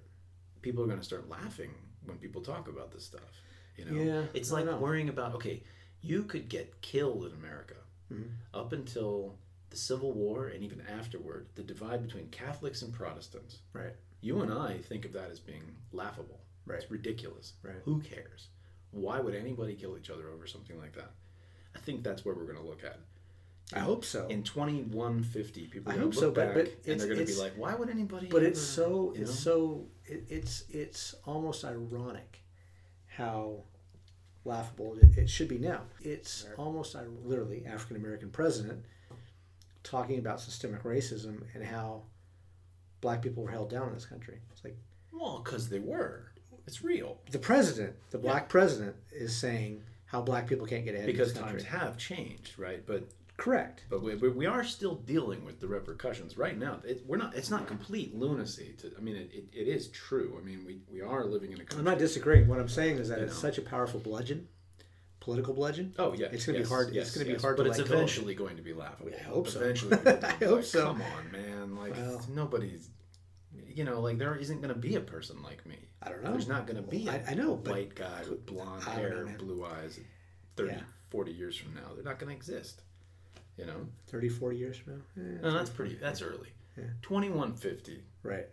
[SPEAKER 3] People are going to start laughing when people talk about this stuff. You know,
[SPEAKER 2] Yeah,
[SPEAKER 3] it's like worrying about okay, you could get killed in America
[SPEAKER 2] Mhm.
[SPEAKER 3] up until the Civil War and even afterward. The divide between Catholics and Protestants.
[SPEAKER 2] Right.
[SPEAKER 3] You and I think of that as being laughable.
[SPEAKER 2] Right.
[SPEAKER 3] It's ridiculous.
[SPEAKER 2] Right.
[SPEAKER 3] Who cares? Why would anybody kill each other over something like that? I think that's where we're going to look at.
[SPEAKER 2] I hope so.
[SPEAKER 3] In 2150, people
[SPEAKER 2] I hope so, but- but
[SPEAKER 3] and they're going to be like, why would anybody
[SPEAKER 2] but
[SPEAKER 3] ever,
[SPEAKER 2] it's so it's
[SPEAKER 3] know?
[SPEAKER 2] so it, it's it's almost ironic how laughable it, it should be now. It's almost literally African American president talking about systemic racism and how black people were held down in this country. It's like
[SPEAKER 3] Well, because they were. It's real.
[SPEAKER 2] the president, the black president, is saying how black people can't get ahead
[SPEAKER 3] Because
[SPEAKER 2] in this country.
[SPEAKER 3] times have changed, right? But
[SPEAKER 2] Correct.
[SPEAKER 3] but we, we we are still dealing with the repercussions right now. It, we're not. It's not complete lunacy. To, I mean, it, it, it is true. I mean, we, we are living in a country.
[SPEAKER 2] I'm not disagreeing. What I'm saying is that it's
[SPEAKER 3] know.
[SPEAKER 2] such a powerful bludgeon, political bludgeon.
[SPEAKER 3] Oh yeah,
[SPEAKER 2] It's gonna be
[SPEAKER 3] yes,
[SPEAKER 2] hard- it's gonna be hard
[SPEAKER 3] but
[SPEAKER 2] to
[SPEAKER 3] it's
[SPEAKER 2] let go
[SPEAKER 3] eventually going to be laughable.
[SPEAKER 2] I hope so.
[SPEAKER 3] Eventually,
[SPEAKER 2] I hope
[SPEAKER 3] like,
[SPEAKER 2] so.
[SPEAKER 3] Come on, man! Like
[SPEAKER 2] Well.
[SPEAKER 3] nobody's, you know, like there isn't going to be a person like me.
[SPEAKER 2] I don't know.
[SPEAKER 3] There's not going to be.
[SPEAKER 2] I-
[SPEAKER 3] a
[SPEAKER 2] I know, but-
[SPEAKER 3] white guy with blonde hair
[SPEAKER 2] know,
[SPEAKER 3] blue eyes, 30,
[SPEAKER 2] Yeah.
[SPEAKER 3] 40 years from now. They're not going to exist. You know,
[SPEAKER 2] 30, 40 years from now. Eh,
[SPEAKER 3] no, that's pretty. That's early.
[SPEAKER 2] Yeah.
[SPEAKER 3] Twenty one fifty.
[SPEAKER 2] right.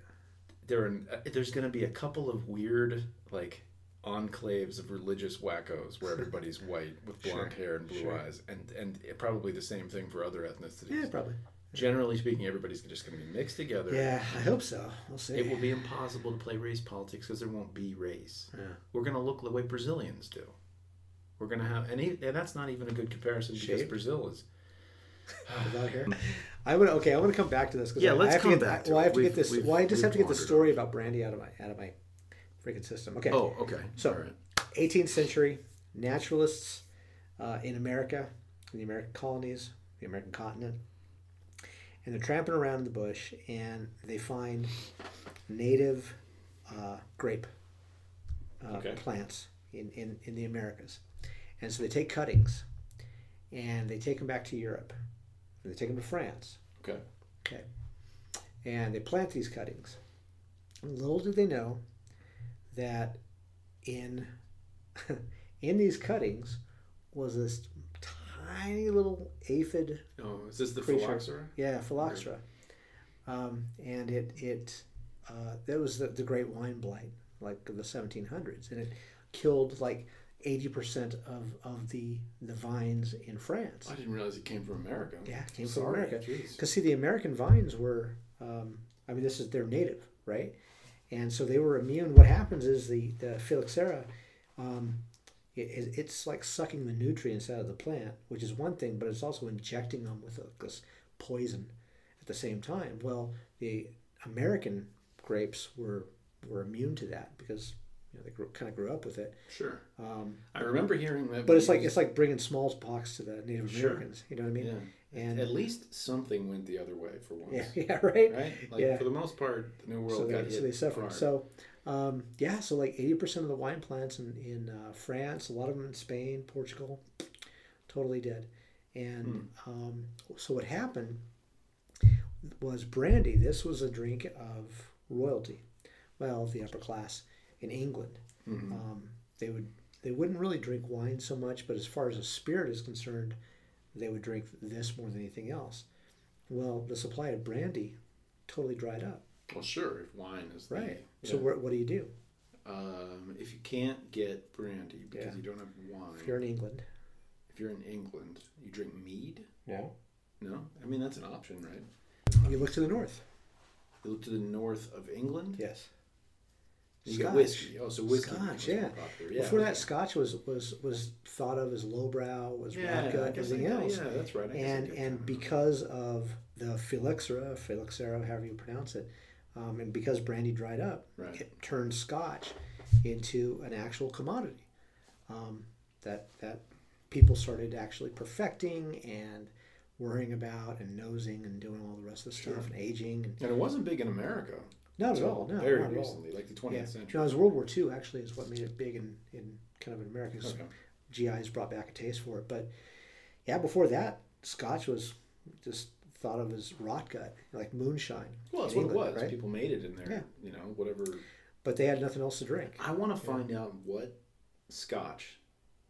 [SPEAKER 3] There are. uh, There's going to be a couple of weird like enclaves of religious wackos where everybody's white with blonde
[SPEAKER 2] Sure,
[SPEAKER 3] hair and blue
[SPEAKER 2] sure.
[SPEAKER 3] eyes, and and probably the same thing for other ethnicities.
[SPEAKER 2] Yeah, probably.
[SPEAKER 3] Generally speaking, everybody's just going to be mixed together.
[SPEAKER 2] Yeah, I hope so. We'll see.
[SPEAKER 3] It will be impossible to play race politics because there won't be race.
[SPEAKER 2] Yeah.
[SPEAKER 3] We're going to look the way Brazilians do. We're going to have, and, and that's not even a good comparison because Brazil is.
[SPEAKER 2] Without hair. I would okay. I want to come back to this
[SPEAKER 3] Yeah,
[SPEAKER 2] I,
[SPEAKER 3] let's
[SPEAKER 2] I have
[SPEAKER 3] come
[SPEAKER 2] to get,
[SPEAKER 3] back
[SPEAKER 2] well, I have to
[SPEAKER 3] We've-
[SPEAKER 2] get this. Well, I just have to get the story about brandy out of my out of my freaking system. Okay.
[SPEAKER 3] Oh, okay.
[SPEAKER 2] So-
[SPEAKER 3] right.
[SPEAKER 2] 18th century naturalists uh, in America, in the American colonies, the American continent, and they're tramping around in the bush and they find native uh, grape uh,
[SPEAKER 3] Okay.
[SPEAKER 2] plants in, in, in the Americas. And so they take cuttings and they take them back to Europe. And they take them to France.
[SPEAKER 3] Okay.
[SPEAKER 2] Okay. And they plant these cuttings. And little do they know that in in these cuttings was this tiny little aphid,
[SPEAKER 3] Oh, is this the
[SPEAKER 2] Creature.
[SPEAKER 3] phylloxera?
[SPEAKER 2] yeah, phylloxera, um, and it it uh, that was the, the great wine blight, like of the 1700s, and it killed like 80% of, of the the vines in France.
[SPEAKER 3] I didn't realize it came from America.
[SPEAKER 2] Yeah, it came from America. Because see, the American vines were, um, I mean, this is they're native, right? And so they were immune. What happens is the the phylloxera, um, it, it- it's like sucking the nutrients out of the plant, which is one thing, but it's also injecting them with a, this poison at the same time. Well, the American grapes were were immune to that because you know they grew, kind of grew up with it.
[SPEAKER 3] Sure.
[SPEAKER 2] Um,
[SPEAKER 3] I remember hearing that.
[SPEAKER 2] but it's like it's like bringing smallpox to the Native
[SPEAKER 3] Sure.
[SPEAKER 2] Americans. You know what I mean?
[SPEAKER 3] Yeah.
[SPEAKER 2] And
[SPEAKER 3] At least something went the other way for once.
[SPEAKER 2] yeah, yeah, right.
[SPEAKER 3] Right? Like
[SPEAKER 2] Yeah.
[SPEAKER 3] for the most part, the New World
[SPEAKER 2] so
[SPEAKER 3] got
[SPEAKER 2] they,
[SPEAKER 3] hit
[SPEAKER 2] so they suffered.
[SPEAKER 3] hard.
[SPEAKER 2] So, um, yeah, so like 80% of the wine plants in, in uh, France, a lot of them in Spain, Portugal, totally dead. And
[SPEAKER 3] Hmm.
[SPEAKER 2] um, so what happened was brandy. This was a drink of royalty, well, the upper class in England.
[SPEAKER 3] Mhm.
[SPEAKER 2] Um, they would they wouldn't really drink wine so much, but as far as a spirit is concerned, they would drink this more than anything else. Well, the supply of brandy totally dried up.
[SPEAKER 3] Well, sure. If wine is the-
[SPEAKER 2] Right. So
[SPEAKER 3] yeah.
[SPEAKER 2] what, what do you do
[SPEAKER 3] um, if you can't get brandy because
[SPEAKER 2] Yeah.
[SPEAKER 3] you don't have wine,
[SPEAKER 2] if you're in England?
[SPEAKER 3] if you're in England, you drink mead.
[SPEAKER 2] Yeah.
[SPEAKER 3] No, I mean that's an option, right?
[SPEAKER 2] You look to the north.
[SPEAKER 3] You look to the north of England.
[SPEAKER 2] Yes.
[SPEAKER 3] You get
[SPEAKER 2] Scotch.
[SPEAKER 3] whiskey. Oh, so whiskey.
[SPEAKER 2] Scotch, yeah.
[SPEAKER 3] yeah.
[SPEAKER 2] Before that. Scotch was was was thought of as lowbrow, was
[SPEAKER 3] yeah,
[SPEAKER 2] vodka,
[SPEAKER 3] I guess I
[SPEAKER 2] everything else.
[SPEAKER 3] Yeah, that's right. I
[SPEAKER 2] and and because of the phylloxera, phylloxera, however you pronounce it, um, and because brandy dried up,
[SPEAKER 3] Right.
[SPEAKER 2] it turned Scotch into an actual commodity um, that that people started actually perfecting and worrying about and nosing and doing all the rest of the stuff
[SPEAKER 3] Sure.
[SPEAKER 2] and aging and
[SPEAKER 3] and it wasn't big in America.
[SPEAKER 2] Not at all, no,
[SPEAKER 3] very
[SPEAKER 2] not at all.
[SPEAKER 3] like the 20th
[SPEAKER 2] Yeah.
[SPEAKER 3] century.
[SPEAKER 2] No, it was World War II actually is what made it big in, in kind of in America.
[SPEAKER 3] Okay.
[SPEAKER 2] GIs brought back a taste for it. But yeah, before that, Scotch was just thought of as rot gut, like moonshine.
[SPEAKER 3] Well, that's what it was.
[SPEAKER 2] right?
[SPEAKER 3] People made it in there.
[SPEAKER 2] Yeah.
[SPEAKER 3] You know, whatever.
[SPEAKER 2] But they had nothing else to drink.
[SPEAKER 3] I want to find out what Scotch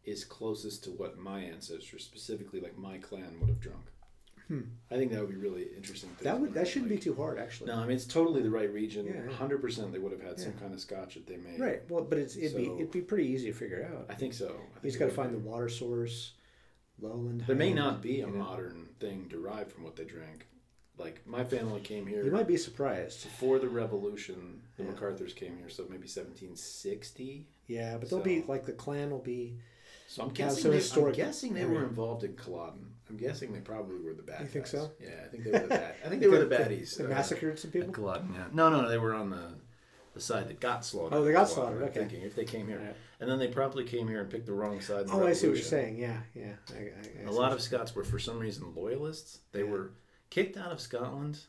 [SPEAKER 3] is closest to what my ancestors, specifically like my clan, would have drunk.
[SPEAKER 2] Hmm.
[SPEAKER 3] I think that would be really interesting.
[SPEAKER 2] That would that shouldn't
[SPEAKER 3] like-
[SPEAKER 2] be too hard actually.
[SPEAKER 3] No, I mean it's totally the right region.
[SPEAKER 2] Yeah, yeah.
[SPEAKER 3] Hundred percent, they would have had some
[SPEAKER 2] Yeah.
[SPEAKER 3] kind of Scotch that they made.
[SPEAKER 2] Right. Well, but it's it'd be it'd be pretty easy to figure out.
[SPEAKER 3] I think so. I
[SPEAKER 2] You
[SPEAKER 3] think
[SPEAKER 2] just
[SPEAKER 3] it
[SPEAKER 2] got to find the water source, lowland.
[SPEAKER 3] There may not be a
[SPEAKER 2] know.
[SPEAKER 3] modern thing derived from what they drank. Like my family came here
[SPEAKER 2] You might be surprised.
[SPEAKER 3] before the Revolution. The
[SPEAKER 2] Yeah.
[SPEAKER 3] MacArthur's came here, so maybe 1760.
[SPEAKER 2] Yeah, but they'll be like the clan will be.
[SPEAKER 3] So I'm guessing,
[SPEAKER 2] some
[SPEAKER 3] they, I'm guessing they were involved in Culloden. I'm guessing they probably were the bad
[SPEAKER 2] You think
[SPEAKER 3] guys.
[SPEAKER 2] so?
[SPEAKER 3] Yeah, I think they were the bad. I think they were the baddies.
[SPEAKER 2] They
[SPEAKER 3] uh,
[SPEAKER 2] massacred some people.
[SPEAKER 3] Culloden. Yeah. No, no, they were on the the side that got slaughtered.
[SPEAKER 2] Oh, they got slaughtered,
[SPEAKER 3] I'm
[SPEAKER 2] okay.
[SPEAKER 3] Thinking if they came here,
[SPEAKER 2] Yeah.
[SPEAKER 3] and then they probably came here and picked the wrong side. the
[SPEAKER 2] Oh, I see what you're saying. Yeah, yeah. I, I, I
[SPEAKER 3] A lot of Scots were, for some reason, loyalists. They
[SPEAKER 2] Yeah.
[SPEAKER 3] were kicked out of Scotland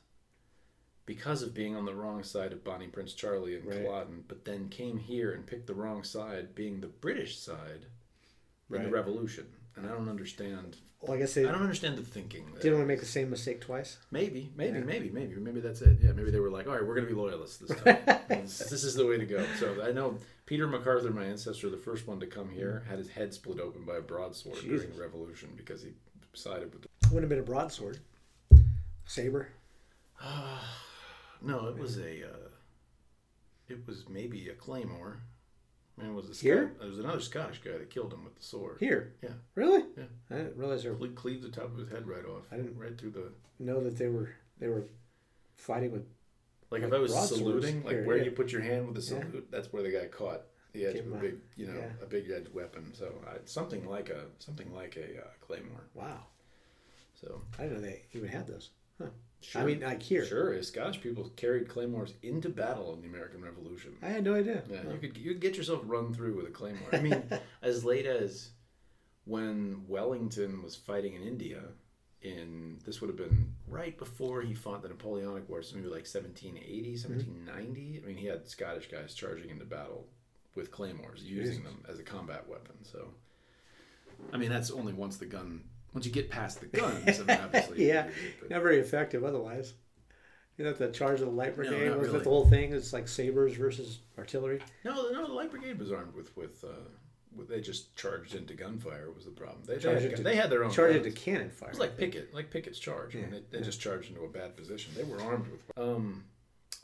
[SPEAKER 3] because of being on the wrong side of Bonnie Prince Charlie and
[SPEAKER 2] Right.
[SPEAKER 3] Culloden, but then came here and picked the wrong side, being the British side in the Revolution. And I don't understand.
[SPEAKER 2] Well, I guess they
[SPEAKER 3] I don't understand the thinking.
[SPEAKER 2] didn't want to make the same mistake twice.
[SPEAKER 3] Maybe, maybe,
[SPEAKER 2] Yeah.
[SPEAKER 3] maybe, maybe, maybe that's it. Yeah, maybe they were like, all right, we're gonna be loyalists this time. this, this is the way to go. So I know Peter MacArthur, my ancestor, the first one to come here, had his head split open by a broadsword during the Revolution because he sided with the
[SPEAKER 2] Wouldn't have been a broadsword. Saber.
[SPEAKER 3] No, it was a. Uh, it was maybe a claymore. Man, was Scot-
[SPEAKER 2] Here?
[SPEAKER 3] It was another Scottish guy that killed him with the sword.
[SPEAKER 2] Here.
[SPEAKER 3] Yeah.
[SPEAKER 2] Really?
[SPEAKER 3] Yeah.
[SPEAKER 2] I didn't realize they were,
[SPEAKER 3] cleaved the top of his head right off.
[SPEAKER 2] I didn't-
[SPEAKER 3] right through the.
[SPEAKER 2] know that they were they were fighting with.
[SPEAKER 3] Like,
[SPEAKER 2] Like
[SPEAKER 3] if I was saluting, like
[SPEAKER 2] here,
[SPEAKER 3] where
[SPEAKER 2] yeah.
[SPEAKER 3] you put your hand with a
[SPEAKER 2] Yeah.
[SPEAKER 3] salute, that's where they got caught the edge
[SPEAKER 2] Give
[SPEAKER 3] of a big, you know,
[SPEAKER 2] yeah.
[SPEAKER 3] a big edged weapon. So I, something like a something like a uh, claymore.
[SPEAKER 2] Wow.
[SPEAKER 3] So
[SPEAKER 2] I didn't know they even had those. Huh.
[SPEAKER 3] Sure,
[SPEAKER 2] I mean, like here.
[SPEAKER 3] sure, Scottish people carried claymores into battle in the American Revolution.
[SPEAKER 2] I had no idea.
[SPEAKER 3] Yeah,
[SPEAKER 2] Huh.
[SPEAKER 3] you could you could get yourself run through with a claymore. I mean, as late as when Wellington was fighting in India, in this would have been right before he fought the Napoleonic Wars, maybe like 1780, 1790. Mm-hmm. I mean, he had Scottish guys charging into battle with claymores, using
[SPEAKER 2] Jesus.
[SPEAKER 3] them as a combat weapon. So, I mean, that's only once the gun. Once you get past the guns, I mean, obviously.
[SPEAKER 2] Yeah. Not very effective otherwise. You know, the charge of the light brigade
[SPEAKER 3] not
[SPEAKER 2] was
[SPEAKER 3] really.
[SPEAKER 2] the whole thing? It's like sabers versus artillery.
[SPEAKER 3] No, no, the Light Brigade was armed with with. Uh, with they just charged into gunfire was the problem. They, they,
[SPEAKER 2] Charged
[SPEAKER 3] had,
[SPEAKER 2] into-
[SPEAKER 3] they had their own.
[SPEAKER 2] Charge
[SPEAKER 3] guns.
[SPEAKER 2] into cannon fire.
[SPEAKER 3] It was like Pickett, like Pickett's charge. I mean,
[SPEAKER 2] Yeah,
[SPEAKER 3] they, they just charged into a bad position. They were armed with. Um,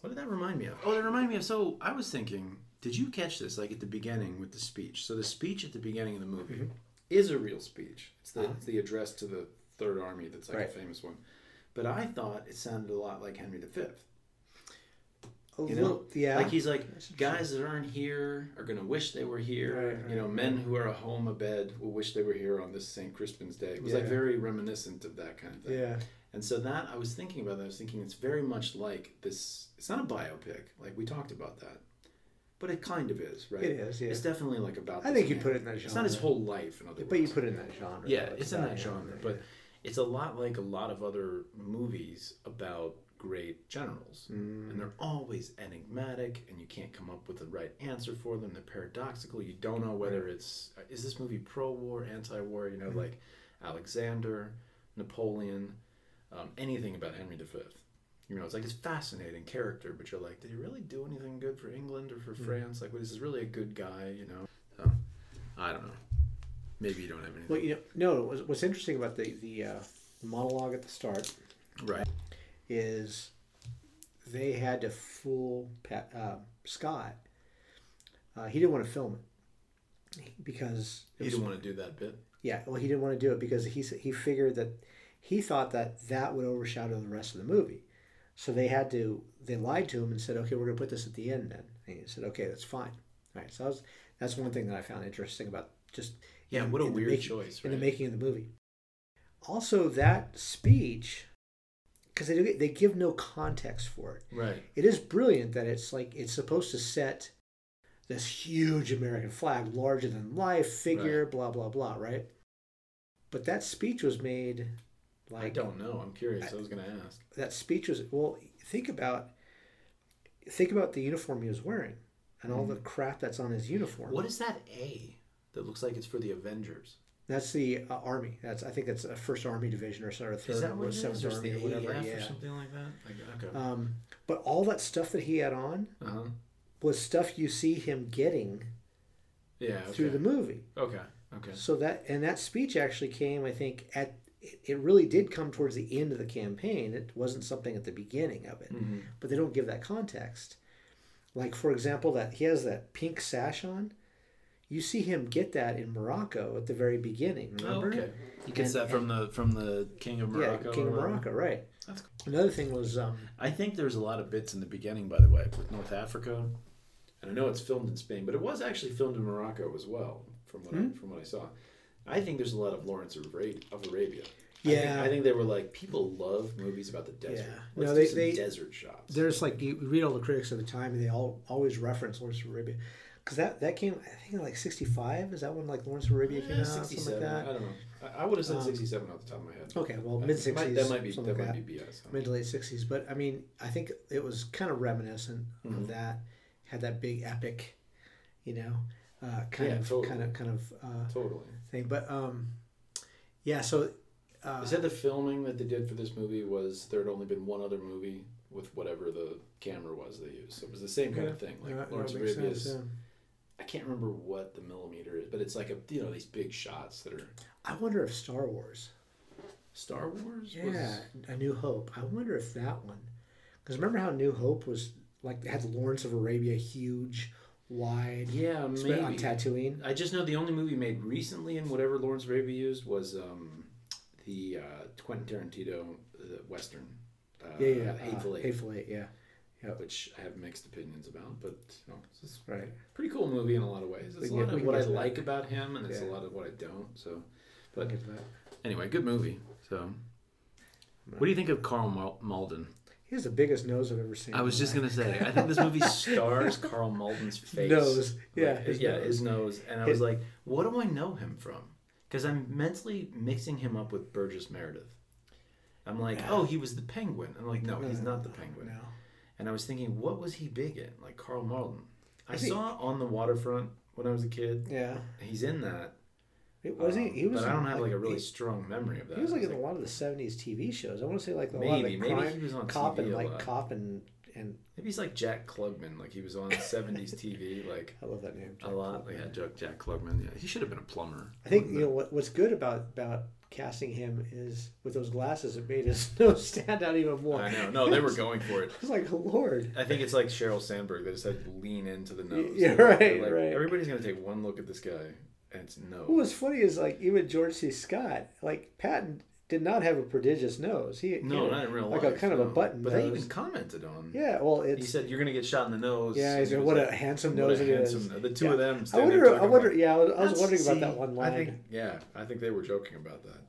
[SPEAKER 3] what did that remind me of? Oh, that reminded me of. So I was thinking, did you catch this? Like at the beginning with the speech. So the speech at the beginning of the movie
[SPEAKER 2] Mm-hmm.
[SPEAKER 3] Is a real speech. It's the
[SPEAKER 2] Uh-huh.
[SPEAKER 3] it's the address to the Third Army. That's like
[SPEAKER 2] Right.
[SPEAKER 3] a famous one. But I thought it sounded a lot like Henry V.
[SPEAKER 2] A
[SPEAKER 3] You
[SPEAKER 2] little-
[SPEAKER 3] know,
[SPEAKER 2] yeah.
[SPEAKER 3] Like he's like, guys that aren't here are gonna wish they were here.
[SPEAKER 2] Right,
[SPEAKER 3] you know,
[SPEAKER 2] right,
[SPEAKER 3] men who are at home abed will wish they were here on this St. Crispin's Day. It was like very reminiscent of that kind of thing.
[SPEAKER 2] yeah.
[SPEAKER 3] And so that I was thinking about that. I was thinking it's very much like this. It's not a biopic, like we talked about that, but it kind of is, right?
[SPEAKER 2] It is, yeah.
[SPEAKER 3] It's definitely like about.
[SPEAKER 2] I think you
[SPEAKER 3] man.
[SPEAKER 2] put it in that genre.
[SPEAKER 3] It's not his whole life, in other
[SPEAKER 2] But you put it in that genre.
[SPEAKER 3] Yeah,
[SPEAKER 2] though.
[SPEAKER 3] it's in that genre,
[SPEAKER 2] yeah.
[SPEAKER 3] but it's a lot like a lot of other movies about great generals.
[SPEAKER 2] Mm.
[SPEAKER 3] And they're always enigmatic, and you can't come up with the right answer for them. They're paradoxical. You don't know whether it's is this movie pro-war, anti-war. You know,
[SPEAKER 2] Mm-hmm.
[SPEAKER 3] like Alexander, Napoleon, um, anything about Henry V. You know, it's like it's fascinating character, but you're like, did he really do anything good for England or for
[SPEAKER 2] Mm.
[SPEAKER 3] France? Like, is this really a good guy? You know, so I don't know. Maybe you don't have anything.
[SPEAKER 2] Well, you know, no. What's, what's interesting about the the uh, monologue at the start
[SPEAKER 3] right.
[SPEAKER 2] is they had to fool Pat, uh, Scott. Uh, he didn't want to film it because it
[SPEAKER 3] He
[SPEAKER 2] was-
[SPEAKER 3] didn't want to do that bit.
[SPEAKER 2] yeah, well, he didn't want to do it because he he figured that he thought that that would overshadow the rest of the movie. So they had to they lied to him and said, okay, we're gonna put this at the end then. And he said, okay, that's fine. All right, so that was, that's one thing that I found interesting about just
[SPEAKER 3] Yeah,
[SPEAKER 2] in-
[SPEAKER 3] what a weird
[SPEAKER 2] making-
[SPEAKER 3] choice,
[SPEAKER 2] in the making of the movie. Also, that speech, because they do- they give no context for it.
[SPEAKER 3] Right.
[SPEAKER 2] It is brilliant that it's like it's supposed to set this huge American flag, larger than life figure, blah blah blah, right? But that speech was made like
[SPEAKER 3] I don't know. I'm curious. I was going to ask.
[SPEAKER 2] that speech was well. Think about think about the uniform he was wearing and all the crap that's on his uniform.
[SPEAKER 3] What is that A that looks like it's for the Avengers?
[SPEAKER 2] That's the uh, army. That's I think that's a first army division or sort of third or
[SPEAKER 3] what it is?
[SPEAKER 2] seventh
[SPEAKER 3] Or
[SPEAKER 2] army or whatever. Yeah.
[SPEAKER 3] or something like that? Like, okay.
[SPEAKER 2] Um, but all that stuff that he had on
[SPEAKER 3] uh-huh.
[SPEAKER 2] was stuff you see him getting
[SPEAKER 3] Yeah. Okay.
[SPEAKER 2] through the movie.
[SPEAKER 3] Okay. Okay.
[SPEAKER 2] So that and that speech actually came, I think, at it, it really did come towards the end of the campaign. It wasn't something at the beginning of it,
[SPEAKER 3] Mhm.
[SPEAKER 2] but they don't give that context. Like for example, that he has that pink sash on. You see him get that in Morocco at the very beginning.
[SPEAKER 3] Oh,
[SPEAKER 2] Remember?
[SPEAKER 3] okay. He gets
[SPEAKER 2] And-
[SPEAKER 3] that from the from the King of Morocco.
[SPEAKER 2] Yeah, King of. Morocco, right?
[SPEAKER 3] That's cool.
[SPEAKER 2] Another thing was um,
[SPEAKER 3] I think there's a lot of bits in the beginning, by the way, with North Africa, and I know it's filmed in Spain, but it was actually filmed in Morocco as well, from what
[SPEAKER 2] Hmm?
[SPEAKER 3] I, from what I saw. I think there's a lot of Lawrence of Arabia. Of Arabia. I
[SPEAKER 2] Yeah.
[SPEAKER 3] think, I think they were like people love movies about the desert.
[SPEAKER 2] Yeah.
[SPEAKER 3] Let's
[SPEAKER 2] No,
[SPEAKER 3] do
[SPEAKER 2] they-
[SPEAKER 3] some
[SPEAKER 2] they-
[SPEAKER 3] desert shots.
[SPEAKER 2] there's like you read all the critics of the time, and they all always reference Lawrence of Arabia, because that that came I think in like '65. Is that when like Lawrence of Arabia came
[SPEAKER 3] Yeah,
[SPEAKER 2] out? Something
[SPEAKER 3] 67.
[SPEAKER 2] like that.
[SPEAKER 3] I don't know. I, I would have said
[SPEAKER 2] Um,
[SPEAKER 3] 67 off the top of my head.
[SPEAKER 2] Okay, well
[SPEAKER 3] That
[SPEAKER 2] mid
[SPEAKER 3] might-
[SPEAKER 2] '60s.
[SPEAKER 3] That might be that
[SPEAKER 2] like
[SPEAKER 3] might be BS. huh?
[SPEAKER 2] mid to late '60s. But I mean, I think it was kind of reminiscent
[SPEAKER 3] Mhm.
[SPEAKER 2] of that. Had that big epic, you know, uh, kind
[SPEAKER 3] Yeah,
[SPEAKER 2] of
[SPEAKER 3] totally.
[SPEAKER 2] kind of kind of uh,
[SPEAKER 3] Totally.
[SPEAKER 2] Thing. But um, yeah. So uh,
[SPEAKER 3] They said the filming that they did for this movie was there had only been one other movie with whatever the camera was they used. So it was the same kind of thing. Like
[SPEAKER 2] yeah, that
[SPEAKER 3] Lawrence of
[SPEAKER 2] makes
[SPEAKER 3] Arabia
[SPEAKER 2] sense, yeah.
[SPEAKER 3] I can't remember what the millimeter is, but it's like a you know these big shots that are
[SPEAKER 2] I wonder if Star Wars.
[SPEAKER 3] Star Wars.
[SPEAKER 2] Yeah,
[SPEAKER 3] was-
[SPEAKER 2] A New Hope. I wonder if that one, because remember how New Hope was like had Lawrence of Arabia huge, wide,
[SPEAKER 3] yeah,
[SPEAKER 2] spread on
[SPEAKER 3] maybe.
[SPEAKER 2] Tatooine.
[SPEAKER 3] I just know the only movie made recently in whatever Lawrence Arabia used was um, the uh, Quentin Tarantino the Western. Uh,
[SPEAKER 2] Yeah, yeah.
[SPEAKER 3] Hateful
[SPEAKER 2] uh,
[SPEAKER 3] Eight,
[SPEAKER 2] Hateful Eight. Yeah,
[SPEAKER 3] which I have mixed opinions about, but you know, it's
[SPEAKER 2] right.
[SPEAKER 3] pretty cool movie in a lot of ways. It's a lot of what I
[SPEAKER 2] that.
[SPEAKER 3] like about him, and it's
[SPEAKER 2] Yeah.
[SPEAKER 3] a lot of what I don't. So, but
[SPEAKER 2] get to that.
[SPEAKER 3] anyway, good movie. So What do you think of Karl Mal- Malden?
[SPEAKER 2] He has the biggest nose I've ever seen.
[SPEAKER 3] I was just
[SPEAKER 2] life.
[SPEAKER 3] gonna say, I think this movie stars Karl Malden's face,
[SPEAKER 2] Nose. Yeah,
[SPEAKER 3] Like,
[SPEAKER 2] his
[SPEAKER 3] yeah,
[SPEAKER 2] nose.
[SPEAKER 3] his nose, and I
[SPEAKER 2] His-
[SPEAKER 3] was like, what do I know him from? Because I'm mentally mixing him up with Burgess Meredith. I'm like,
[SPEAKER 2] Yeah.
[SPEAKER 3] oh, he was the Penguin. I'm like, no, he's not the Penguin.
[SPEAKER 2] No.
[SPEAKER 3] And I was thinking, what was he big in? Like Carl Malden. I,
[SPEAKER 2] I
[SPEAKER 3] saw On the Waterfront when I was a kid.
[SPEAKER 2] Yeah.
[SPEAKER 3] He's in that.
[SPEAKER 2] It was he.
[SPEAKER 3] um,
[SPEAKER 2] He was.
[SPEAKER 3] but I don't have like a really
[SPEAKER 2] He,
[SPEAKER 3] strong memory of that.
[SPEAKER 2] he was like
[SPEAKER 3] I
[SPEAKER 2] in a lot of the '70s TV shows. I want to say like a lot of
[SPEAKER 3] maybe,
[SPEAKER 2] the
[SPEAKER 3] maybe
[SPEAKER 2] crime,
[SPEAKER 3] he was on
[SPEAKER 2] cop
[SPEAKER 3] TV
[SPEAKER 2] and like cop and and
[SPEAKER 3] Maybe he's like Jack Klugman, like he was on 70s TV, like
[SPEAKER 2] I love that name.
[SPEAKER 3] a lot. Like had Jack, Jack Klugman. Yeah, he should have been a plumber.
[SPEAKER 2] I think you know what, what's good about about casting him is with those glasses, it made his nose stand out even more.
[SPEAKER 3] I know. No, they were going for it.
[SPEAKER 2] I was like, Lord.
[SPEAKER 3] I think it's like Sheryl Sandberg. They just had to lean into the nose.
[SPEAKER 2] Yeah, right,
[SPEAKER 3] like,
[SPEAKER 2] right.
[SPEAKER 3] Everybody's gonna take one look at this guy, it's no.
[SPEAKER 2] What was funny is like even George C. Scott, like Patton did not have a prodigious nose. He
[SPEAKER 3] no,
[SPEAKER 2] he-
[SPEAKER 3] not in real
[SPEAKER 2] like
[SPEAKER 3] life.
[SPEAKER 2] Like a kind of a button
[SPEAKER 3] But they
[SPEAKER 2] nose.
[SPEAKER 3] even commented on.
[SPEAKER 2] Yeah, well,
[SPEAKER 3] He said you're gonna get shot in the nose.
[SPEAKER 2] yeah. He
[SPEAKER 3] and
[SPEAKER 2] said,
[SPEAKER 3] was
[SPEAKER 2] "What a
[SPEAKER 3] like,
[SPEAKER 2] handsome
[SPEAKER 3] what a
[SPEAKER 2] nose it is."
[SPEAKER 3] handsome- The two
[SPEAKER 2] Yeah.
[SPEAKER 3] of them.
[SPEAKER 2] I wonder. I wonder.
[SPEAKER 3] about-
[SPEAKER 2] Yeah, I was, I was
[SPEAKER 3] That's-
[SPEAKER 2] wondering about that one line.
[SPEAKER 3] I think yeah, I think they were joking about that.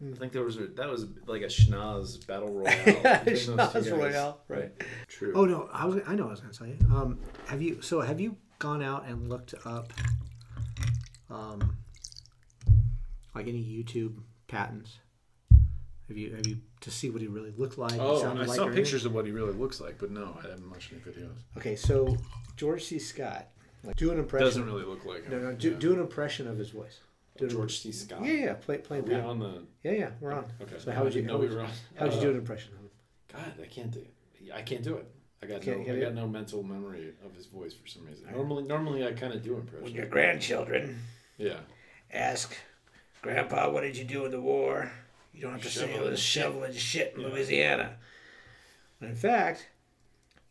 [SPEAKER 2] Hmm.
[SPEAKER 3] I think there was a, that was like a schnoz battle royale.
[SPEAKER 2] yeah,
[SPEAKER 3] between those two
[SPEAKER 2] Schnoz
[SPEAKER 3] guys.
[SPEAKER 2] Royale, right?
[SPEAKER 3] True.
[SPEAKER 2] Oh no, I was. I know. what I was going to tell you. Um, have you? So have you gone out and looked up, um, like any YouTube Pattons? Have you? Have you to see what he really looked like?
[SPEAKER 3] Oh,
[SPEAKER 2] sounded
[SPEAKER 3] I
[SPEAKER 2] like,
[SPEAKER 3] saw
[SPEAKER 2] or anything?
[SPEAKER 3] pictures of what he really looks like, but no, I haven't watched any videos.
[SPEAKER 2] Okay, so George C. Scott, like, do an impression.
[SPEAKER 3] Doesn't really look like him.
[SPEAKER 2] no. No, do,
[SPEAKER 3] Yeah.
[SPEAKER 2] do an impression of his voice. Do an-
[SPEAKER 3] George C. Scott.
[SPEAKER 2] Yeah, yeah. Play, play
[SPEAKER 3] Are we on the?
[SPEAKER 2] Yeah, yeah. We're on.
[SPEAKER 3] Okay.
[SPEAKER 2] So how would you?
[SPEAKER 3] know we were on?
[SPEAKER 2] how'd you
[SPEAKER 3] Uh,
[SPEAKER 2] do an impression of him?
[SPEAKER 3] God, I can't do. I can't do it. I got
[SPEAKER 2] Can't
[SPEAKER 3] no.
[SPEAKER 2] get
[SPEAKER 3] I
[SPEAKER 2] it?
[SPEAKER 3] got no mental memory of his voice for some reason. Normally, normally I kind of do impressions.
[SPEAKER 2] With your grandchildren
[SPEAKER 3] Yeah.
[SPEAKER 2] ask, Grandpa, what did you do in the war? You don't have to say
[SPEAKER 3] Shoveling
[SPEAKER 2] you was shoveling shit in
[SPEAKER 3] Yeah.
[SPEAKER 2] Louisiana. In fact,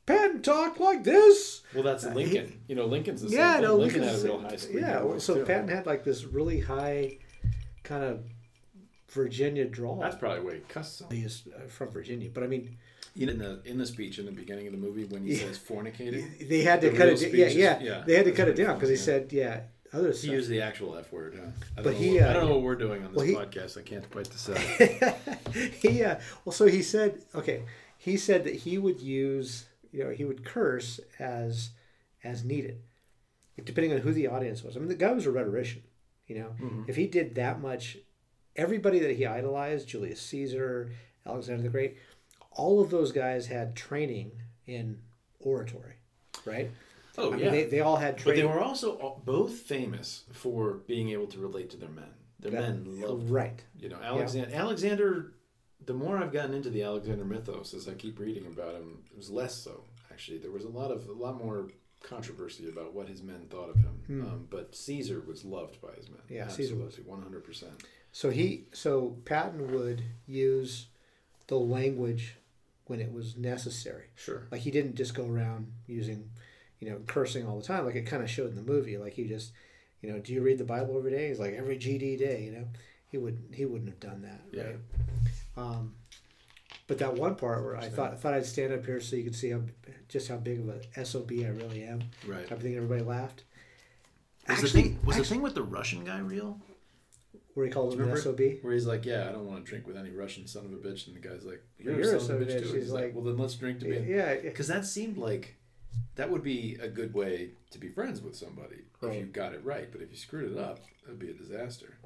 [SPEAKER 2] Patton talked like this.
[SPEAKER 3] Well, that's
[SPEAKER 2] Uh,
[SPEAKER 3] Lincoln. you know, Lincoln's the same
[SPEAKER 2] Yeah,
[SPEAKER 3] thing.
[SPEAKER 2] no,
[SPEAKER 3] Lincoln had a real high squeaky
[SPEAKER 2] Yeah,
[SPEAKER 3] voice,
[SPEAKER 2] so
[SPEAKER 3] too.
[SPEAKER 2] Patton had like this really high kind of Virginia drawl.
[SPEAKER 3] That's probably where he cussed some.
[SPEAKER 2] he is uh, from Virginia, but I mean,
[SPEAKER 3] You know, in the in the speech in the beginning of the movie when he
[SPEAKER 2] Yeah.
[SPEAKER 3] says fornicated,
[SPEAKER 2] they had to
[SPEAKER 3] The
[SPEAKER 2] cut it. Yeah, yeah,
[SPEAKER 3] yeah,
[SPEAKER 2] they had to cut it down because he
[SPEAKER 3] funny,
[SPEAKER 2] said, yeah, other
[SPEAKER 3] he
[SPEAKER 2] stuff.
[SPEAKER 3] used the actual F word. Huh? I don't,
[SPEAKER 2] But
[SPEAKER 3] know
[SPEAKER 2] he,
[SPEAKER 3] what, I
[SPEAKER 2] uh,
[SPEAKER 3] don't know what we're doing on this
[SPEAKER 2] well, he-
[SPEAKER 3] podcast. I can't quite decide.
[SPEAKER 2] he uh, well so he said okay he said that he would use you know he would curse as as needed depending on who the audience was i mean the guy was a rhetorician you know if he did that much everybody that he idolized julius caesar alexander the great all of those guys had training in oratory right
[SPEAKER 3] Oh
[SPEAKER 2] I mean,
[SPEAKER 3] yeah,
[SPEAKER 2] they, they all had
[SPEAKER 3] but they were also all- both famous for being able to relate to their men. Their
[SPEAKER 2] That-
[SPEAKER 3] men loved
[SPEAKER 2] right
[SPEAKER 3] You know, Alexander. Alexander. The more I've gotten into the Alexander mythos as I keep reading about him, it was less so. Actually, there was a lot of a lot more controversy about what his men thought of him. Um, but Caesar was loved by his men.
[SPEAKER 2] Hmm. Yeah, Caesar was.
[SPEAKER 3] one hundred percent.
[SPEAKER 2] So he so Patton would use the language when it was necessary.
[SPEAKER 3] Sure.
[SPEAKER 2] Like he didn't just go around using, you know, cursing all the time. Like it kind of showed in the movie. Like he just, you know, do you read the Bible every day? He's like every GD day. You know, he would he wouldn't have done that.
[SPEAKER 3] Yeah.
[SPEAKER 2] Right. Um, but that one part where I thought I thought I'd stand up here so you could see how just how big of a sob I really am.
[SPEAKER 3] Right.
[SPEAKER 2] I think everybody laughed.
[SPEAKER 3] Was the thing was the thing with the Russian guy real?
[SPEAKER 2] where he called him an sob.
[SPEAKER 3] Where he's like, "Yeah, I don't want to drink with any Russian son of a bitch," and the guy's like, "You're,
[SPEAKER 2] You're
[SPEAKER 3] a son of a bitch too."
[SPEAKER 2] He's
[SPEAKER 3] He's like,
[SPEAKER 2] like-
[SPEAKER 3] "Well, then let's drink to be."
[SPEAKER 2] Yeah.
[SPEAKER 3] Because that seemed like that would be a good way to be friends with somebody if you got it right. But if you screwed it up, it would be a disaster.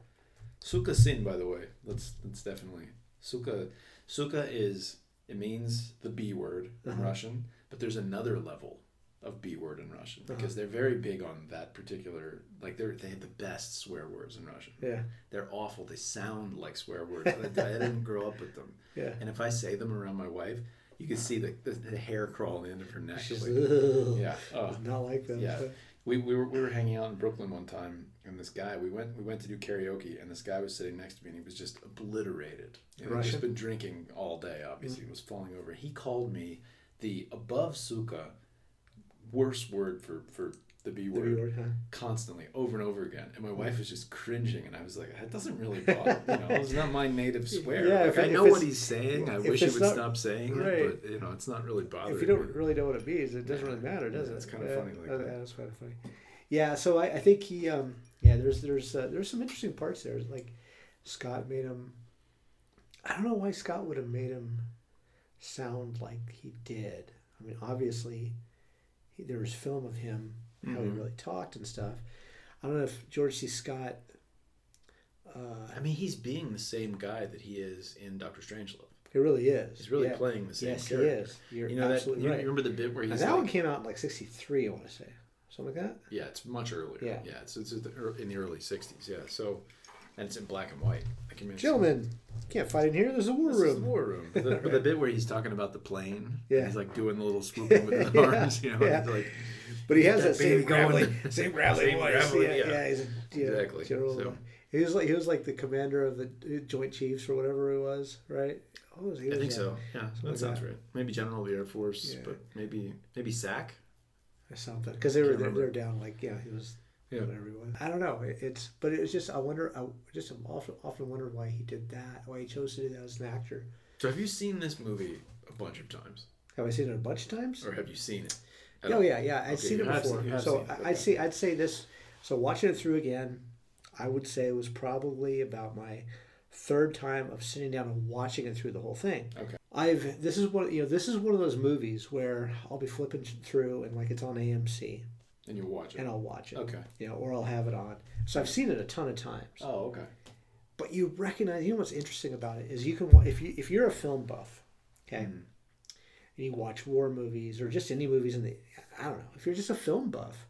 [SPEAKER 3] Suka sin, by the way. Let's let's definitely suka. Suka is it means the B word in
[SPEAKER 2] Uh-huh.
[SPEAKER 3] Russian, but there's another level of B word in Russian because they're very big on that particular. Like they're they have the best swear words in Russian.
[SPEAKER 2] Yeah.
[SPEAKER 3] They're awful. They sound like swear words. I, I didn't grow up with them.
[SPEAKER 2] Yeah.
[SPEAKER 3] And if I say them around my wife, you can see the, the, the hair crawl on the end of her neck.
[SPEAKER 2] She's
[SPEAKER 3] Like, yeah. Oh.
[SPEAKER 2] Not like that.
[SPEAKER 3] Yeah. We, we, were, we were hanging out in Brooklyn one time, and this guy we went we went to do karaoke, and this guy was sitting next to me, and he was just obliterated. You know, he'd just been drinking all day. Obviously, he was falling over. He called me the above suka worst word for for the B
[SPEAKER 2] The
[SPEAKER 3] word
[SPEAKER 2] B word, huh?
[SPEAKER 3] constantly over and over again and my wife was just cringing and i was like that doesn't really bother you know it's not my native swear
[SPEAKER 2] Yeah,
[SPEAKER 3] Like,
[SPEAKER 2] if
[SPEAKER 3] i know what he's saying i wish he would
[SPEAKER 2] not-
[SPEAKER 3] stop saying
[SPEAKER 2] right.
[SPEAKER 3] it but you know it's not really bothering
[SPEAKER 2] If you don't
[SPEAKER 3] me.
[SPEAKER 2] really know what it means, it doesn't really matter, does
[SPEAKER 3] Yeah,
[SPEAKER 2] it?
[SPEAKER 3] it's kinda funny like
[SPEAKER 2] that-
[SPEAKER 3] that.
[SPEAKER 2] That's kind of funny. Yeah, so I, I think he, um, yeah, there's there's uh, there's some interesting parts there. Like Scott made him. I don't know why Scott would have made him sound like he did. I mean, obviously, he, there was film of him how he
[SPEAKER 3] Mhm.
[SPEAKER 2] really talked and stuff. I don't know if George C. Scott. Uh,
[SPEAKER 3] I mean, he's being the same guy that he is in Doctor Strangelove.
[SPEAKER 2] it really is.
[SPEAKER 3] He's really
[SPEAKER 2] Yeah.
[SPEAKER 3] playing the same
[SPEAKER 2] Yes,
[SPEAKER 3] character.
[SPEAKER 2] he is. You're
[SPEAKER 3] You know that?
[SPEAKER 2] absolutely
[SPEAKER 3] You
[SPEAKER 2] right.
[SPEAKER 3] remember the bit where
[SPEAKER 2] And
[SPEAKER 3] he's
[SPEAKER 2] that
[SPEAKER 3] like,
[SPEAKER 2] one came out in like '63. I want to say something like that.
[SPEAKER 3] yeah, it's much earlier.
[SPEAKER 2] Yeah.
[SPEAKER 3] yeah, it's, it's in the ear- in the early '60s. Yeah, so and it's in black and white. I can mention-
[SPEAKER 2] Gentlemen, can't fight in here. There's a war
[SPEAKER 3] This is
[SPEAKER 2] room.
[SPEAKER 3] war room. But the, the bit where he's talking about the plane,
[SPEAKER 2] Yeah.
[SPEAKER 3] he's like doing the little swooping with his
[SPEAKER 2] Yeah,
[SPEAKER 3] arms, you know,
[SPEAKER 2] yeah.
[SPEAKER 3] he's like,
[SPEAKER 2] But he has
[SPEAKER 3] That
[SPEAKER 2] that, same gravelly, same gravelly
[SPEAKER 3] Same
[SPEAKER 2] voice. yeah,
[SPEAKER 3] yeah.
[SPEAKER 2] yeah, he's a you know,
[SPEAKER 3] Exactly,
[SPEAKER 2] general.
[SPEAKER 3] so-
[SPEAKER 2] He was like he was like the commander of the Joint Chiefs or whatever it was, right? Oh, was he
[SPEAKER 3] I think so. Yeah, that sounds
[SPEAKER 2] that.
[SPEAKER 3] right. Maybe general of the Air Force,
[SPEAKER 2] Yeah.
[SPEAKER 3] but maybe maybe SAC.
[SPEAKER 2] or something because they were they're, they're down like yeah he was
[SPEAKER 3] Yeah.
[SPEAKER 2] was. I don't know. It, it's but it was just I wonder I just often often wondered why he did that why he chose to do that as an actor.
[SPEAKER 3] So have you seen this movie a bunch of times,
[SPEAKER 2] Have I seen it a bunch of times?
[SPEAKER 3] or have you seen it?
[SPEAKER 2] Oh
[SPEAKER 3] all?
[SPEAKER 2] yeah, yeah. I'd
[SPEAKER 3] Okay,
[SPEAKER 2] seen it before.
[SPEAKER 3] seen-
[SPEAKER 2] so
[SPEAKER 3] seen it,
[SPEAKER 2] I-
[SPEAKER 3] okay.
[SPEAKER 2] I'd say I'd say this. So watching it through again, I would say it was probably about my third time of sitting down and watching it through the whole thing.
[SPEAKER 3] Okay.
[SPEAKER 2] I've this is one you know this is one of those movies where I'll be flipping through and like it's on AMC
[SPEAKER 3] And you watch it.
[SPEAKER 2] and I'll watch it.
[SPEAKER 3] Okay.
[SPEAKER 2] You know, or I'll have it on. So I've seen it a ton of times.
[SPEAKER 3] Oh, okay.
[SPEAKER 2] But you recognize you know what's interesting about it is you can if you if you're a film buff, okay,
[SPEAKER 3] Mhm.
[SPEAKER 2] And you watch war movies or just any movies in the I don't know if you're just a film buff,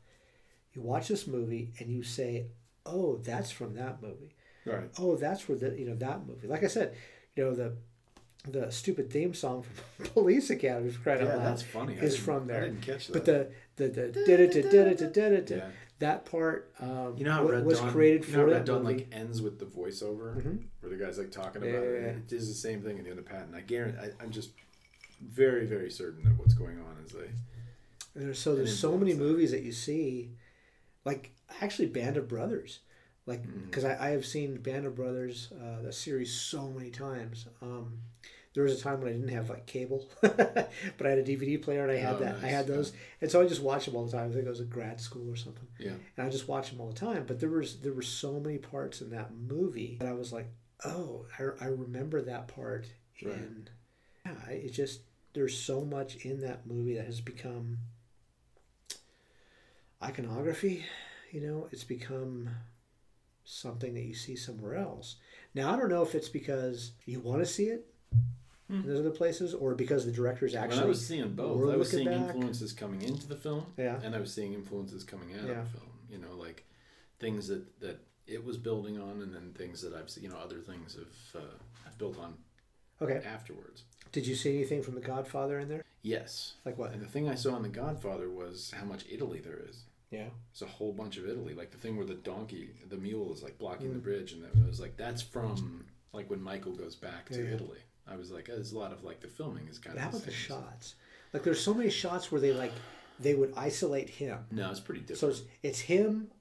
[SPEAKER 2] you watch this movie and you say, oh, that's from that movie.
[SPEAKER 3] Right.
[SPEAKER 2] Oh, that's where the you know that movie. Like I said, you know the the stupid theme song from Police Academy for crying
[SPEAKER 3] Yeah,
[SPEAKER 2] out loud
[SPEAKER 3] that's funny.
[SPEAKER 2] Is from there.
[SPEAKER 3] I didn't catch that.
[SPEAKER 2] But the the the da-da-da-da-da-da-da-da,
[SPEAKER 3] yeah.
[SPEAKER 2] that part um,
[SPEAKER 3] You know how Red
[SPEAKER 2] was
[SPEAKER 3] Dawn,
[SPEAKER 2] created
[SPEAKER 3] you know Red Dawn
[SPEAKER 2] movie.
[SPEAKER 3] like ends with the voiceover
[SPEAKER 2] Mhm.
[SPEAKER 3] where the guy's like talking about
[SPEAKER 2] yeah,
[SPEAKER 3] it.
[SPEAKER 2] yeah.
[SPEAKER 3] It is the same thing in the other Patton. I guarantee. I, I'm just very very certain that what's going on is they.
[SPEAKER 2] And there's, so there's so many
[SPEAKER 3] that.
[SPEAKER 2] movies that you see, like actually Band of Brothers, like because I, I have seen Band of Brothers uh, the series so many times. Um, there was a time when I didn't have like cable, but I had a DVD player and I had
[SPEAKER 3] Oh,
[SPEAKER 2] that. I
[SPEAKER 3] nice,
[SPEAKER 2] had
[SPEAKER 3] yeah.
[SPEAKER 2] those, and so I just watched them all the time. I think I was at grad school or something,
[SPEAKER 3] Yeah.
[SPEAKER 2] and I just watched them all the time. But there was there were so many parts in that movie that I was like, oh, I, I remember that part.
[SPEAKER 3] Right.
[SPEAKER 2] And yeah, it just there's so much in that movie that has become iconography. You know, it's become something that you see somewhere else. Now I don't know if it's because you want to see it
[SPEAKER 3] Hmm.
[SPEAKER 2] in those other places, or because the directors
[SPEAKER 3] When
[SPEAKER 2] actually.
[SPEAKER 3] I was seeing both, I was seeing
[SPEAKER 2] back.
[SPEAKER 3] influences coming into the film,
[SPEAKER 2] Yeah.
[SPEAKER 3] and I was seeing influences coming out
[SPEAKER 2] Yeah.
[SPEAKER 3] of the film. You know, like things that that it was building on, and then things that I've seen. You know, other things have uh, have built on
[SPEAKER 2] Okay.
[SPEAKER 3] afterwards.
[SPEAKER 2] Did you see anything from The Godfather in there?
[SPEAKER 3] Yes.
[SPEAKER 2] Like what?
[SPEAKER 3] And the thing I saw in The Godfather was how much Italy there is.
[SPEAKER 2] Yeah.
[SPEAKER 3] It's a whole bunch of Italy. Like the thing where the donkey, the mule is like blocking
[SPEAKER 2] Mm.
[SPEAKER 3] the bridge, and it was like that's from like when Michael goes back to
[SPEAKER 2] Yeah.
[SPEAKER 3] Italy. I was like, there's a lot of like the filming is kind
[SPEAKER 2] But how about the shots? Like there's so many shots where they like they would isolate him.
[SPEAKER 3] No, it's pretty different.
[SPEAKER 2] So it's, it's him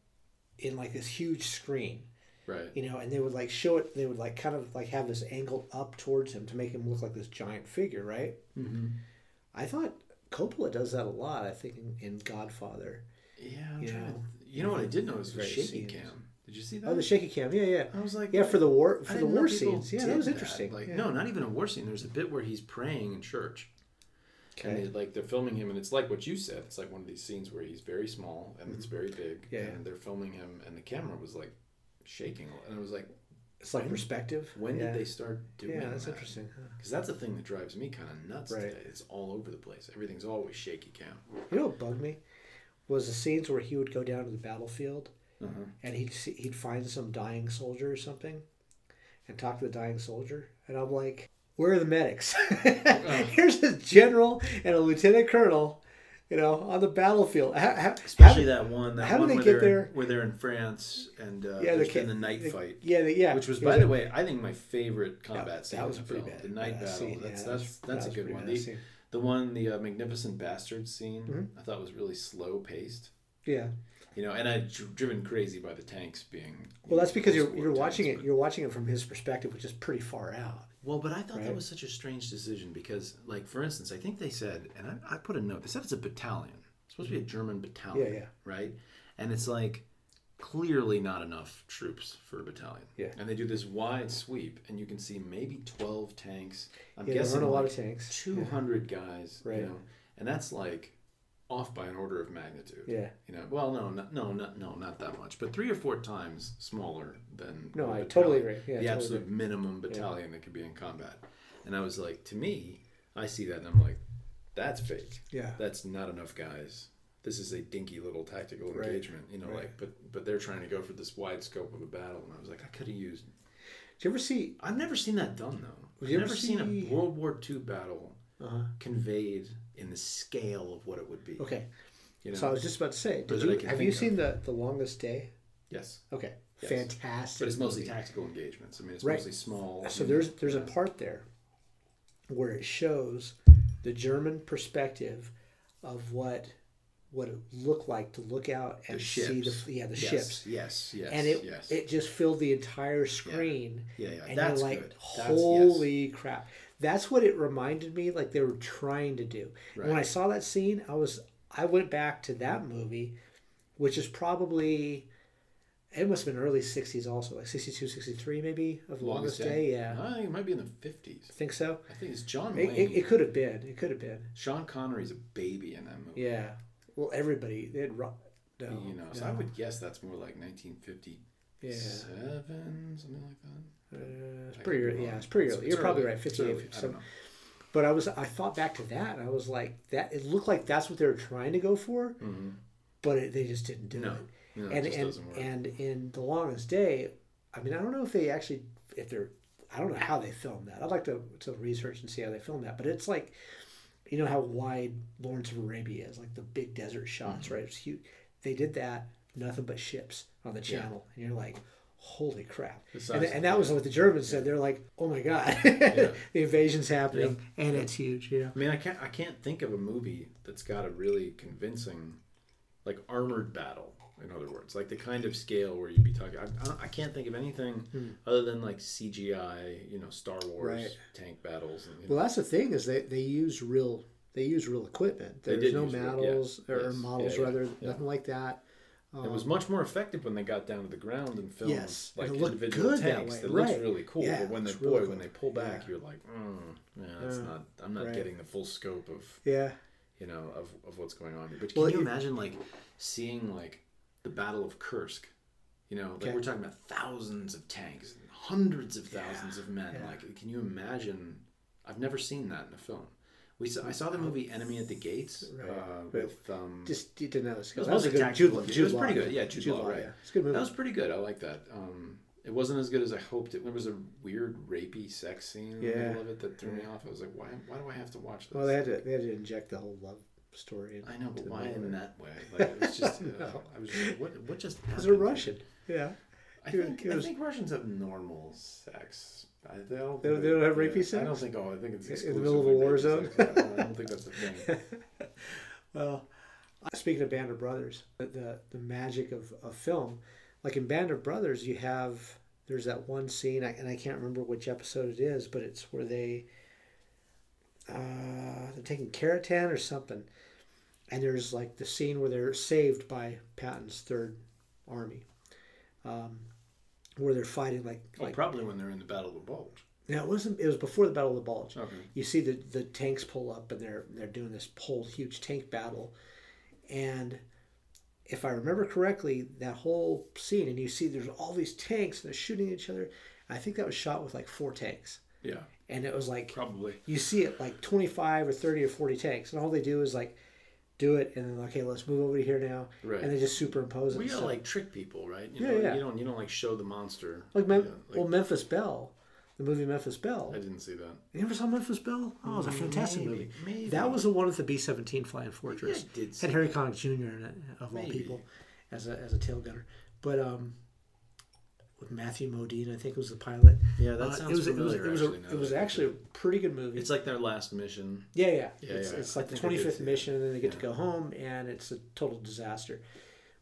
[SPEAKER 2] in like this huge screen,
[SPEAKER 3] right.
[SPEAKER 2] you know, and they would like show it. They would like kind of like have this angle up towards him to make him look like this giant figure, right?
[SPEAKER 3] Mm-hmm.
[SPEAKER 2] I thought Coppola does that a lot. I think in, in Godfather.
[SPEAKER 3] Yeah, I'm
[SPEAKER 2] You
[SPEAKER 3] trying
[SPEAKER 2] know,
[SPEAKER 3] to, you know what I did notice was shaky cam. Did you see that?
[SPEAKER 2] Oh, the shaky cam. Yeah, yeah,
[SPEAKER 3] I was like,
[SPEAKER 2] yeah. For the war, for the war scenes. Yeah, that was interesting.
[SPEAKER 3] Like,
[SPEAKER 2] yeah.
[SPEAKER 3] no, not even a war scene. There's a bit where he's praying in church. And
[SPEAKER 2] Okay.
[SPEAKER 3] they, like they're filming him, and it's like what you said. It's like one of these scenes where he's very small and it's very big,
[SPEAKER 2] Yeah.
[SPEAKER 3] and they're filming him, and the camera was like shaking, and I was like,
[SPEAKER 2] It's like perspective.
[SPEAKER 3] when
[SPEAKER 2] yeah.
[SPEAKER 3] did they start doing that?
[SPEAKER 2] Yeah, that's
[SPEAKER 3] that?
[SPEAKER 2] interesting.
[SPEAKER 3] Because that's the thing that drives me kind of nuts
[SPEAKER 2] Right.
[SPEAKER 3] today. It's all over the place. Everything's always shaky cam.
[SPEAKER 2] You know what bugged me was the scenes where he would go down to the battlefield
[SPEAKER 3] Uh-huh.
[SPEAKER 2] and he'd see, he'd find some dying soldier or something, and talk to the dying soldier, and I'm like, where are the medics? Here's a general and a lieutenant colonel, you know, on the battlefield. How, how,
[SPEAKER 3] Especially
[SPEAKER 2] how-
[SPEAKER 3] that one, that
[SPEAKER 2] how do
[SPEAKER 3] one
[SPEAKER 2] they
[SPEAKER 3] where
[SPEAKER 2] get
[SPEAKER 3] they're
[SPEAKER 2] there?
[SPEAKER 3] In, where they're in France and uh,
[SPEAKER 2] Yeah,
[SPEAKER 3] yeah,
[SPEAKER 2] the
[SPEAKER 3] there's been the night fight,
[SPEAKER 2] Yeah, yeah.
[SPEAKER 3] which was, by the way, I think my favorite combat
[SPEAKER 2] that,
[SPEAKER 3] scene
[SPEAKER 2] that was pretty
[SPEAKER 3] film.
[SPEAKER 2] bad.
[SPEAKER 3] The night battle.
[SPEAKER 2] scene.
[SPEAKER 3] That's that's
[SPEAKER 2] that
[SPEAKER 3] that's a good one. The, the one, the uh, Magnificent bastard scene,
[SPEAKER 2] Mhm.
[SPEAKER 3] I thought was really slow paced.
[SPEAKER 2] Yeah.
[SPEAKER 3] You know, and I dr- driven crazy by the tanks being.
[SPEAKER 2] Well, that's because you're you're watching
[SPEAKER 3] tanks,
[SPEAKER 2] it.
[SPEAKER 3] but-
[SPEAKER 2] You're watching it from his perspective, which is pretty far out.
[SPEAKER 3] Well, but I thought
[SPEAKER 2] Right.
[SPEAKER 3] that was such a strange decision because, like, for instance, I think they said, and I, I put a note. They said it's a battalion. It's supposed to be a mm-hmm. German battalion,
[SPEAKER 2] Yeah, yeah.
[SPEAKER 3] right? And it's like, clearly not enough troops for a battalion.
[SPEAKER 2] Yeah.
[SPEAKER 3] And they do this wide sweep, and you can see maybe 12 tanks. I'm
[SPEAKER 2] Yeah,
[SPEAKER 3] guessing
[SPEAKER 2] a lot
[SPEAKER 3] like
[SPEAKER 2] of tanks.
[SPEAKER 3] 200 guys,
[SPEAKER 2] Right.
[SPEAKER 3] you know, and that's like off by an order of magnitude.
[SPEAKER 2] Yeah.
[SPEAKER 3] You know, well, no, no, no, not, no, not that much, but three or four times smaller than
[SPEAKER 2] No, I totally agree. Yeah,
[SPEAKER 3] the
[SPEAKER 2] totally
[SPEAKER 3] absolute
[SPEAKER 2] agree.
[SPEAKER 3] minimum battalion that could be in combat. And I was like, to me, I see that and I'm like, that's fake.
[SPEAKER 2] Yeah.
[SPEAKER 3] That's not enough guys. This is a dinky little tactical
[SPEAKER 2] Right.
[SPEAKER 3] engagement, you know,
[SPEAKER 2] Right.
[SPEAKER 3] like, but but they're trying to go for this wide scope of a battle, and I was like, I could have used.
[SPEAKER 2] Did you ever see?
[SPEAKER 3] I've never seen that done though. I've
[SPEAKER 2] you ever
[SPEAKER 3] never seen
[SPEAKER 2] see-
[SPEAKER 3] a World War II battle
[SPEAKER 2] Uh-huh.
[SPEAKER 3] conveyed in the scale of what it would be.
[SPEAKER 2] Okay.
[SPEAKER 3] You know?
[SPEAKER 2] So I was just about to say, did you have you seen the the longest day?
[SPEAKER 3] yes,
[SPEAKER 2] Okay.
[SPEAKER 3] Yes.
[SPEAKER 2] Fantastic.
[SPEAKER 3] but it's mostly
[SPEAKER 2] movie.
[SPEAKER 3] tactical engagements. I mean, it's
[SPEAKER 2] Right.
[SPEAKER 3] mostly small.
[SPEAKER 2] So
[SPEAKER 3] you
[SPEAKER 2] there's there's a part there where it shows the German perspective of what what it looked like to look out and
[SPEAKER 3] the
[SPEAKER 2] see the yeah the
[SPEAKER 3] yes,
[SPEAKER 2] ships,
[SPEAKER 3] Yes, yes,
[SPEAKER 2] and it
[SPEAKER 3] yes.
[SPEAKER 2] it just filled the entire screen,
[SPEAKER 3] yeah, yeah.
[SPEAKER 2] and
[SPEAKER 3] That's
[SPEAKER 2] you're like,
[SPEAKER 3] good. That's, yes.
[SPEAKER 2] holy crap! That's what it reminded me like they were trying to do. And When I saw that scene, I was I went back to that movie, which is probably. It must have been early 60s also, like 62, 63 maybe, of Longest, Day. Yeah.
[SPEAKER 3] I think it might be in the 50s.
[SPEAKER 2] I think so.
[SPEAKER 3] I think it's John
[SPEAKER 2] It,
[SPEAKER 3] Wayne.
[SPEAKER 2] it, it could have been. It could have been.
[SPEAKER 3] Sean Connery's a baby in that movie.
[SPEAKER 2] Yeah. Well, everybody they had ro- no,
[SPEAKER 3] You know, so. I would guess that's more like 1957,
[SPEAKER 2] Yeah.
[SPEAKER 3] something like that.
[SPEAKER 2] Uh, it's pretty early. Yeah, it's pretty early.
[SPEAKER 3] it's
[SPEAKER 2] You're probably
[SPEAKER 3] early.
[SPEAKER 2] right. 58,
[SPEAKER 3] early.
[SPEAKER 2] 57. But I was I thought back to that and I was like that. It looked like that's what they were trying to go for,
[SPEAKER 3] Mhm.
[SPEAKER 2] but it, they just didn't do
[SPEAKER 3] No,
[SPEAKER 2] it.
[SPEAKER 3] no, it
[SPEAKER 2] and
[SPEAKER 3] just
[SPEAKER 2] and and in the longest day, I mean, I don't know if they actually if they're I don't know how they filmed that. I'd like to to research and see how they filmed that. But it's like, you know how wide Lawrence of Arabia is, like the big desert shots,
[SPEAKER 3] Mm-hmm.
[SPEAKER 2] right? It's huge. They did that, nothing but ships on the
[SPEAKER 3] Yeah.
[SPEAKER 2] channel, and you're like, holy crap! And, and that was what the Germans said. They're like, oh my god, the invasion's happening, and it's huge. Yeah.
[SPEAKER 3] I mean, I can't. I can't think of a movie that's got a really convincing, like armored battle. In other words, like the kind of scale where you'd be talking. I, I, can't think of anything other than like CGI. You know, Star Wars
[SPEAKER 2] Hmm. Right.
[SPEAKER 3] tank battles. And, you know,
[SPEAKER 2] Well, that's the thing is they they use real they use real equipment. There's no
[SPEAKER 3] use real- yeah.
[SPEAKER 2] models or
[SPEAKER 3] Yes.
[SPEAKER 2] models
[SPEAKER 3] Yeah, yeah,
[SPEAKER 2] rather,
[SPEAKER 3] yeah.
[SPEAKER 2] nothing like that. Um,
[SPEAKER 3] it was much more effective when they got down to the ground and filmed
[SPEAKER 2] Yes,
[SPEAKER 3] like
[SPEAKER 2] it
[SPEAKER 3] individual
[SPEAKER 2] good that
[SPEAKER 3] tanks.
[SPEAKER 2] way,
[SPEAKER 3] It looks really cool,
[SPEAKER 2] Yeah,
[SPEAKER 3] but when they
[SPEAKER 2] really
[SPEAKER 3] boy,
[SPEAKER 2] cool.
[SPEAKER 3] when they pull back,
[SPEAKER 2] Yeah.
[SPEAKER 3] you're like, mm, yeah, that's
[SPEAKER 2] Yeah.
[SPEAKER 3] not. I'm not
[SPEAKER 2] Right.
[SPEAKER 3] getting the full scope of
[SPEAKER 2] yeah,
[SPEAKER 3] you know of, of what's going on here. But can
[SPEAKER 2] Well,
[SPEAKER 3] you
[SPEAKER 2] you-
[SPEAKER 3] imagine like seeing like the Battle of Kursk? You know, like
[SPEAKER 2] Okay.
[SPEAKER 3] we're talking about thousands of tanks, and hundreds of thousands of men.
[SPEAKER 2] yeah.
[SPEAKER 3] Like, can you imagine? I've never seen that in a film. We saw, I saw the movie Enemy at the Gates
[SPEAKER 2] Right.
[SPEAKER 3] uh, with um,
[SPEAKER 2] just you didn't know this.
[SPEAKER 3] It was
[SPEAKER 2] That was a good
[SPEAKER 3] tactical.
[SPEAKER 2] Jude,
[SPEAKER 3] It was pretty good. Yeah, Jude Law, right.
[SPEAKER 2] Yeah. It's a good movie.
[SPEAKER 3] That was pretty good. I like that. Um, it wasn't as good as I hoped. It there was a weird rapey sex scene in the
[SPEAKER 2] Yeah.
[SPEAKER 3] middle of it that threw me off. I was like, why? Why do I have to watch this?
[SPEAKER 2] well, they had to they had to inject the whole love story.
[SPEAKER 3] I know, but why in that way? Like it was just. uh, I was just like, what? What just?
[SPEAKER 2] Because
[SPEAKER 3] happened?
[SPEAKER 2] they're Russian. Yeah.
[SPEAKER 3] I
[SPEAKER 2] He was-
[SPEAKER 3] think I think Russians have normal sex. I, they don't.
[SPEAKER 2] They don't- they don't have
[SPEAKER 3] yeah,
[SPEAKER 2] rapey sex?
[SPEAKER 3] I don't think. Oh, I think it's
[SPEAKER 2] In the middle of a war zone?
[SPEAKER 3] sex. Yeah, I don't think that's the thing.
[SPEAKER 2] Well, speaking of Band of Brothers, the the, the magic of, of film, like in Band of Brothers, you have there's that one scene, and I can't remember which episode it is, but it's where they uh, they're taking Carentan or something, and there's like the scene where they're saved by Patton's Third Army, um, where they're fighting like
[SPEAKER 3] Well,
[SPEAKER 2] like.
[SPEAKER 3] probably when they're in the Battle of the Bulge.
[SPEAKER 2] Now it wasn't. It was before the Battle of the Bulge
[SPEAKER 3] Okay.
[SPEAKER 2] you see the the tanks pull up and they're they're doing this whole huge tank battle and if i remember correctly that whole scene and you see there's all these tanks and they're shooting each other i think that was shot with like four tanks
[SPEAKER 3] Yeah.
[SPEAKER 2] and it was like
[SPEAKER 3] Probably.
[SPEAKER 2] you see it like 25 or 30 or 40 tanks and all they do is like do it and then okay let's move over to here now
[SPEAKER 3] Right.
[SPEAKER 2] and they just superimpose it
[SPEAKER 3] We gotta like trick people, right? You
[SPEAKER 2] Yeah,
[SPEAKER 3] know,
[SPEAKER 2] yeah.
[SPEAKER 3] You don't you don't like show the monster.
[SPEAKER 2] like, Mem-
[SPEAKER 3] you know, like-
[SPEAKER 2] well memphis belle the movie memphis belle
[SPEAKER 3] I didn't see that.
[SPEAKER 2] you ever saw memphis belle oh it was a fantastic
[SPEAKER 3] Maybe,
[SPEAKER 2] movie
[SPEAKER 3] maybe.
[SPEAKER 2] That was the one with the B seventeen flying fortress.
[SPEAKER 3] I did see
[SPEAKER 2] Had Harry Connick Jr. in it, of all people, as a as a tail gunner. But um, with Matthew Modine, I think it was the pilot.
[SPEAKER 3] Yeah, that
[SPEAKER 2] Uh,
[SPEAKER 3] sounds
[SPEAKER 2] it was,
[SPEAKER 3] familiar.
[SPEAKER 2] It was,
[SPEAKER 3] actually,
[SPEAKER 2] a, it was actually a pretty good movie.
[SPEAKER 3] It's like their last mission.
[SPEAKER 2] yeah, yeah.
[SPEAKER 3] Yeah,
[SPEAKER 2] it's,
[SPEAKER 3] yeah.
[SPEAKER 2] it's like
[SPEAKER 3] I
[SPEAKER 2] the twenty fifth mission, and then they get to go home, and it's a total disaster.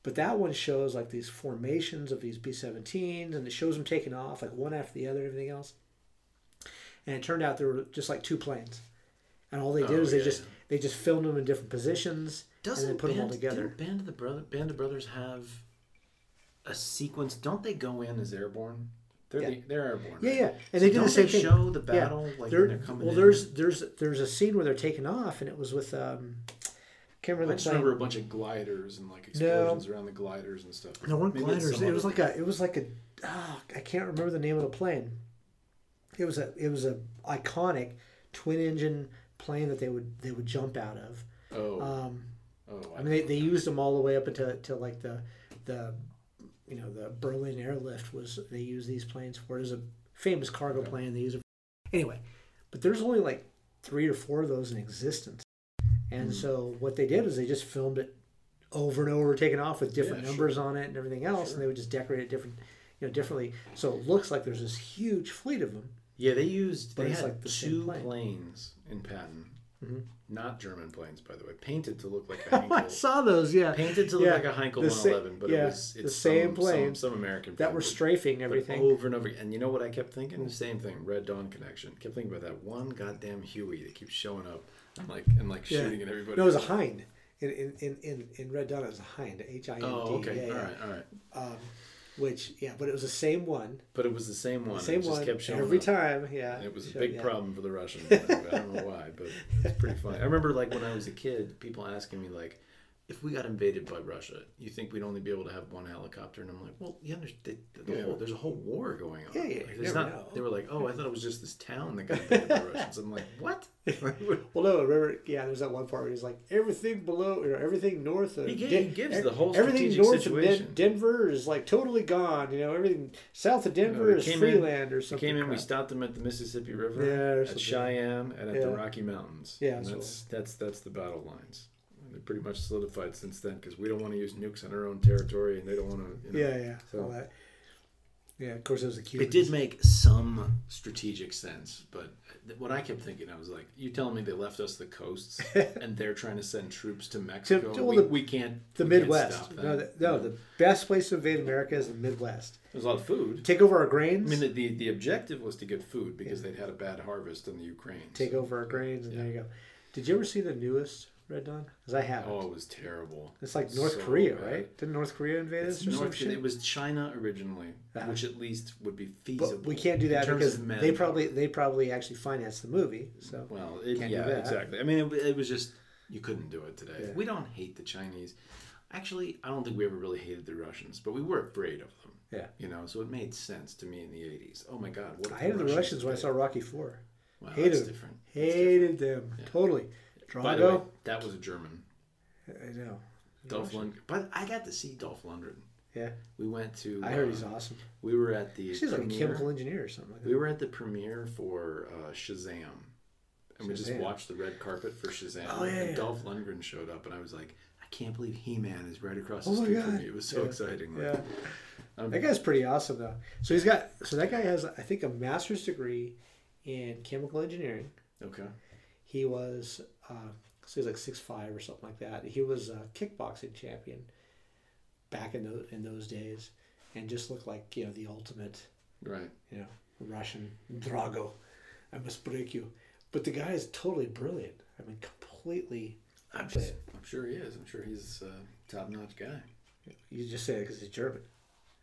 [SPEAKER 2] But that one shows like these formations of these B 17s, and it shows them taking off like one after the other, and everything else. And it turned out there were just like two planes, and all they did
[SPEAKER 3] Oh,
[SPEAKER 2] was they
[SPEAKER 3] yeah,
[SPEAKER 2] just
[SPEAKER 3] yeah.
[SPEAKER 2] they just filmed them in different positions,
[SPEAKER 3] Doesn't
[SPEAKER 2] and then put them all together.
[SPEAKER 3] Band of the brother Band of Brothers have a sequence. Don't they go in as airborne? They're
[SPEAKER 2] Yeah.
[SPEAKER 3] the, they're airborne.
[SPEAKER 2] Yeah,
[SPEAKER 3] right?
[SPEAKER 2] yeah, and
[SPEAKER 3] So
[SPEAKER 2] they do
[SPEAKER 3] don't
[SPEAKER 2] the same
[SPEAKER 3] they
[SPEAKER 2] thing.
[SPEAKER 3] show the
[SPEAKER 2] Yeah.
[SPEAKER 3] battle like
[SPEAKER 2] There-
[SPEAKER 3] when they're coming
[SPEAKER 2] well,
[SPEAKER 3] in?
[SPEAKER 2] there's there's there's a scene where they're taking off, and it was with um, can't remember the
[SPEAKER 3] just
[SPEAKER 2] plane.
[SPEAKER 3] remember a bunch of gliders and like explosions around the gliders and stuff.
[SPEAKER 2] No, weren't
[SPEAKER 3] Maybe
[SPEAKER 2] gliders. It was like a. It was like a. Oh, I can't remember the name of the plane. It was a. It was a iconic twin engine plane that they would they would jump out of.
[SPEAKER 3] Oh,
[SPEAKER 2] Um,
[SPEAKER 3] oh,
[SPEAKER 2] I mean, they, they used them all the way up until to like the the you know the Berlin airlift was they used these planes for. Was a famous cargo
[SPEAKER 3] Okay.
[SPEAKER 2] plane they use it. Anyway, but there's only like three or four of those in existence, and
[SPEAKER 3] Mhm.
[SPEAKER 2] so what they did is they just filmed it over and over, taking off with different
[SPEAKER 3] Yeah,
[SPEAKER 2] numbers on it and everything else,
[SPEAKER 3] Sure.
[SPEAKER 2] and they would just decorate it different, you know, differently. So it looks like there's this huge fleet of them.
[SPEAKER 3] yeah, they used they had
[SPEAKER 2] like the
[SPEAKER 3] two
[SPEAKER 2] plane.
[SPEAKER 3] planes in Patton,
[SPEAKER 2] Mhm.
[SPEAKER 3] not German planes, by the way, painted to look like a
[SPEAKER 2] I
[SPEAKER 3] Heinkel.
[SPEAKER 2] I saw those, yeah,
[SPEAKER 3] painted to look
[SPEAKER 2] Yeah,
[SPEAKER 3] like a Heinkel
[SPEAKER 2] the sa-
[SPEAKER 3] 111, but
[SPEAKER 2] yeah,
[SPEAKER 3] it was it's the
[SPEAKER 2] same
[SPEAKER 3] some,
[SPEAKER 2] planes
[SPEAKER 3] some, some American
[SPEAKER 2] that
[SPEAKER 3] plane,
[SPEAKER 2] were strafing everything.
[SPEAKER 3] over and over. Again. And you know what I kept thinking? The same thing. Red Dawn Connection. Kept thinking about that one goddamn Huey that keeps showing up and like and like
[SPEAKER 2] Yeah.
[SPEAKER 3] shooting at everybody.
[SPEAKER 2] No, it was a Hind. In in in in, Red Dawn, it was a Hind. H I N D.
[SPEAKER 3] Oh, okay.
[SPEAKER 2] Yeah,
[SPEAKER 3] all right, all right.
[SPEAKER 2] Um, which yeah, but it was the same one.
[SPEAKER 3] But it was the same one.
[SPEAKER 2] The same one every
[SPEAKER 3] up.
[SPEAKER 2] time. Yeah.
[SPEAKER 3] It was a big
[SPEAKER 2] yeah.
[SPEAKER 3] problem for the Russians. by the way. I don't know why, but it's pretty funny. I remember like when I was a kid, people asking me like, if we got invaded by Russia, you think we'd only be able to have one helicopter? And I'm like, well, you understand, the
[SPEAKER 2] Yeah.
[SPEAKER 3] whole, there's a whole war going on.
[SPEAKER 2] Yeah, yeah,
[SPEAKER 3] Like, there's not,
[SPEAKER 2] know.
[SPEAKER 3] They were like, oh, I thought it was just this town that got invaded by Russians. I'm like, what?
[SPEAKER 2] Well, no, remember? Yeah, there's that one part where he's like, everything below, or everything north of
[SPEAKER 3] He gi-
[SPEAKER 2] Den-
[SPEAKER 3] he gives
[SPEAKER 2] e-
[SPEAKER 3] the whole
[SPEAKER 2] everything north
[SPEAKER 3] situation.
[SPEAKER 2] of Den- Denver is like totally gone. You know, everything south of Denver
[SPEAKER 3] we
[SPEAKER 2] is
[SPEAKER 3] came
[SPEAKER 2] free
[SPEAKER 3] in-
[SPEAKER 2] land or
[SPEAKER 3] We
[SPEAKER 2] something.
[SPEAKER 3] came in, we stopped them at the Mississippi River,
[SPEAKER 2] Yeah,
[SPEAKER 3] at. Cheyenne, and at
[SPEAKER 2] Yeah.
[SPEAKER 3] the Rocky Mountains.
[SPEAKER 2] Yeah,
[SPEAKER 3] and
[SPEAKER 2] so-
[SPEAKER 3] that's that's that's the battle lines. Pretty much solidified since then because we don't want to use nukes on our own territory, and they don't want to. You know,
[SPEAKER 2] Yeah, yeah.
[SPEAKER 3] So-
[SPEAKER 2] all that. Yeah, of course it was the Cubans.
[SPEAKER 3] It did make some strategic sense, but what I kept thinking, I was like, "You telling me they left us the coasts, and they're trying to send troops to Mexico?
[SPEAKER 2] to- well,
[SPEAKER 3] we,
[SPEAKER 2] the-
[SPEAKER 3] we can't.
[SPEAKER 2] the
[SPEAKER 3] we can't
[SPEAKER 2] Midwest.
[SPEAKER 3] that."
[SPEAKER 2] No, the, no, the best place to invade America is the Midwest.
[SPEAKER 3] There's a lot of food.
[SPEAKER 2] Take over our grains.
[SPEAKER 3] I mean, the, the, the objective was to get food because they'd had a bad harvest in the Ukraine.
[SPEAKER 2] take over our grains, and
[SPEAKER 3] Yeah.
[SPEAKER 2] there you go. Did you ever see the newest Red Dawn? Because I haven't.
[SPEAKER 3] Oh, it was terrible.
[SPEAKER 2] it's like North
[SPEAKER 3] so
[SPEAKER 2] Korea,
[SPEAKER 3] bad.
[SPEAKER 2] right? Didn't North Korea invade us or some
[SPEAKER 3] North, it was China originally,
[SPEAKER 2] Uh-huh.
[SPEAKER 3] which at least would be feasible.
[SPEAKER 2] But we can't do that because they probably they probably actually financed the movie. So
[SPEAKER 3] Well, it,
[SPEAKER 2] Can't do
[SPEAKER 3] yeah,
[SPEAKER 2] that.
[SPEAKER 3] exactly. I mean, it, it was just you couldn't do it today.
[SPEAKER 2] Yeah.
[SPEAKER 3] We don't hate the Chinese. Actually, I don't think we ever really hated the Russians, but we were afraid of them.
[SPEAKER 2] Yeah.
[SPEAKER 3] You know, so it made sense to me in the '80s. Oh my God, what
[SPEAKER 2] I hated the Russians when I saw Rocky Four.
[SPEAKER 3] Wow,
[SPEAKER 2] hated
[SPEAKER 3] that's
[SPEAKER 2] them.
[SPEAKER 3] different. That's different.
[SPEAKER 2] Hated them
[SPEAKER 3] Yeah.
[SPEAKER 2] totally.
[SPEAKER 3] By the way, that was a German.
[SPEAKER 2] I know.
[SPEAKER 3] Dolph Lundgren. But I got to see Dolph Lundgren.
[SPEAKER 2] Yeah.
[SPEAKER 3] We went to.
[SPEAKER 2] I heard
[SPEAKER 3] uh,
[SPEAKER 2] he's awesome.
[SPEAKER 3] We were at the.
[SPEAKER 2] He's like a chemical engineer or something like that.
[SPEAKER 3] We were at the premiere for uh, Shazam, and we just watched the red carpet for Shazam.
[SPEAKER 2] Oh, yeah,
[SPEAKER 3] and
[SPEAKER 2] yeah.
[SPEAKER 3] Dolph Lundgren showed up, and I was like, I can't believe He Man is right across the
[SPEAKER 2] Oh
[SPEAKER 3] street from me. It was so
[SPEAKER 2] Yeah.
[SPEAKER 3] exciting. Like,
[SPEAKER 2] Yeah.
[SPEAKER 3] um,
[SPEAKER 2] That guy's pretty awesome though. So he's got so that guy has I think a master's degree in chemical engineering.
[SPEAKER 3] okay.
[SPEAKER 2] He was uh, so he's like six five or something like that. He was a kickboxing champion back in those in those days, and just looked like you know the ultimate
[SPEAKER 3] Right.
[SPEAKER 2] you know Russian Drago. I must break you, but the guy is totally brilliant. I mean, completely.
[SPEAKER 3] I'm, just, I'm sure he is. I'm sure he's a top notch guy.
[SPEAKER 2] You just say it because he's German.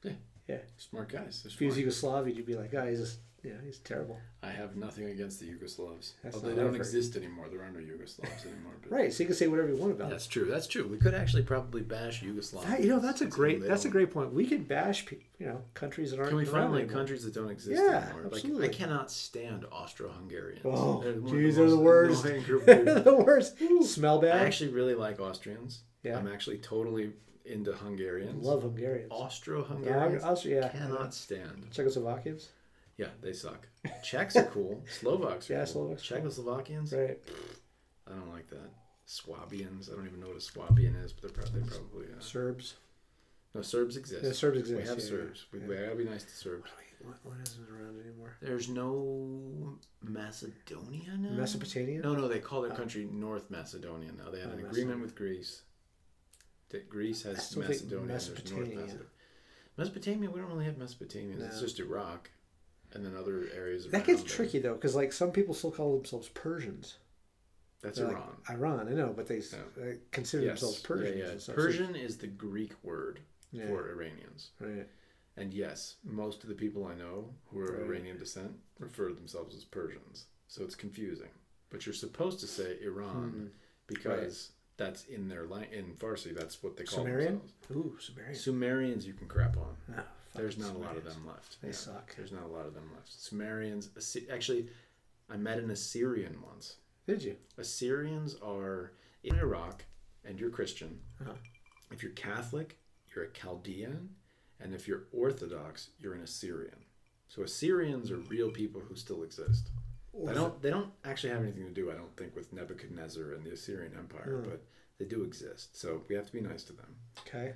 [SPEAKER 3] Yeah.
[SPEAKER 2] Yeah.
[SPEAKER 3] Smart guys.
[SPEAKER 2] If he was
[SPEAKER 3] smart.
[SPEAKER 2] Yugoslav, you'd be like, oh, he's just yeah, he's terrible.
[SPEAKER 3] I have nothing against the Yugoslavs.
[SPEAKER 2] That's
[SPEAKER 3] Although they don't exist anymore. There are no Yugoslavs anymore. But
[SPEAKER 2] Right. So you can say whatever you want about it.
[SPEAKER 3] That's true. That's true. We could actually probably bash Yugoslavia.
[SPEAKER 2] That, you know, that's a great that's a great point. We could bash pe- you know countries that aren't.
[SPEAKER 3] Can we
[SPEAKER 2] around
[SPEAKER 3] find like
[SPEAKER 2] anymore.
[SPEAKER 3] countries that don't exist
[SPEAKER 2] Yeah,
[SPEAKER 3] anymore? Like
[SPEAKER 2] absolutely.
[SPEAKER 3] I cannot stand Austro-Hungarians.
[SPEAKER 2] Oh,
[SPEAKER 3] They're one of
[SPEAKER 2] geez, they're the worst.
[SPEAKER 3] annoying group of
[SPEAKER 2] They're the worst. Smell bad.
[SPEAKER 3] I actually really like Austrians.
[SPEAKER 2] Yeah.
[SPEAKER 3] I'm actually totally into Hungarians.
[SPEAKER 2] love Hungarians.
[SPEAKER 3] Austro-Hungarians.
[SPEAKER 2] Yeah, Austria. Yeah.
[SPEAKER 3] Cannot stand.
[SPEAKER 2] Czechoslovakians.
[SPEAKER 3] Yeah, they suck. Czechs are cool. Slovaks are
[SPEAKER 2] Yeah,
[SPEAKER 3] cool.
[SPEAKER 2] Slovaks.
[SPEAKER 3] Czechoslovakians.
[SPEAKER 2] Right.
[SPEAKER 3] I don't like that. Swabians. I don't even know what a Swabian is, but they're probably, they probably uh,
[SPEAKER 2] Serbs.
[SPEAKER 3] no Serbs exist.
[SPEAKER 2] Yeah, Serbs exist.
[SPEAKER 3] We have
[SPEAKER 2] yeah,
[SPEAKER 3] Serbs.
[SPEAKER 2] yeah,
[SPEAKER 3] We,
[SPEAKER 2] yeah.
[SPEAKER 3] we gotta be nice to Serbs.
[SPEAKER 2] What, what isn't around anymore?
[SPEAKER 3] There's no Macedonia now.
[SPEAKER 2] Mesopotamia.
[SPEAKER 3] No, no, they call their country North Macedonia now. They had
[SPEAKER 2] Oh,
[SPEAKER 3] an agreement with Greece. That Greece has Macedonia.
[SPEAKER 2] Mesopotamia.
[SPEAKER 3] Macedonia. Mesopotamia, we don't really have Mesopotamia. It's just Iraq, and then other areas.
[SPEAKER 2] That gets tricky though, because like some people still call themselves Persians.
[SPEAKER 3] That's
[SPEAKER 2] They're like,
[SPEAKER 3] Iran.
[SPEAKER 2] Iran, I know, but they
[SPEAKER 3] Yeah.
[SPEAKER 2] consider
[SPEAKER 3] Yes.
[SPEAKER 2] themselves Persians.
[SPEAKER 3] Yeah, yeah.
[SPEAKER 2] stuff. So-
[SPEAKER 3] Persian is the Greek word. For Iranians.
[SPEAKER 2] Right.
[SPEAKER 3] And yes, most of the people I know who are
[SPEAKER 2] Right.
[SPEAKER 3] Iranian descent refer to themselves as Persians. So it's confusing. But you're supposed to say Iran
[SPEAKER 2] Hmm.
[SPEAKER 3] because that's in their language. in Farsi. That's what they call
[SPEAKER 2] Sumerian?
[SPEAKER 3] themselves.
[SPEAKER 2] Ooh, Sumerian.
[SPEAKER 3] Sumerians you can crap on.
[SPEAKER 2] Ah,
[SPEAKER 3] There's not a lot of them left.
[SPEAKER 2] They suck.
[SPEAKER 3] There's not a lot of them left. Sumerians, Assy- actually, I met an Assyrian once.
[SPEAKER 2] Did you?
[SPEAKER 3] Assyrians are in Iraq, and you're Christian.
[SPEAKER 2] Uh-huh.
[SPEAKER 3] If you're Catholic, you're a Chaldean, and if you're Orthodox, you're an Assyrian. So Assyrians are real people who still exist. They don't. They don't actually have anything to do, I don't think, with Nebuchadnezzar and the Assyrian Empire,
[SPEAKER 2] Hmm.
[SPEAKER 3] but they do exist. So we have to be nice to them.
[SPEAKER 2] Okay.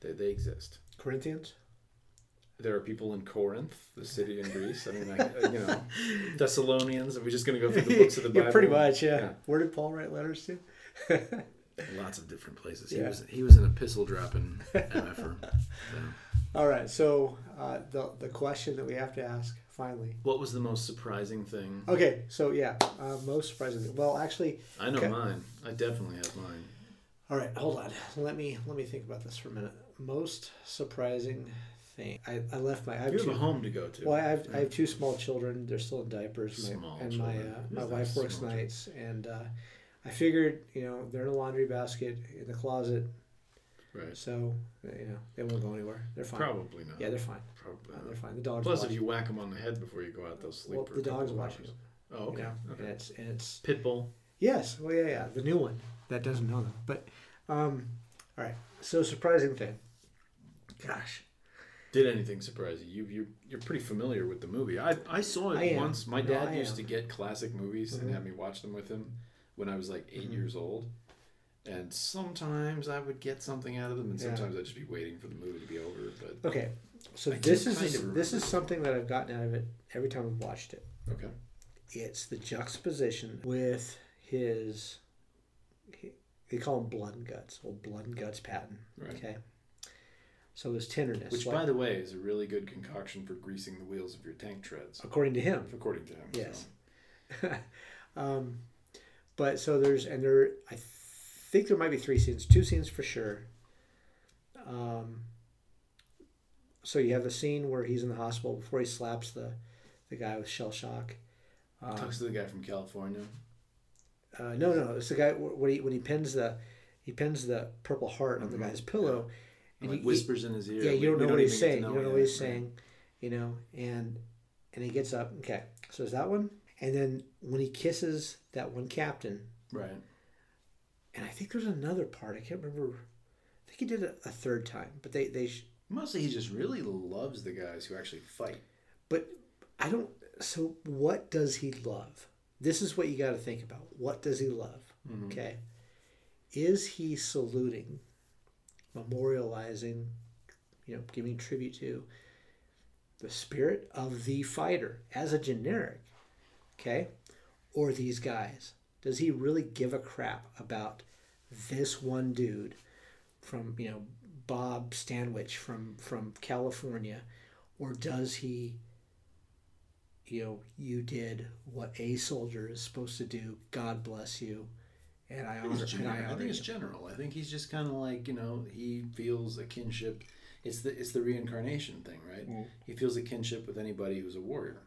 [SPEAKER 3] They, they exist.
[SPEAKER 2] Corinthians?
[SPEAKER 3] There are people in Corinth, the city in Greece. I mean, like, you know, Thessalonians. Are we just going to go through the books of the Bible?
[SPEAKER 2] yeah, pretty much, yeah.
[SPEAKER 3] Yeah.
[SPEAKER 2] Where did Paul write letters to?
[SPEAKER 3] Lots of different places. He was he was an epistle dropping MFer. So.
[SPEAKER 2] All right, so uh, the, the question that we have to ask finally.
[SPEAKER 3] What was the most surprising thing?
[SPEAKER 2] Okay, so yeah, uh, most surprising. Well, actually,
[SPEAKER 3] I know
[SPEAKER 2] Okay.
[SPEAKER 3] mine. I definitely have mine.
[SPEAKER 2] all right, hold on. Let me let me think about this for a minute. Most surprising I, I left my. I have
[SPEAKER 3] You have
[SPEAKER 2] two,
[SPEAKER 3] a home to go to.
[SPEAKER 2] Well, I have, I have two small children. They're still in diapers. My,
[SPEAKER 3] Small
[SPEAKER 2] and my uh, my wife works nights, and uh, I figured you know they're in a laundry basket in the closet,
[SPEAKER 3] Right.
[SPEAKER 2] so you know they won't go anywhere. They're fine.
[SPEAKER 3] Probably not.
[SPEAKER 2] Yeah, they're fine.
[SPEAKER 3] Probably
[SPEAKER 2] Uh, they're fine. The dog's
[SPEAKER 3] Plus, if you whack them on the head before you go out, they'll sleep.
[SPEAKER 2] well, the dog's watching. them,
[SPEAKER 3] Oh, okay.
[SPEAKER 2] You know,
[SPEAKER 3] okay.
[SPEAKER 2] and it's and it's
[SPEAKER 3] Pitbull.
[SPEAKER 2] yes. Well, yeah, yeah. The new one that doesn't know them, but um, all right. So surprising thing. Gosh,
[SPEAKER 3] Did anything surprise you? You you're, you're pretty familiar with the movie. I I saw it
[SPEAKER 2] I
[SPEAKER 3] once. My dad used
[SPEAKER 2] am.
[SPEAKER 3] to get classic movies
[SPEAKER 2] Mhm.
[SPEAKER 3] and have me watch them with him when I was like 8
[SPEAKER 2] Mhm.
[SPEAKER 3] years old. And sometimes I would get something out of them, and
[SPEAKER 2] Yeah.
[SPEAKER 3] sometimes I'd just be waiting for the movie to be over. But
[SPEAKER 2] okay. So
[SPEAKER 3] I
[SPEAKER 2] this is
[SPEAKER 3] kind
[SPEAKER 2] this is something that I've gotten out of it every time I've watched it.
[SPEAKER 3] okay,
[SPEAKER 2] It's the juxtaposition with his. They call him blood and guts, old blood and guts Patton.
[SPEAKER 3] right.
[SPEAKER 2] Okay. So his tenderness,
[SPEAKER 3] Which,
[SPEAKER 2] like-
[SPEAKER 3] by the way, is a really good concoction for greasing the wheels of your tank treads,
[SPEAKER 2] according to him,
[SPEAKER 3] according to him.
[SPEAKER 2] Yes.
[SPEAKER 3] so.
[SPEAKER 2] um, but so there's and there I think there might be three scenes, two scenes for sure. Um, so you have the scene where he's in the hospital before he slaps the the guy with shell shock. Um,
[SPEAKER 3] Talks to the guy from California.
[SPEAKER 2] uh, no, no, it's the guy when he when he pins the he pins the purple heart on the
[SPEAKER 3] Mhm.
[SPEAKER 2] guy's pillow,
[SPEAKER 3] And
[SPEAKER 2] and
[SPEAKER 3] like
[SPEAKER 2] he-
[SPEAKER 3] whispers in his ear.
[SPEAKER 2] yeah, you don't know what he's saying. You don't know what he's saying, you know, and and he gets up. Okay, so is that one? And then when he kisses that one captain,
[SPEAKER 3] Right.
[SPEAKER 2] and I think there's another part. I can't remember. I think he did it a third time, but they they. sh-
[SPEAKER 3] Mostly, he just really loves the guys who actually fight.
[SPEAKER 2] But I don't. So what does he love? This is what you got to think about. What does he love?
[SPEAKER 3] Mhm.
[SPEAKER 2] Okay, is he saluting, memorializing, you know, giving tribute to the spirit of the fighter as a generic, okay, or these guys? Does he really give a crap about this one dude from you know Bob Stanwich from from California, or does he? You know, you did what a soldier is supposed to do. God bless you, and I
[SPEAKER 3] I
[SPEAKER 2] honor.
[SPEAKER 3] think it's general.
[SPEAKER 2] I
[SPEAKER 3] I
[SPEAKER 2] honor
[SPEAKER 3] think it's general. I think he's just kind of like you know he feels a kinship. It's the it's the reincarnation thing, right?
[SPEAKER 2] Mm.
[SPEAKER 3] He feels a kinship with anybody who's a warrior.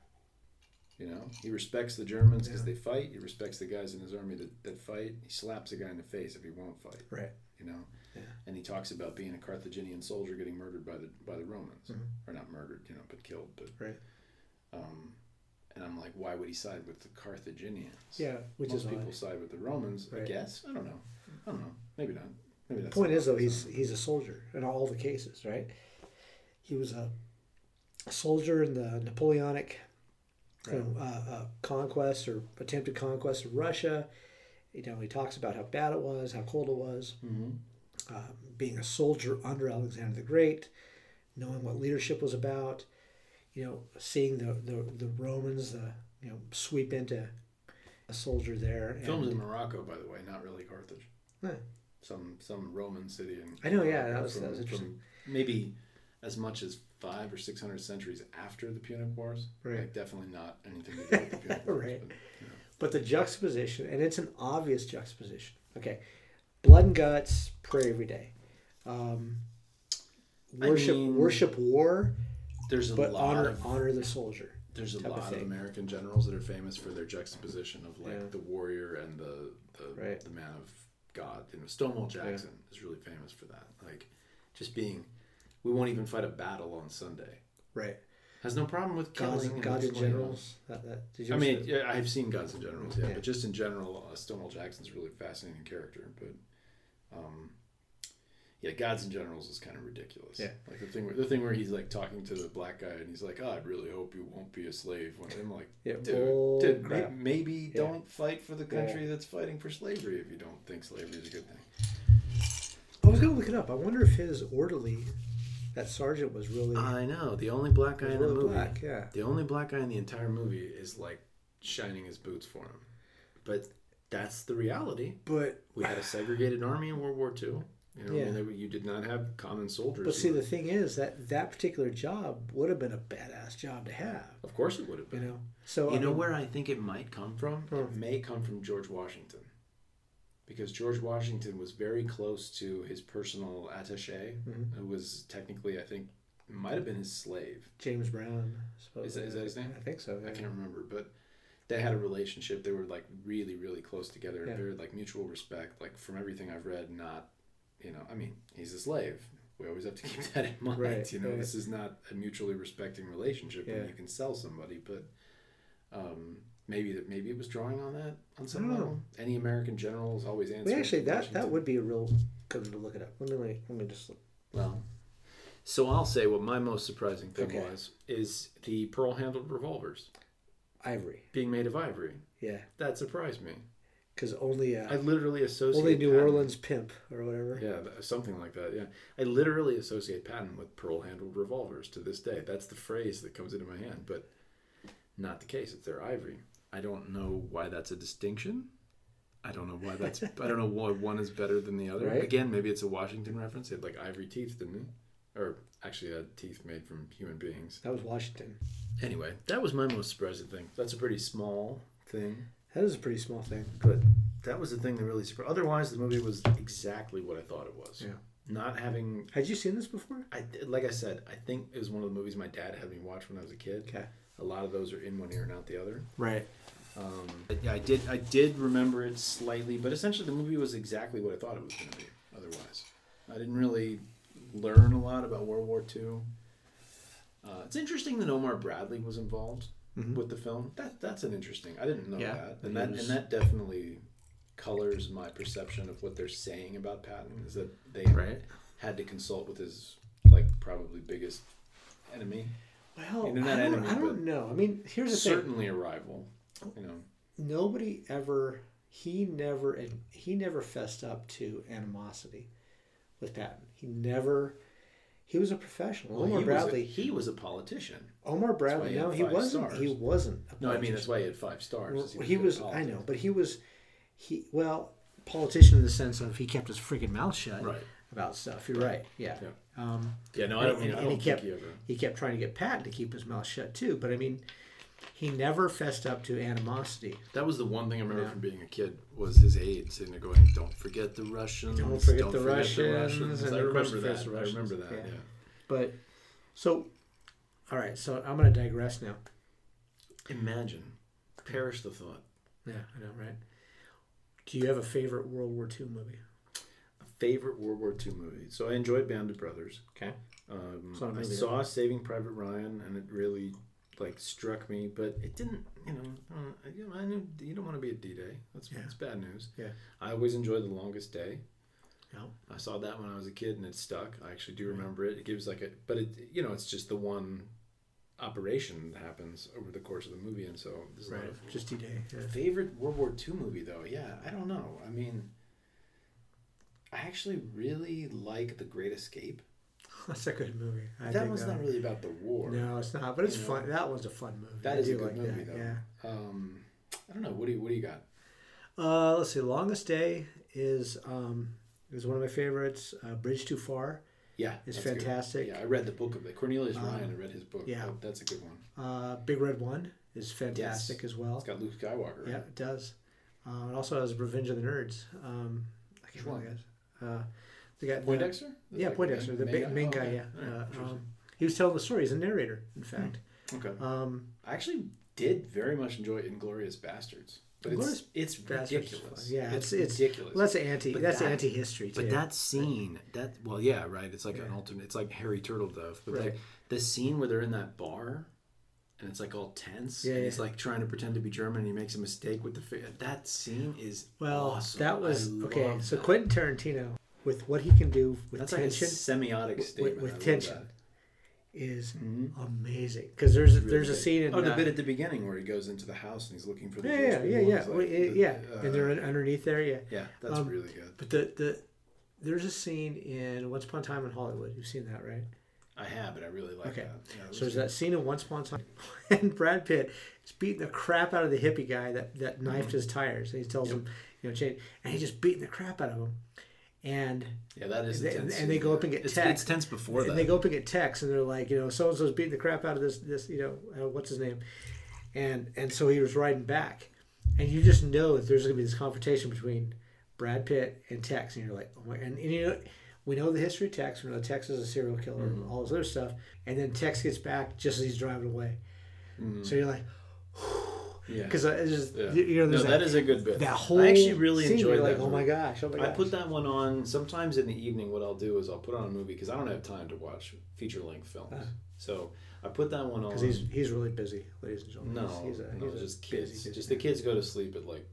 [SPEAKER 3] You know, he respects the Germans because
[SPEAKER 2] Yeah.
[SPEAKER 3] they fight. He respects the guys in his army that, that fight. He slaps a guy in the face if he won't fight.
[SPEAKER 2] Right.
[SPEAKER 3] You know,
[SPEAKER 2] Yeah.
[SPEAKER 3] and he talks about being a Carthaginian soldier getting murdered by the by the Romans,
[SPEAKER 2] Mhm.
[SPEAKER 3] or not murdered, you know, but killed. But
[SPEAKER 2] Right.
[SPEAKER 3] Um, and I'm like, why would he side with the Carthaginians?
[SPEAKER 2] Yeah, which
[SPEAKER 3] Most
[SPEAKER 2] is
[SPEAKER 3] people
[SPEAKER 2] odd.
[SPEAKER 3] side with the Romans. I guess I don't know. I don't know. Maybe not. Maybe
[SPEAKER 2] The
[SPEAKER 3] that's
[SPEAKER 2] point is though he's he's a soldier in all the cases, right? He was a soldier in the Napoleonic you know, uh, uh, conquest or attempted conquest of Russia. You know, he talks about how bad it was, how cold it was,
[SPEAKER 3] Mhm.
[SPEAKER 2] uh, being a soldier under Alexander the Great, knowing what leadership was about. You know, seeing the the, the Romans, the you know, sweep into a soldier there. And-
[SPEAKER 3] in Morocco, by the way, not really Carthage.
[SPEAKER 2] Yeah.
[SPEAKER 3] Some some Roman city in.
[SPEAKER 2] I know, yeah, that was- that was interesting.
[SPEAKER 3] maybe as much as five or six hundred centuries after the Punic Wars.
[SPEAKER 2] Right.
[SPEAKER 3] Like, definitely not anything to do with the Punic Wars.
[SPEAKER 2] Right.
[SPEAKER 3] But, you know.
[SPEAKER 2] But the juxtaposition, and it's an obvious juxtaposition. Okay, blood and guts, pray every day. Um,
[SPEAKER 3] I
[SPEAKER 2] worship
[SPEAKER 3] mean,
[SPEAKER 2] worship war,
[SPEAKER 3] There's a
[SPEAKER 2] but
[SPEAKER 3] lot
[SPEAKER 2] honor
[SPEAKER 3] of
[SPEAKER 2] honor the soldier.
[SPEAKER 3] there's a
[SPEAKER 2] type of
[SPEAKER 3] lot of. American generals that are famous for their juxtaposition of like
[SPEAKER 2] Yeah.
[SPEAKER 3] the warrior and the the,
[SPEAKER 2] Right.
[SPEAKER 3] the man of God. You know, Stonewall Jackson is really famous for that. Like just being, we won't even fight a battle on Sunday.
[SPEAKER 2] Right.
[SPEAKER 3] Has no problem with killing
[SPEAKER 2] Gods,
[SPEAKER 3] and
[SPEAKER 2] gods and generals. That, that, did you
[SPEAKER 3] I mean, yeah, I've seen Gods and Generals, yeah,
[SPEAKER 2] Yeah.
[SPEAKER 3] but just in general, uh, Stonewall Jackson's a really fascinating character. But, um, yeah, Gods and Generals is kind of ridiculous.
[SPEAKER 2] Yeah.
[SPEAKER 3] like the thing where the thing where he's like talking to the black guy and he's like, "Oh, I really hope you won't be a slave." When I'm like,
[SPEAKER 2] Yeah,
[SPEAKER 3] dude, dude
[SPEAKER 2] crap.
[SPEAKER 3] maybe
[SPEAKER 2] Yeah.
[SPEAKER 3] don't fight for the
[SPEAKER 2] Yeah.
[SPEAKER 3] country that's fighting for slavery if you don't think slavery is a good thing.
[SPEAKER 2] I was gonna look it up. I wonder if his orderly, that sergeant, was really
[SPEAKER 3] I know the only black guy in the
[SPEAKER 2] really
[SPEAKER 3] movie.
[SPEAKER 2] black. Yeah.
[SPEAKER 3] The only black guy in the entire movie is like shining his boots for him, but that's the reality.
[SPEAKER 2] But
[SPEAKER 3] We had a segregated army in World War II. You know, I
[SPEAKER 2] Yeah.
[SPEAKER 3] mean, they, you did not have common soldiers.
[SPEAKER 2] but see,
[SPEAKER 3] were-
[SPEAKER 2] the thing is that that particular job would have been a badass job to have.
[SPEAKER 3] of course it would have been.
[SPEAKER 2] You know. So
[SPEAKER 3] You
[SPEAKER 2] I
[SPEAKER 3] know
[SPEAKER 2] mean,
[SPEAKER 3] where I think it might come from? It may come from George Washington. Because George Washington was very close to his personal attache,
[SPEAKER 2] Mhm.
[SPEAKER 3] who was technically, I think, might have been his slave.
[SPEAKER 2] James Brown.
[SPEAKER 3] Is that- is that his name?
[SPEAKER 2] I think so.
[SPEAKER 3] I can't remember, but they had a relationship. They were like really, really close together.
[SPEAKER 2] Yeah.
[SPEAKER 3] Very like mutual respect. Like from everything I've read, not, you know, I mean, he's a slave. We always have to keep that in mind.
[SPEAKER 2] Right,
[SPEAKER 3] you know,
[SPEAKER 2] right.
[SPEAKER 3] this is not a mutually respecting relationship
[SPEAKER 2] Yeah.
[SPEAKER 3] when you can sell somebody, but um, maybe that maybe it was drawing on that on some
[SPEAKER 2] I don't know.
[SPEAKER 3] level. Any American generals always answer.
[SPEAKER 2] Well, actually, that that would be a real good to look it up. Let me let me just look.
[SPEAKER 3] Well, so I'll say what my most surprising thing
[SPEAKER 2] Okay.
[SPEAKER 3] was is the pearl handled revolvers
[SPEAKER 2] Ivory.
[SPEAKER 3] being made of ivory.
[SPEAKER 2] Yeah,
[SPEAKER 3] That surprised me.
[SPEAKER 2] Because only uh,
[SPEAKER 3] I literally associate
[SPEAKER 2] only New
[SPEAKER 3] Patton-
[SPEAKER 2] Orleans pimp or whatever.
[SPEAKER 3] Yeah, something like that. Yeah, I literally associate Patton with pearl-handled revolvers to this day. That's the phrase that comes into my hand, but not the case. It's their ivory. I don't know why that's a distinction. I don't know why that's. I don't know why one is better than the other.
[SPEAKER 2] Right.
[SPEAKER 3] Again, maybe it's a Washington reference. He had like ivory teeth, didn't he? Or actually, had teeth made from human beings.
[SPEAKER 2] That was Washington.
[SPEAKER 3] Anyway, that was my most surprising thing. That's a pretty small thing.
[SPEAKER 2] That is a pretty small thing.
[SPEAKER 3] But that was the thing that really surprised. Otherwise, the movie was exactly what I thought it was.
[SPEAKER 2] Yeah.
[SPEAKER 3] Not having,
[SPEAKER 2] Had you seen this before?
[SPEAKER 3] I like I said, I think it was one of the movies my dad had me watch when I was a kid.
[SPEAKER 2] Okay.
[SPEAKER 3] A lot of those are in one ear and out the other.
[SPEAKER 2] Right.
[SPEAKER 3] Um, yeah, I did. I did remember it slightly, but essentially the movie was exactly what I thought it was going to be. Otherwise, I didn't really learn a lot about World War II. Uh, it's interesting that Omar Bradley was involved
[SPEAKER 2] Mhm.
[SPEAKER 3] with the film. That that's an interesting. I didn't know
[SPEAKER 2] Yeah,
[SPEAKER 3] that, and that and that definitely colors my perception of what they're saying about Patton. Is that they
[SPEAKER 2] Right.
[SPEAKER 3] had to consult with his like probably biggest enemy,
[SPEAKER 2] Well, I don't,
[SPEAKER 3] enemy,
[SPEAKER 2] I don't know. I mean, here's the thing.
[SPEAKER 3] certainly a rival. You know,
[SPEAKER 2] Nobody ever. He never. He never fessed up to animosity with Patton. He never. He was a professional.
[SPEAKER 3] Well,
[SPEAKER 2] Omar
[SPEAKER 3] he
[SPEAKER 2] Bradley.
[SPEAKER 3] Was a, he was a politician.
[SPEAKER 2] Omar Bradley.
[SPEAKER 3] he
[SPEAKER 2] No, he wasn't.
[SPEAKER 3] stars.
[SPEAKER 2] He wasn't. a
[SPEAKER 3] No, I mean that's why he had five stars.
[SPEAKER 2] Well,
[SPEAKER 3] is
[SPEAKER 2] he was. I know, but he was. He well, politician in the sense of he kept his freaking mouth shut
[SPEAKER 3] Right.
[SPEAKER 2] about stuff. You're right. Yeah.
[SPEAKER 3] Yeah.
[SPEAKER 2] Um,
[SPEAKER 3] Yeah, no, I don't. mean,
[SPEAKER 2] and-
[SPEAKER 3] I
[SPEAKER 2] and he
[SPEAKER 3] don't
[SPEAKER 2] kept-
[SPEAKER 3] he ever.
[SPEAKER 2] he kept trying to get Patton to keep his mouth shut too. But I mean, he never fessed up to animosity.
[SPEAKER 3] That was the one thing I remember
[SPEAKER 2] Yeah.
[SPEAKER 3] from being a kid was his aide sitting there going, "Don't forget the Russians.
[SPEAKER 2] Don't forget the Russians," and
[SPEAKER 3] I remember
[SPEAKER 2] Russians
[SPEAKER 3] that. I remember that.
[SPEAKER 2] Yeah.
[SPEAKER 3] Yeah.
[SPEAKER 2] But so, all right. So I'm going to digress now.
[SPEAKER 3] Imagine, perish the thought.
[SPEAKER 2] Yeah, I know, right? Do you have a favorite World War II movie?
[SPEAKER 3] A favorite World War II movie. So I enjoyed Band of Brothers.
[SPEAKER 2] Okay.
[SPEAKER 3] Um,
[SPEAKER 2] It's not a
[SPEAKER 3] I saw Saving Private Ryan, and it really like struck me, but it didn't. You know, uh, you know I knew you don't want to be at D-Day. That's
[SPEAKER 2] Yeah.
[SPEAKER 3] that's bad news.
[SPEAKER 2] Yeah.
[SPEAKER 3] I always enjoyed The Longest Day.
[SPEAKER 2] Yeah.
[SPEAKER 3] I saw that when I was a kid, and it stuck. I actually do remember it. It gives like a, but it you know it's just the one operation that happens over the course of the movie, and so there's a lot
[SPEAKER 2] Right.
[SPEAKER 3] of
[SPEAKER 2] Just D Day. Yeah.
[SPEAKER 3] favorite World War II movie though. Yeah, I don't know. I mean. I actually really like The Great Escape.
[SPEAKER 2] That's a good movie. I
[SPEAKER 3] that one's not really about the war.
[SPEAKER 2] No, it's not. But it's
[SPEAKER 3] You know.
[SPEAKER 2] fun. That one's a fun movie.
[SPEAKER 3] That
[SPEAKER 2] I
[SPEAKER 3] is a good
[SPEAKER 2] like
[SPEAKER 3] movie
[SPEAKER 2] that,
[SPEAKER 3] though.
[SPEAKER 2] Yeah.
[SPEAKER 3] Um, I don't know. What do you What do you got?
[SPEAKER 2] Uh, let's see. Longest Day is um is one of my favorites. Uh, Bridge Too Far
[SPEAKER 3] Yeah,
[SPEAKER 2] is
[SPEAKER 3] that's a good one.
[SPEAKER 2] fantastic.
[SPEAKER 3] Yeah, I read the book of it. Cornelius
[SPEAKER 2] Um,
[SPEAKER 3] Ryan. I read his book.
[SPEAKER 2] yeah.
[SPEAKER 3] That- that's a good one.
[SPEAKER 2] Uh, Big Red One is fantastic as well.
[SPEAKER 3] It's got Luke Skywalker.
[SPEAKER 2] Yeah, it does. Uh, it also has Revenge of the Nerds. Um, I can't
[SPEAKER 3] Which
[SPEAKER 2] remember. guys. Uh, The guy, the- yeah,
[SPEAKER 3] Like
[SPEAKER 2] Poindexter,
[SPEAKER 3] main-
[SPEAKER 2] the
[SPEAKER 3] main
[SPEAKER 2] main,
[SPEAKER 3] guy? Oh,
[SPEAKER 2] guy. Yeah,
[SPEAKER 3] right,
[SPEAKER 2] uh, um, he was telling the story. He's a narrator, in fact.
[SPEAKER 3] okay.
[SPEAKER 2] Um,
[SPEAKER 3] I actually did very much enjoy Inglourious Basterds. But it's it's ridiculous.
[SPEAKER 2] Yeah,
[SPEAKER 3] it's,
[SPEAKER 2] it's-
[SPEAKER 3] ridiculous.
[SPEAKER 2] well, that's anti.
[SPEAKER 3] But
[SPEAKER 2] that's
[SPEAKER 3] that-
[SPEAKER 2] anti-history too.
[SPEAKER 3] But that scene, that well, yeah, right. It's like an
[SPEAKER 2] Yeah.
[SPEAKER 3] alternate. It's like Harry Turtledove. But
[SPEAKER 2] Right.
[SPEAKER 3] like the scene where they're in that bar, and it's like all tense.
[SPEAKER 2] Yeah,
[SPEAKER 3] and he's
[SPEAKER 2] yeah.
[SPEAKER 3] like trying to pretend to be German, and he makes a mistake with the. That scene is
[SPEAKER 2] well,
[SPEAKER 3] awesome.
[SPEAKER 2] that was
[SPEAKER 3] I
[SPEAKER 2] okay. So. Quentin Tarantino, with what he can do with
[SPEAKER 3] That's like a
[SPEAKER 2] tension,
[SPEAKER 3] semiotic
[SPEAKER 2] with,
[SPEAKER 3] statement.
[SPEAKER 2] with
[SPEAKER 3] I love
[SPEAKER 2] tension,
[SPEAKER 3] that.
[SPEAKER 2] is
[SPEAKER 3] Mhm.
[SPEAKER 2] amazing. Because there's
[SPEAKER 3] Really
[SPEAKER 2] there's a scene in
[SPEAKER 3] oh the
[SPEAKER 2] uh,
[SPEAKER 3] bit at the beginning where he goes into the house and he's looking for the
[SPEAKER 2] yeah, yeah, yeah, yeah,
[SPEAKER 3] he's
[SPEAKER 2] Well,
[SPEAKER 3] like,
[SPEAKER 2] yeah,
[SPEAKER 3] the-
[SPEAKER 2] yeah.
[SPEAKER 3] uh,
[SPEAKER 2] and they're un- underneath there, yeah.
[SPEAKER 3] yeah, that's
[SPEAKER 2] Um,
[SPEAKER 3] really good.
[SPEAKER 2] But the the there's a scene in Once Upon a Time in Hollywood. You've seen that, right?
[SPEAKER 3] I have, but I really like
[SPEAKER 2] Okay.
[SPEAKER 3] that. Yeah,
[SPEAKER 2] So
[SPEAKER 3] was
[SPEAKER 2] there's that scene in Once Upon a Time, and Brad Pitt is beating the crap out of the hippie guy that, that knifed his tires. And he tells
[SPEAKER 3] Mm-hmm. Yep.
[SPEAKER 2] him, you know, change, and he's just beating the crap out of him. And
[SPEAKER 3] Yeah, that is
[SPEAKER 2] And they-
[SPEAKER 3] intense.
[SPEAKER 2] and they go up and get
[SPEAKER 3] it's,
[SPEAKER 2] Tex.
[SPEAKER 3] It's tense before
[SPEAKER 2] and
[SPEAKER 3] that.
[SPEAKER 2] they go up and get texts, and they're like, you know, so and so's beating the crap out of this, this, you know, uh, what's his name, and and so he was riding back, and you just know that there's gonna be this confrontation between Brad Pitt and Tex, and you're like, oh my, and, and you know, we know the history of Tex, we know Tex is a serial killer,
[SPEAKER 3] Mm-hmm.
[SPEAKER 2] and all this other stuff, and then Tex gets back just as he's driving away,
[SPEAKER 3] Mhm.
[SPEAKER 2] so you're like,
[SPEAKER 3] yeah.
[SPEAKER 2] Because it's just
[SPEAKER 3] Yeah.
[SPEAKER 2] you know,
[SPEAKER 3] no,
[SPEAKER 2] there's
[SPEAKER 3] that is a good bit.
[SPEAKER 2] that whole
[SPEAKER 3] I actually really
[SPEAKER 2] scene,
[SPEAKER 3] enjoyed
[SPEAKER 2] you're
[SPEAKER 3] that.
[SPEAKER 2] like, oh my gosh, oh my gosh,
[SPEAKER 3] I put that one on sometimes in the evening. What I'll do is I'll put on a movie because I don't have time to watch feature length films.
[SPEAKER 2] Ah.
[SPEAKER 3] So I put that one on.
[SPEAKER 2] because he's he's really busy, ladies and gentlemen.
[SPEAKER 3] no,
[SPEAKER 2] he's, he's a,
[SPEAKER 3] no,
[SPEAKER 2] he's
[SPEAKER 3] just
[SPEAKER 2] busy,
[SPEAKER 3] kids.
[SPEAKER 2] busy
[SPEAKER 3] just the kids go to sleep at like.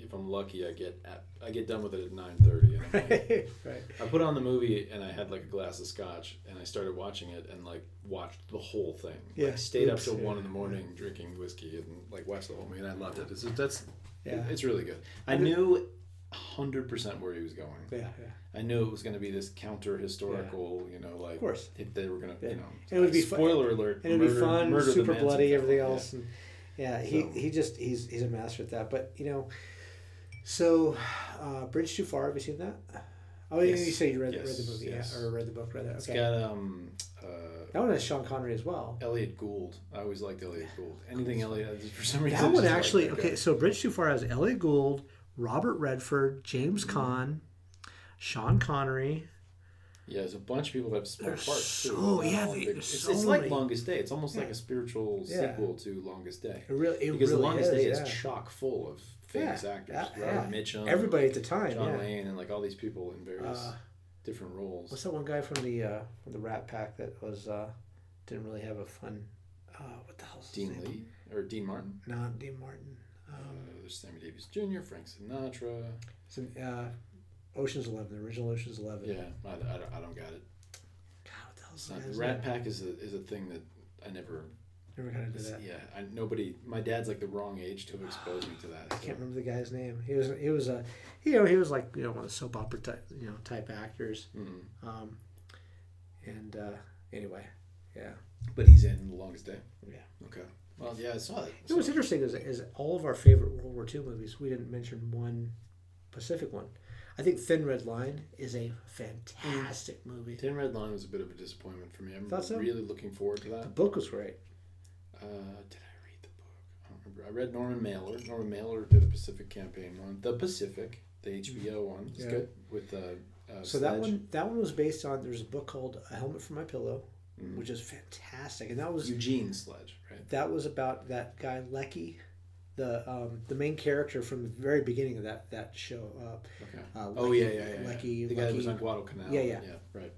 [SPEAKER 3] If I'm lucky, I get at, I get done with it at nine thirty. Like,
[SPEAKER 2] right.
[SPEAKER 3] I put on the movie and I had like a glass of scotch and I started watching it and like watched the whole thing.
[SPEAKER 2] Yeah.
[SPEAKER 3] Like, stayed up till
[SPEAKER 2] yeah.
[SPEAKER 3] one in the morning drinking whiskey and like watched the whole movie and I loved it. It's, that's
[SPEAKER 2] Yeah.
[SPEAKER 3] it's really good. I knew hundred percent where he was going.
[SPEAKER 2] Yeah, yeah.
[SPEAKER 3] I knew it was going to be this counter historical, yeah. you know, like
[SPEAKER 2] Of course.
[SPEAKER 3] they were going to,
[SPEAKER 2] Yeah.
[SPEAKER 3] you know,
[SPEAKER 2] And it would be
[SPEAKER 3] spoiler alert,
[SPEAKER 2] And it'd be fun,
[SPEAKER 3] murder
[SPEAKER 2] super bloody, everything else. And yeah, he,
[SPEAKER 3] So-
[SPEAKER 2] he just he's he's a master at that. But you know, so uh, Bridge Too Far. Have you seen that? Oh, you-
[SPEAKER 3] Yes.
[SPEAKER 2] you say you read,
[SPEAKER 3] Yes,
[SPEAKER 2] read the movie,
[SPEAKER 3] yes.
[SPEAKER 2] yeah, or read the book, rather.
[SPEAKER 3] It's
[SPEAKER 2] Okay,
[SPEAKER 3] got um, uh,
[SPEAKER 2] that one has Sean Connery as well.
[SPEAKER 3] Elliot Gould. I always liked Elliot Gould. Anything Elliot, for some reason.
[SPEAKER 2] That one actually, okay. So Bridge Too Far has Elliot Gould, Robert Redford, James
[SPEAKER 3] Mm-hmm.
[SPEAKER 2] Caan, Sean Connery.
[SPEAKER 3] Yeah, there's a bunch of people that have
[SPEAKER 2] There's
[SPEAKER 3] parts too.
[SPEAKER 2] so- yeah, they-
[SPEAKER 3] big- it's,
[SPEAKER 2] so
[SPEAKER 3] it's like
[SPEAKER 2] many.
[SPEAKER 3] Longest Day. It's almost like a spiritual
[SPEAKER 2] Yeah.
[SPEAKER 3] sequel to Longest Day.
[SPEAKER 2] It really, it
[SPEAKER 3] Because
[SPEAKER 2] really
[SPEAKER 3] The Longest
[SPEAKER 2] is,
[SPEAKER 3] Day
[SPEAKER 2] yeah.
[SPEAKER 3] is chock full of famous actors.
[SPEAKER 2] yeah,
[SPEAKER 3] Robert
[SPEAKER 2] yeah.
[SPEAKER 3] Mitchum,
[SPEAKER 2] Everybody at the time,
[SPEAKER 3] John
[SPEAKER 2] yeah.
[SPEAKER 3] Wayne, and like all these people in various
[SPEAKER 2] Uh,
[SPEAKER 3] different roles.
[SPEAKER 2] What's that one guy from the uh, from the Rat Pack that was uh, didn't really have a fun? Uh, what the hell's his
[SPEAKER 3] Dean
[SPEAKER 2] name?
[SPEAKER 3] Lee or Dean Martin.
[SPEAKER 2] No, Dean Martin.
[SPEAKER 3] Uh,
[SPEAKER 2] Um,
[SPEAKER 3] there's Sammy Davis Jr., Frank Sinatra.
[SPEAKER 2] in, uh, Ocean's Eleven, the original Ocean's Eleven.
[SPEAKER 3] Yeah, I, I, don't, I don't got it.
[SPEAKER 2] God, what the hell's
[SPEAKER 3] It's
[SPEAKER 2] the
[SPEAKER 3] Rat
[SPEAKER 2] name?
[SPEAKER 3] Pack is a, is a thing that I never.
[SPEAKER 2] Never kind of did that.
[SPEAKER 3] Yeah, I, nobody. My dad's like the wrong age to have exposed me to that.
[SPEAKER 2] I
[SPEAKER 3] so-
[SPEAKER 2] can't remember the guy's name. He was he was a you know he was like you know one of the soap opera type you know type actors.
[SPEAKER 3] Mhm.
[SPEAKER 2] Um, and uh, anyway, yeah.
[SPEAKER 3] But he's in The Longest Day.
[SPEAKER 2] Yeah.
[SPEAKER 3] Okay. Well, yeah, I saw it.
[SPEAKER 2] You know what's interesting is, is all of our favorite World War II movies. We didn't mention one Pacific one. I think Thin Red Line is a fantastic movie.
[SPEAKER 3] Thin Red Line was a bit of a disappointment for me. I'm
[SPEAKER 2] so?
[SPEAKER 3] really looking forward to that.
[SPEAKER 2] The book was great.
[SPEAKER 3] Uh, did I read the book? I don't remember. I read Norman Mailer. Norman Mailer did a Pacific campaign one. The Pacific, the HBO one. It's
[SPEAKER 2] Yeah.
[SPEAKER 3] good with the. uh,
[SPEAKER 2] So that one that one was based on there's a book called A Helmet for My Pillow,
[SPEAKER 3] Mhm.
[SPEAKER 2] which is fantastic, and that was
[SPEAKER 3] Eugene Sledge, right?
[SPEAKER 2] that was about that guy Leckie, the um, the main character from the very beginning of that that show. Uh,
[SPEAKER 3] Okay.
[SPEAKER 2] uh,
[SPEAKER 3] Oh yeah, yeah, yeah.
[SPEAKER 2] Leckie,
[SPEAKER 3] yeah. The guy that was on Guadalcanal.
[SPEAKER 2] Yeah, yeah.
[SPEAKER 3] Yeah, right.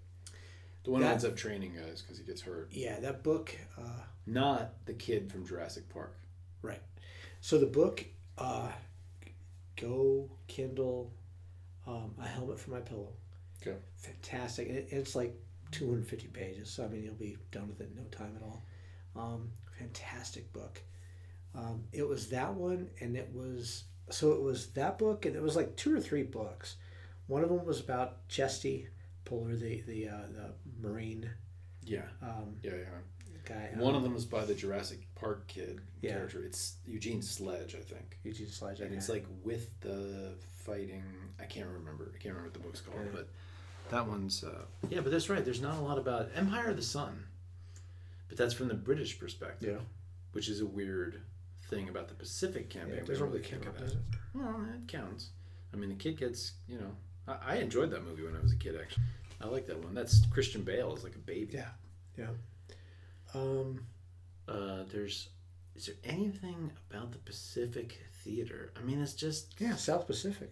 [SPEAKER 3] The one who
[SPEAKER 2] That-
[SPEAKER 3] ends up training guys because he gets hurt.
[SPEAKER 2] Yeah, that book. Uh,
[SPEAKER 3] Not the kid from Jurassic Park.
[SPEAKER 2] right. So the book, uh, go Kindle, um, a helmet for my pillow.
[SPEAKER 3] Okay.
[SPEAKER 2] Fantastic, it, it's like 250 pages. So I mean, you'll be done with it in no time at all. Um, fantastic book. Um, it was that one, and it was so it was that book, and it was like two or three books. One of them was about Chesty Puller, the the uh, the Marine
[SPEAKER 3] Yeah,
[SPEAKER 2] um,
[SPEAKER 3] yeah, yeah.
[SPEAKER 2] Guy.
[SPEAKER 3] One
[SPEAKER 2] um,
[SPEAKER 3] of them was by the Jurassic Park kid
[SPEAKER 2] Yeah.
[SPEAKER 3] character. It's Eugene Sledge, I think.
[SPEAKER 2] Eugene Sledge.
[SPEAKER 3] And it's like with the fighting. I can't remember. I can't remember what the book's called,
[SPEAKER 2] Yeah.
[SPEAKER 3] but that one's. Uh, yeah, but that's right. There's not a lot about Empire of the Sun, but that's from the British perspective,
[SPEAKER 2] yeah.
[SPEAKER 3] which is a weird thing about the Pacific campaign.
[SPEAKER 2] Yeah, doesn't really
[SPEAKER 3] think
[SPEAKER 2] count,
[SPEAKER 3] of
[SPEAKER 2] does
[SPEAKER 3] that.
[SPEAKER 2] it?
[SPEAKER 3] Well, it counts. I mean, the kid gets you know I, I enjoyed that movie when I was a kid. Actually, I like that one. That's Christian Bale is like a baby.
[SPEAKER 2] Yeah. Yeah. Um,
[SPEAKER 3] Uh, there's. Is there anything about the Pacific Theater? I mean, it's just.
[SPEAKER 2] yeah, South Pacific.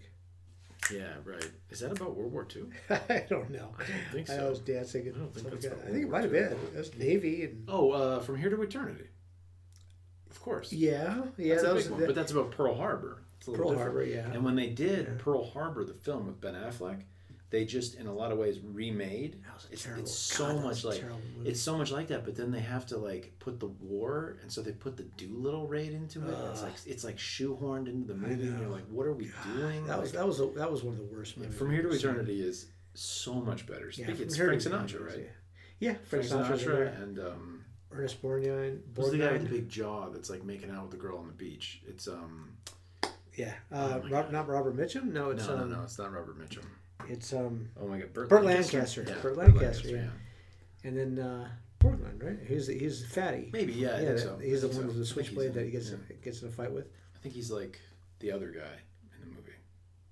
[SPEAKER 3] Yeah, right. Is that about World War II?
[SPEAKER 2] I don't know.
[SPEAKER 3] I don't think
[SPEAKER 2] I
[SPEAKER 3] so.
[SPEAKER 2] was dancing.
[SPEAKER 3] I don't think that's what
[SPEAKER 2] I think it might have been. Was Navy and
[SPEAKER 3] Oh, uh, From Here to Eternity. Of course.
[SPEAKER 2] yeah, yeah.
[SPEAKER 3] that's
[SPEAKER 2] that
[SPEAKER 3] a
[SPEAKER 2] was that-
[SPEAKER 3] But that's about Pearl Harbor. It's a little
[SPEAKER 2] Pearl
[SPEAKER 3] different.
[SPEAKER 2] Harbor. Yeah.
[SPEAKER 3] And when they did
[SPEAKER 2] Yeah.
[SPEAKER 3] Pearl Harbor, the film with Ben Affleck, they just, in a lot of ways, remade.
[SPEAKER 2] Was
[SPEAKER 3] It's, it's so
[SPEAKER 2] was
[SPEAKER 3] much like it's so much like that. But then they have to like put the war, and so they put the Doolittle raid into it. and it's like it's like shoehorned into the movie, and you're like, what are we doing?
[SPEAKER 2] That was
[SPEAKER 3] Like,
[SPEAKER 2] that was a, that was one of the worst movies.
[SPEAKER 3] From Here to
[SPEAKER 2] I've seen.
[SPEAKER 3] Eternity is so much better.
[SPEAKER 2] Yeah,
[SPEAKER 3] it's Frank Sinatra, right?
[SPEAKER 2] Yeah, yeah
[SPEAKER 3] Frank
[SPEAKER 2] Frank there.
[SPEAKER 3] Sinatra and um,
[SPEAKER 2] Ernest Borgnine.
[SPEAKER 3] who's the guy with the big jaw that's like making out with the girl on the beach? It's um,
[SPEAKER 2] Yeah,
[SPEAKER 3] Oh
[SPEAKER 2] uh,
[SPEAKER 3] my
[SPEAKER 2] Rob, not Robert Mitchum. No, it's
[SPEAKER 3] no,
[SPEAKER 2] um,
[SPEAKER 3] no, no, it's not Robert Mitchum.
[SPEAKER 2] It's um,
[SPEAKER 3] Oh my God, Burt,
[SPEAKER 2] Burt Lancaster.
[SPEAKER 3] Yeah,
[SPEAKER 2] Burt Lancaster, yeah. and then uh, Borgnine, right? He's he's fatty.
[SPEAKER 3] Maybe, yeah, I
[SPEAKER 2] yeah, that-
[SPEAKER 3] so.
[SPEAKER 2] he's
[SPEAKER 3] I
[SPEAKER 2] the one
[SPEAKER 3] so.
[SPEAKER 2] with the
[SPEAKER 3] I think he's
[SPEAKER 2] switchblade that he gets
[SPEAKER 3] yeah.
[SPEAKER 2] gets in a fight with.
[SPEAKER 3] I think he's like the other guy in the movie.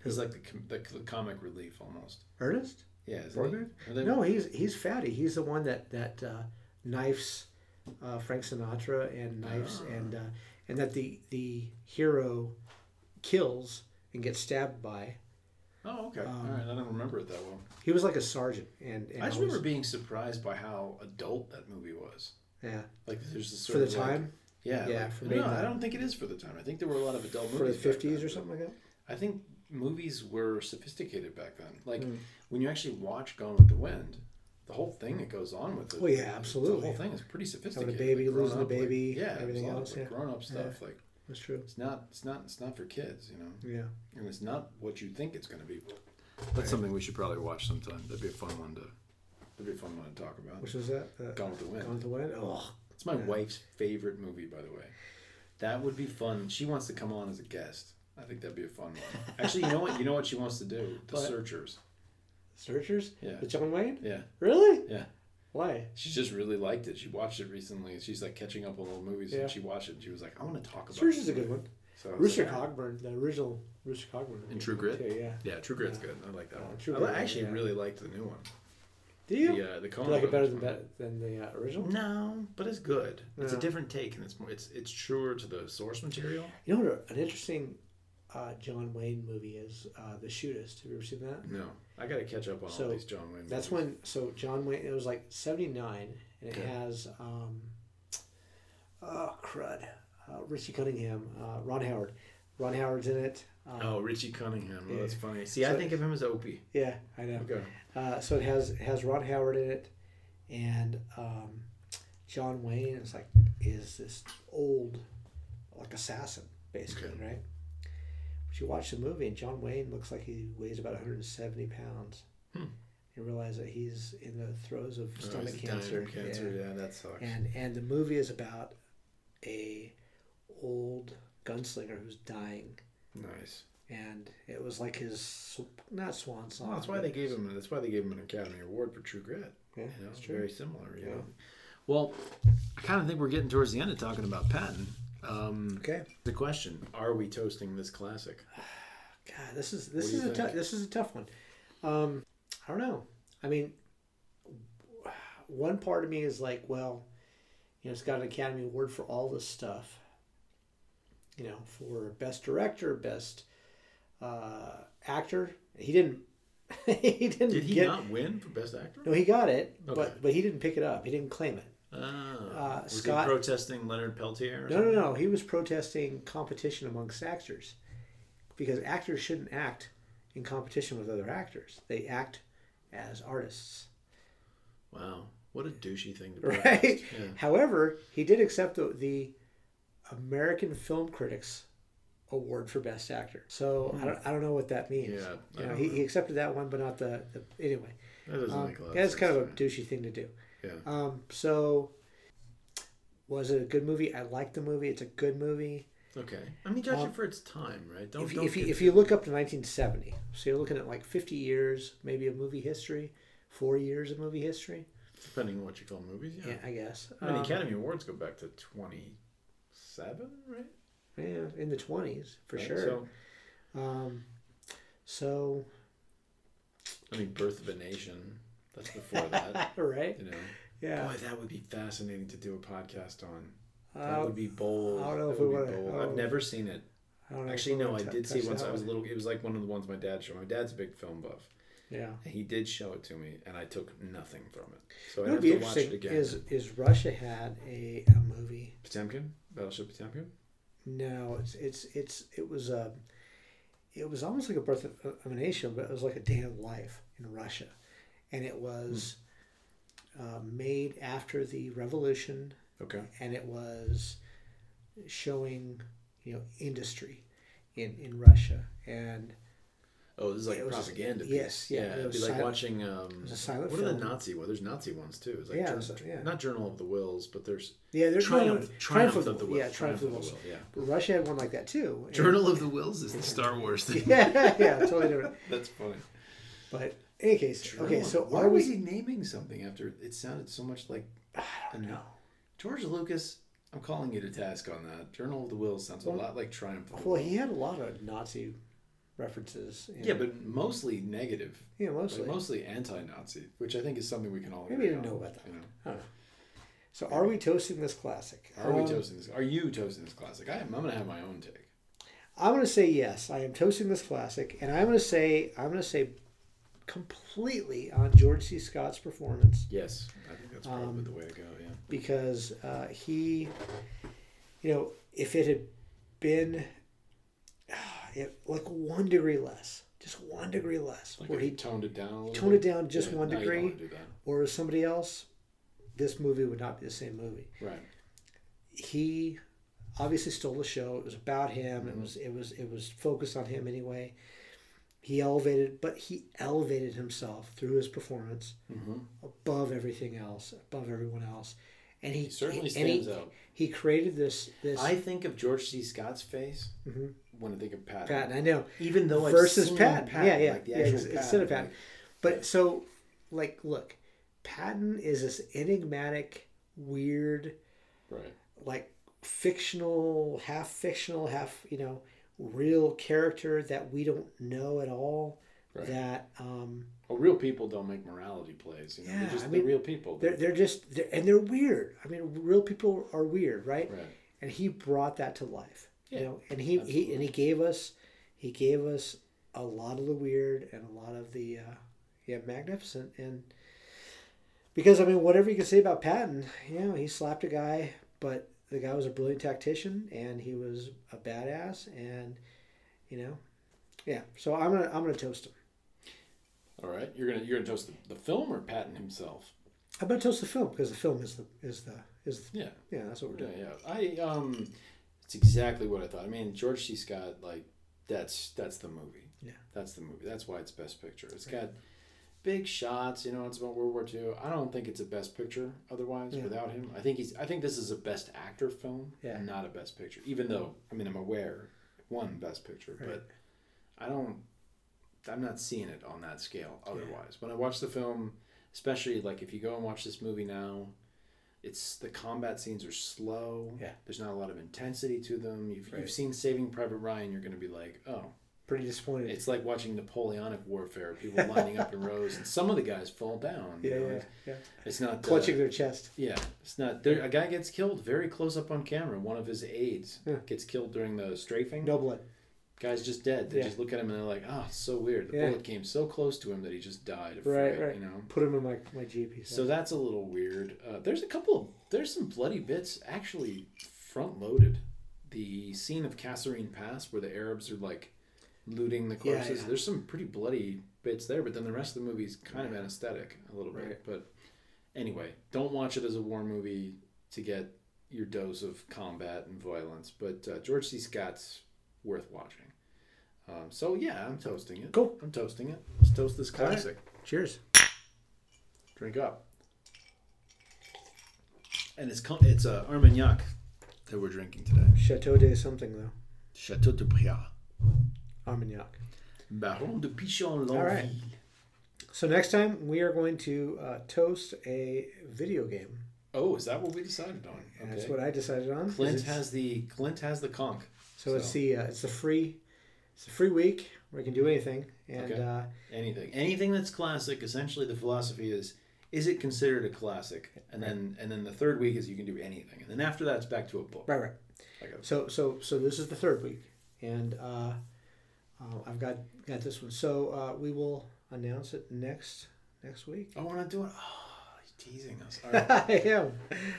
[SPEAKER 3] He's like the, com- the, the comic relief almost.
[SPEAKER 2] Ernest
[SPEAKER 3] Yeah, isn't
[SPEAKER 2] Borgnine?
[SPEAKER 3] he? Are they-
[SPEAKER 2] No, he's he's fatty. He's the one that that uh, knifes uh, Frank Sinatra and knifes
[SPEAKER 3] Ah.
[SPEAKER 2] and uh, and that the the hero kills and gets stabbed by.
[SPEAKER 3] Oh, okay.
[SPEAKER 2] Um,
[SPEAKER 3] All right, I don't remember it that well.
[SPEAKER 2] He was like a sergeant, and, and
[SPEAKER 3] I just
[SPEAKER 2] always-
[SPEAKER 3] remember being surprised by how adult that movie was.
[SPEAKER 2] yeah
[SPEAKER 3] Like there's this
[SPEAKER 2] for the
[SPEAKER 3] of like-
[SPEAKER 2] time
[SPEAKER 3] yeah,
[SPEAKER 2] Yeah,
[SPEAKER 3] like-
[SPEAKER 2] for
[SPEAKER 3] no, I don't think it is for the time. I think there were a lot of adult movies.
[SPEAKER 2] for the fifties or something like that.
[SPEAKER 3] I think movies were sophisticated back then. Like
[SPEAKER 2] Mm.
[SPEAKER 3] when you actually watch Gone with the Wind, the whole thing that goes on with it.
[SPEAKER 2] Oh, yeah, absolutely.
[SPEAKER 3] The whole thing is pretty sophisticated.
[SPEAKER 2] baby,
[SPEAKER 3] like,
[SPEAKER 2] losing the
[SPEAKER 3] grown-up, like-
[SPEAKER 2] baby,
[SPEAKER 3] yeah,
[SPEAKER 2] everything else,
[SPEAKER 3] Like
[SPEAKER 2] yeah.
[SPEAKER 3] grown up stuff. Like
[SPEAKER 2] That's true.
[SPEAKER 3] it's not, it's not, it's not for kids. You know.
[SPEAKER 2] Yeah.
[SPEAKER 3] and it's not what you think it's going to be. That's something we should probably watch sometime. That'd be a fun one to. That'd be a fun one to talk about.
[SPEAKER 2] Which was that? Uh,
[SPEAKER 3] Gone with the Wind.
[SPEAKER 2] Gone with the Wind. Oh,
[SPEAKER 3] It's my
[SPEAKER 2] Yeah.
[SPEAKER 3] wife's favorite movie, by the way. That would be fun. She wants to come on as a guest. I think that'd be a fun one. Actually, you know what? You know what she wants to do? The
[SPEAKER 2] What?
[SPEAKER 3] Searchers.
[SPEAKER 2] Searchers.
[SPEAKER 3] Yeah.
[SPEAKER 2] With John Wayne.
[SPEAKER 3] Yeah.
[SPEAKER 2] Really?
[SPEAKER 3] Yeah.
[SPEAKER 2] Why?
[SPEAKER 3] She just really liked it. She watched it recently. She's like catching up on old movies,
[SPEAKER 2] Yeah.
[SPEAKER 3] and she watched it. and She was like, "I want to talk about."
[SPEAKER 2] Searchers
[SPEAKER 3] this
[SPEAKER 2] is a good one.
[SPEAKER 3] So
[SPEAKER 2] Rooster
[SPEAKER 3] like,
[SPEAKER 2] Cogburn, the original Rooster Cogburn.
[SPEAKER 3] In True Grit?
[SPEAKER 2] Too, yeah.
[SPEAKER 3] Yeah, True Grit's
[SPEAKER 2] Yeah.
[SPEAKER 3] good. I like that
[SPEAKER 2] Yeah,
[SPEAKER 3] one.
[SPEAKER 2] True
[SPEAKER 3] I
[SPEAKER 2] Grit,
[SPEAKER 3] li- actually
[SPEAKER 2] yeah.
[SPEAKER 3] really liked the new one.
[SPEAKER 2] Do you?
[SPEAKER 3] The uh, the
[SPEAKER 2] Do
[SPEAKER 3] Coen
[SPEAKER 2] you like it better than
[SPEAKER 3] one.
[SPEAKER 2] that than the uh, original?
[SPEAKER 3] No, but it's good. It's a different take, and it's more. It's it's truer to the source material.
[SPEAKER 2] You know what? An interesting uh, John Wayne movie is uh, The Shootist. Have you ever seen that?
[SPEAKER 3] No, I got to catch up on
[SPEAKER 2] So,
[SPEAKER 3] all these John Wayne.
[SPEAKER 2] That's
[SPEAKER 3] movies.
[SPEAKER 2] when. So John Wayne. It was like '79, and it has. Um, oh crud! Uh, Richie Cunningham, uh, Ron Howard. Ron Howard's in it. Um,
[SPEAKER 3] Oh, Richie Cunningham. Oh,
[SPEAKER 2] Yeah.
[SPEAKER 3] that's funny. See, I think of him as Opie.
[SPEAKER 2] Yeah, I know.
[SPEAKER 3] Okay.
[SPEAKER 2] Uh, so it has it has Ron Howard in it, and um, John Wayne is like is this old like assassin basically,
[SPEAKER 3] Okay.
[SPEAKER 2] right? But you watch the movie and John Wayne looks like he weighs about 170 pounds.
[SPEAKER 3] Hmm.
[SPEAKER 2] You realize that he's in the throes of
[SPEAKER 3] Oh,
[SPEAKER 2] stomach
[SPEAKER 3] dying
[SPEAKER 2] cancer.
[SPEAKER 3] cancer. Yeah. that sucks.
[SPEAKER 2] And and the movie is about a old gunslinger who's dying,
[SPEAKER 3] nice.
[SPEAKER 2] and it was like his not swan song.
[SPEAKER 3] Well, that's why they gave him. That's why they gave him an Academy Award for True Grit.
[SPEAKER 2] Yeah,
[SPEAKER 3] You know,
[SPEAKER 2] that's
[SPEAKER 3] it's
[SPEAKER 2] true.
[SPEAKER 3] very similar. You
[SPEAKER 2] Yeah.
[SPEAKER 3] know. Well, I kind of think we're getting towards the end of talking about Patton. Um,
[SPEAKER 2] Okay.
[SPEAKER 3] the question: Are we toasting this classic?
[SPEAKER 2] God, this is this is a tough this is a tough one. Um, I don't know. I mean, one part of me is like, well, you know, it's got an Academy Award for all this stuff. You know, for best director, best uh, actor. He didn't. he didn't
[SPEAKER 3] Did he
[SPEAKER 2] get.
[SPEAKER 3] not win for Best Actor?
[SPEAKER 2] No, he got it,
[SPEAKER 3] Okay.
[SPEAKER 2] but but he didn't pick it up. He didn't claim it.
[SPEAKER 3] Oh,
[SPEAKER 2] Uh,
[SPEAKER 3] was
[SPEAKER 2] Scott-
[SPEAKER 3] he protesting Leonard Peltier?
[SPEAKER 2] No, no,
[SPEAKER 3] something?
[SPEAKER 2] no. He was protesting competition amongst actors because actors shouldn't act in competition with other actors. They act as artists,
[SPEAKER 3] Wow, what a douchey thing to
[SPEAKER 2] do.
[SPEAKER 3] right? Yeah.
[SPEAKER 2] However, he did accept the, the American Film Critics Award for Best Actor. So I, don't, I don't know what that means.
[SPEAKER 3] Yeah,
[SPEAKER 2] You know, he, he accepted that one, but not the, the anyway.
[SPEAKER 3] That doesn't
[SPEAKER 2] Um,
[SPEAKER 3] make a lot
[SPEAKER 2] it's kind of a douchey thing to do.
[SPEAKER 3] Yeah.
[SPEAKER 2] Um, so was it a good movie? I like the movie. It's a good movie.
[SPEAKER 3] Okay. I mean, judge
[SPEAKER 2] Um,
[SPEAKER 3] it for its time, right? Don't.
[SPEAKER 2] if, you,
[SPEAKER 3] don't
[SPEAKER 2] if, you, if you look up to 1970, so you're looking at like 50 years, maybe of movie history, four years of movie history.
[SPEAKER 3] depending on what you call movies. Yeah.
[SPEAKER 2] Yeah, I guess.
[SPEAKER 3] I mean, the
[SPEAKER 2] Um,
[SPEAKER 3] Academy Awards go back to twenty-seven, right?
[SPEAKER 2] yeah, in the 20s for
[SPEAKER 3] Right?
[SPEAKER 2] sure.
[SPEAKER 3] So,
[SPEAKER 2] Um, so
[SPEAKER 3] I mean, Birth of a Nation. That's before that.
[SPEAKER 2] right?
[SPEAKER 3] You know.
[SPEAKER 2] Yeah.
[SPEAKER 3] Boy, that would be fascinating to do a podcast on. That would be bold.
[SPEAKER 2] I don't know
[SPEAKER 3] That
[SPEAKER 2] if we
[SPEAKER 3] would bold. I've never seen it.
[SPEAKER 2] I don't know
[SPEAKER 3] Actually, no, I
[SPEAKER 2] t-
[SPEAKER 3] did see it once. I was a little. It was like one of the ones my dad showed. My dad's a big film buff,
[SPEAKER 2] Yeah.
[SPEAKER 3] and he did show it to me, and I took nothing from it. So I have to watch it again.
[SPEAKER 2] is is Russia had a, a movie.
[SPEAKER 3] Potemkin, Battleship Potemkin.
[SPEAKER 2] No, it's it's it's it was a, it was almost like a birth of, of a nation, but it was like a day in life in Russia, and it was, uh, made after the revolution,
[SPEAKER 3] Okay.
[SPEAKER 2] and it was, showing, you know, industry, in in Russia, and
[SPEAKER 3] Oh, this is like
[SPEAKER 2] It
[SPEAKER 3] a
[SPEAKER 2] was-
[SPEAKER 3] propaganda piece.
[SPEAKER 2] yes, yeah, it
[SPEAKER 3] it'd be like
[SPEAKER 2] silent-
[SPEAKER 3] watching. Um,
[SPEAKER 2] was a silent
[SPEAKER 3] what are the. Nazi? Well, there's Nazi ones too. It's like
[SPEAKER 2] Yeah,
[SPEAKER 3] Jour-
[SPEAKER 2] it was- yeah.
[SPEAKER 3] not Journal of the Wills, but there's
[SPEAKER 2] yeah, there's no, no,
[SPEAKER 3] Triumph, Triumph, of the Will.
[SPEAKER 2] yeah, Triumph of the Wills.
[SPEAKER 3] Will. Yeah.
[SPEAKER 2] But Russia had one like that too. and-
[SPEAKER 3] Journal of the Wills is the Star Wars thing.
[SPEAKER 2] yeah, yeah, totally different.
[SPEAKER 3] That's funny.
[SPEAKER 2] But any case, okay, so
[SPEAKER 3] why was
[SPEAKER 2] we?
[SPEAKER 3] he naming something after it sounded so much like
[SPEAKER 2] I don't know.
[SPEAKER 3] George Lucas? I'm calling you to task on that. Journal of the Will sounds a lot like Triumph.
[SPEAKER 2] Well, he had a lot of Nazi references.
[SPEAKER 3] yeah, but mostly negative,
[SPEAKER 2] yeah,
[SPEAKER 3] like
[SPEAKER 2] mostly.
[SPEAKER 3] mostly anti-Nazi, which I think is something we can all.
[SPEAKER 2] Maybe
[SPEAKER 3] agree
[SPEAKER 2] didn't
[SPEAKER 3] on,
[SPEAKER 2] know about that.
[SPEAKER 3] You know.
[SPEAKER 2] So, are we toasting this classic?
[SPEAKER 3] are we
[SPEAKER 2] Um,
[SPEAKER 3] toasting this? Are you toasting this classic? I am. I'm gonna have my own take.
[SPEAKER 2] I'm going to say yes. I am toasting this classic, and I'm going to say I'm going to say completely on George C. Scott's performance
[SPEAKER 3] Yes, I think that's probably
[SPEAKER 2] Um,
[SPEAKER 3] the way to go. Yeah.
[SPEAKER 2] because uh, he, you know, if it had been it, like one degree less, just one degree less,
[SPEAKER 3] Like
[SPEAKER 2] where he
[SPEAKER 3] he toned it down a
[SPEAKER 2] toned
[SPEAKER 3] bit.
[SPEAKER 2] it down just
[SPEAKER 3] Yeah,
[SPEAKER 2] one
[SPEAKER 3] no, you don't
[SPEAKER 2] degree,
[SPEAKER 3] do
[SPEAKER 2] or somebody else, this movie would not be the same movie.
[SPEAKER 3] Right.
[SPEAKER 2] He obviously stole the show. It was about him. It
[SPEAKER 3] Mhm.
[SPEAKER 2] was it was it was focused on him anyway. He elevated, but he elevated himself through his performance
[SPEAKER 3] Mm-hmm.
[SPEAKER 2] above everything else, above everyone else, and he,
[SPEAKER 3] He certainly
[SPEAKER 2] and
[SPEAKER 3] stands
[SPEAKER 2] he,
[SPEAKER 3] out.
[SPEAKER 2] He created this this
[SPEAKER 3] I think of George C. Scott's face
[SPEAKER 2] Mhm.
[SPEAKER 3] when I think of Patton.
[SPEAKER 2] Patton. I know
[SPEAKER 3] Even though
[SPEAKER 2] versus
[SPEAKER 3] seen
[SPEAKER 2] Patton. Yeah, yeah,
[SPEAKER 3] like the
[SPEAKER 2] yeah. ex- Instead of
[SPEAKER 3] Patton,
[SPEAKER 2] Patton, but so like look, Patton is this enigmatic, weird,
[SPEAKER 3] right?
[SPEAKER 2] like fictional, half fictional, half you know, real character that we don't know at all.
[SPEAKER 3] Right.
[SPEAKER 2] That um,
[SPEAKER 3] Well, real people don't make morality plays. You know,
[SPEAKER 2] Yeah,
[SPEAKER 3] they're just
[SPEAKER 2] I
[SPEAKER 3] they're
[SPEAKER 2] mean,
[SPEAKER 3] real people.
[SPEAKER 2] they're they're just they're, and they're weird. I mean, real people are weird, right?
[SPEAKER 3] right.
[SPEAKER 2] And he brought that to life.
[SPEAKER 3] Yeah,
[SPEAKER 2] you know, and he, he and he gave us he gave us a lot of the weird and a lot of the uh, yeah magnificent and because I mean whatever you can say about Patton, you know, he slapped a guy, but the guy was a brilliant tactician and he was a badass and you know, yeah. So I'm gonna I'm gonna toast him.
[SPEAKER 3] All right. You're gonna you're gonna toast the, the film or Patton himself?
[SPEAKER 2] I'm gonna toast the film because the film is the is the is
[SPEAKER 3] Yeah.
[SPEAKER 2] yeah that's what we're doing.
[SPEAKER 3] Yeah. I um, it's exactly what I thought. I mean, George C. Scott, like that's that's the movie.
[SPEAKER 2] Yeah.
[SPEAKER 3] That's the movie. That's why it's Best Picture. It's got big shots. You know, it's about World War II. I don't think it's a Best Picture otherwise
[SPEAKER 2] Yeah.
[SPEAKER 3] without him. I think he's. I think this is a Best Actor film,
[SPEAKER 2] Yeah.
[SPEAKER 3] not a Best Picture. Even though I mean, I'm aware one Best Picture,
[SPEAKER 2] Right.
[SPEAKER 3] but I don't. I'm not seeing it on that scale. Otherwise, when I watch the film, especially like if you go and watch this movie now, it's the combat scenes are slow.
[SPEAKER 2] Yeah.
[SPEAKER 3] There's not a lot of intensity to them. You've,
[SPEAKER 2] Right.
[SPEAKER 3] you've seen Saving Private Ryan, you're going to be like, oh,
[SPEAKER 2] Pretty disappointed.
[SPEAKER 3] it's like watching Napoleonic warfare. People lining up in rows, and some of the guys fall down. you
[SPEAKER 2] yeah,
[SPEAKER 3] know,
[SPEAKER 2] yeah,
[SPEAKER 3] it's-
[SPEAKER 2] yeah.
[SPEAKER 3] It's not uh,
[SPEAKER 2] Clutching their chest.
[SPEAKER 3] yeah, it's not. There, a guy gets killed very close up on camera. One of his aides
[SPEAKER 2] Yeah.
[SPEAKER 3] gets killed during the strafing.
[SPEAKER 2] No blood.
[SPEAKER 3] Guy's just dead. They
[SPEAKER 2] Yeah.
[SPEAKER 3] just look at him and they're like, "Oh, it's so weird. The
[SPEAKER 2] Yeah.
[SPEAKER 3] bullet came so close to him that he just died of
[SPEAKER 2] Right,
[SPEAKER 3] fright,"
[SPEAKER 2] right.
[SPEAKER 3] You know.
[SPEAKER 2] Put him in my my. He
[SPEAKER 3] So that's a little weird. Uh, there's a couple. Of, there's some bloody bits actually front loaded. The scene of Kasserine Pass where the Arabs are like looting the corpses.
[SPEAKER 2] yeah.
[SPEAKER 3] There's some pretty bloody bits there, but then the rest of the movie's kind of anesthetic a little bit.
[SPEAKER 2] Right.
[SPEAKER 3] But anyway, don't watch it as a war movie to get your dose of combat and violence. But uh, George C. Scott's worth watching. Um, so yeah, I'm toasting it.
[SPEAKER 2] Cool.
[SPEAKER 3] I'm toasting it. Let's toast this
[SPEAKER 2] All right.
[SPEAKER 3] classic.
[SPEAKER 2] Cheers.
[SPEAKER 3] Drink up. And it's co- it's uh, Armagnac that we're drinking today.
[SPEAKER 2] Chateau de something though.
[SPEAKER 3] Chateau de Briat.
[SPEAKER 2] Armagnac.
[SPEAKER 3] Baron de Pichon
[SPEAKER 2] All right. So next time we are going to uh, toast a video game.
[SPEAKER 3] Oh, is that what we decided on?
[SPEAKER 2] And That's what I decided on.
[SPEAKER 3] Clint has the Clint has the conch.
[SPEAKER 2] So, it's the uh, it's the free it's a free week. Where we can do anything, and
[SPEAKER 4] Okay.
[SPEAKER 2] uh,
[SPEAKER 4] Anything, anything that's classic. Essentially, the philosophy is: is it considered a classic? And then, and then the third week is you can do anything, and then after that, it's back to a book.
[SPEAKER 2] right, right.
[SPEAKER 4] Like a-
[SPEAKER 2] So so so this is the third week, and uh, uh, I've got got this one. So uh, we will announce it next next week.
[SPEAKER 4] I want to do it. Oh, he's teasing us. All right.
[SPEAKER 2] I am.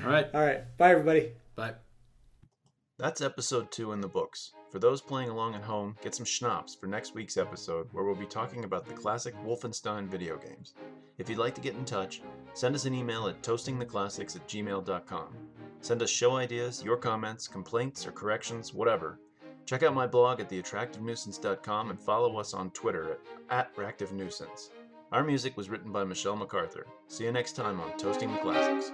[SPEAKER 4] All right.
[SPEAKER 2] All right. Bye, everybody.
[SPEAKER 4] Bye.
[SPEAKER 3] That's episode two in the books. For those playing along at home, get some schnapps for next week's episode where we'll be talking about the classic Wolfenstein video games. If you'd like to get in touch, send us an email at toastingtheclassics at gmail.com. Send us show ideas, your comments, complaints, or corrections, whatever. Check out my blog at theattractivenuisance.com and follow us on Twitter at, @activenuisance. Our music was written by Michelle MacArthur. See you next time on Toasting the Classics.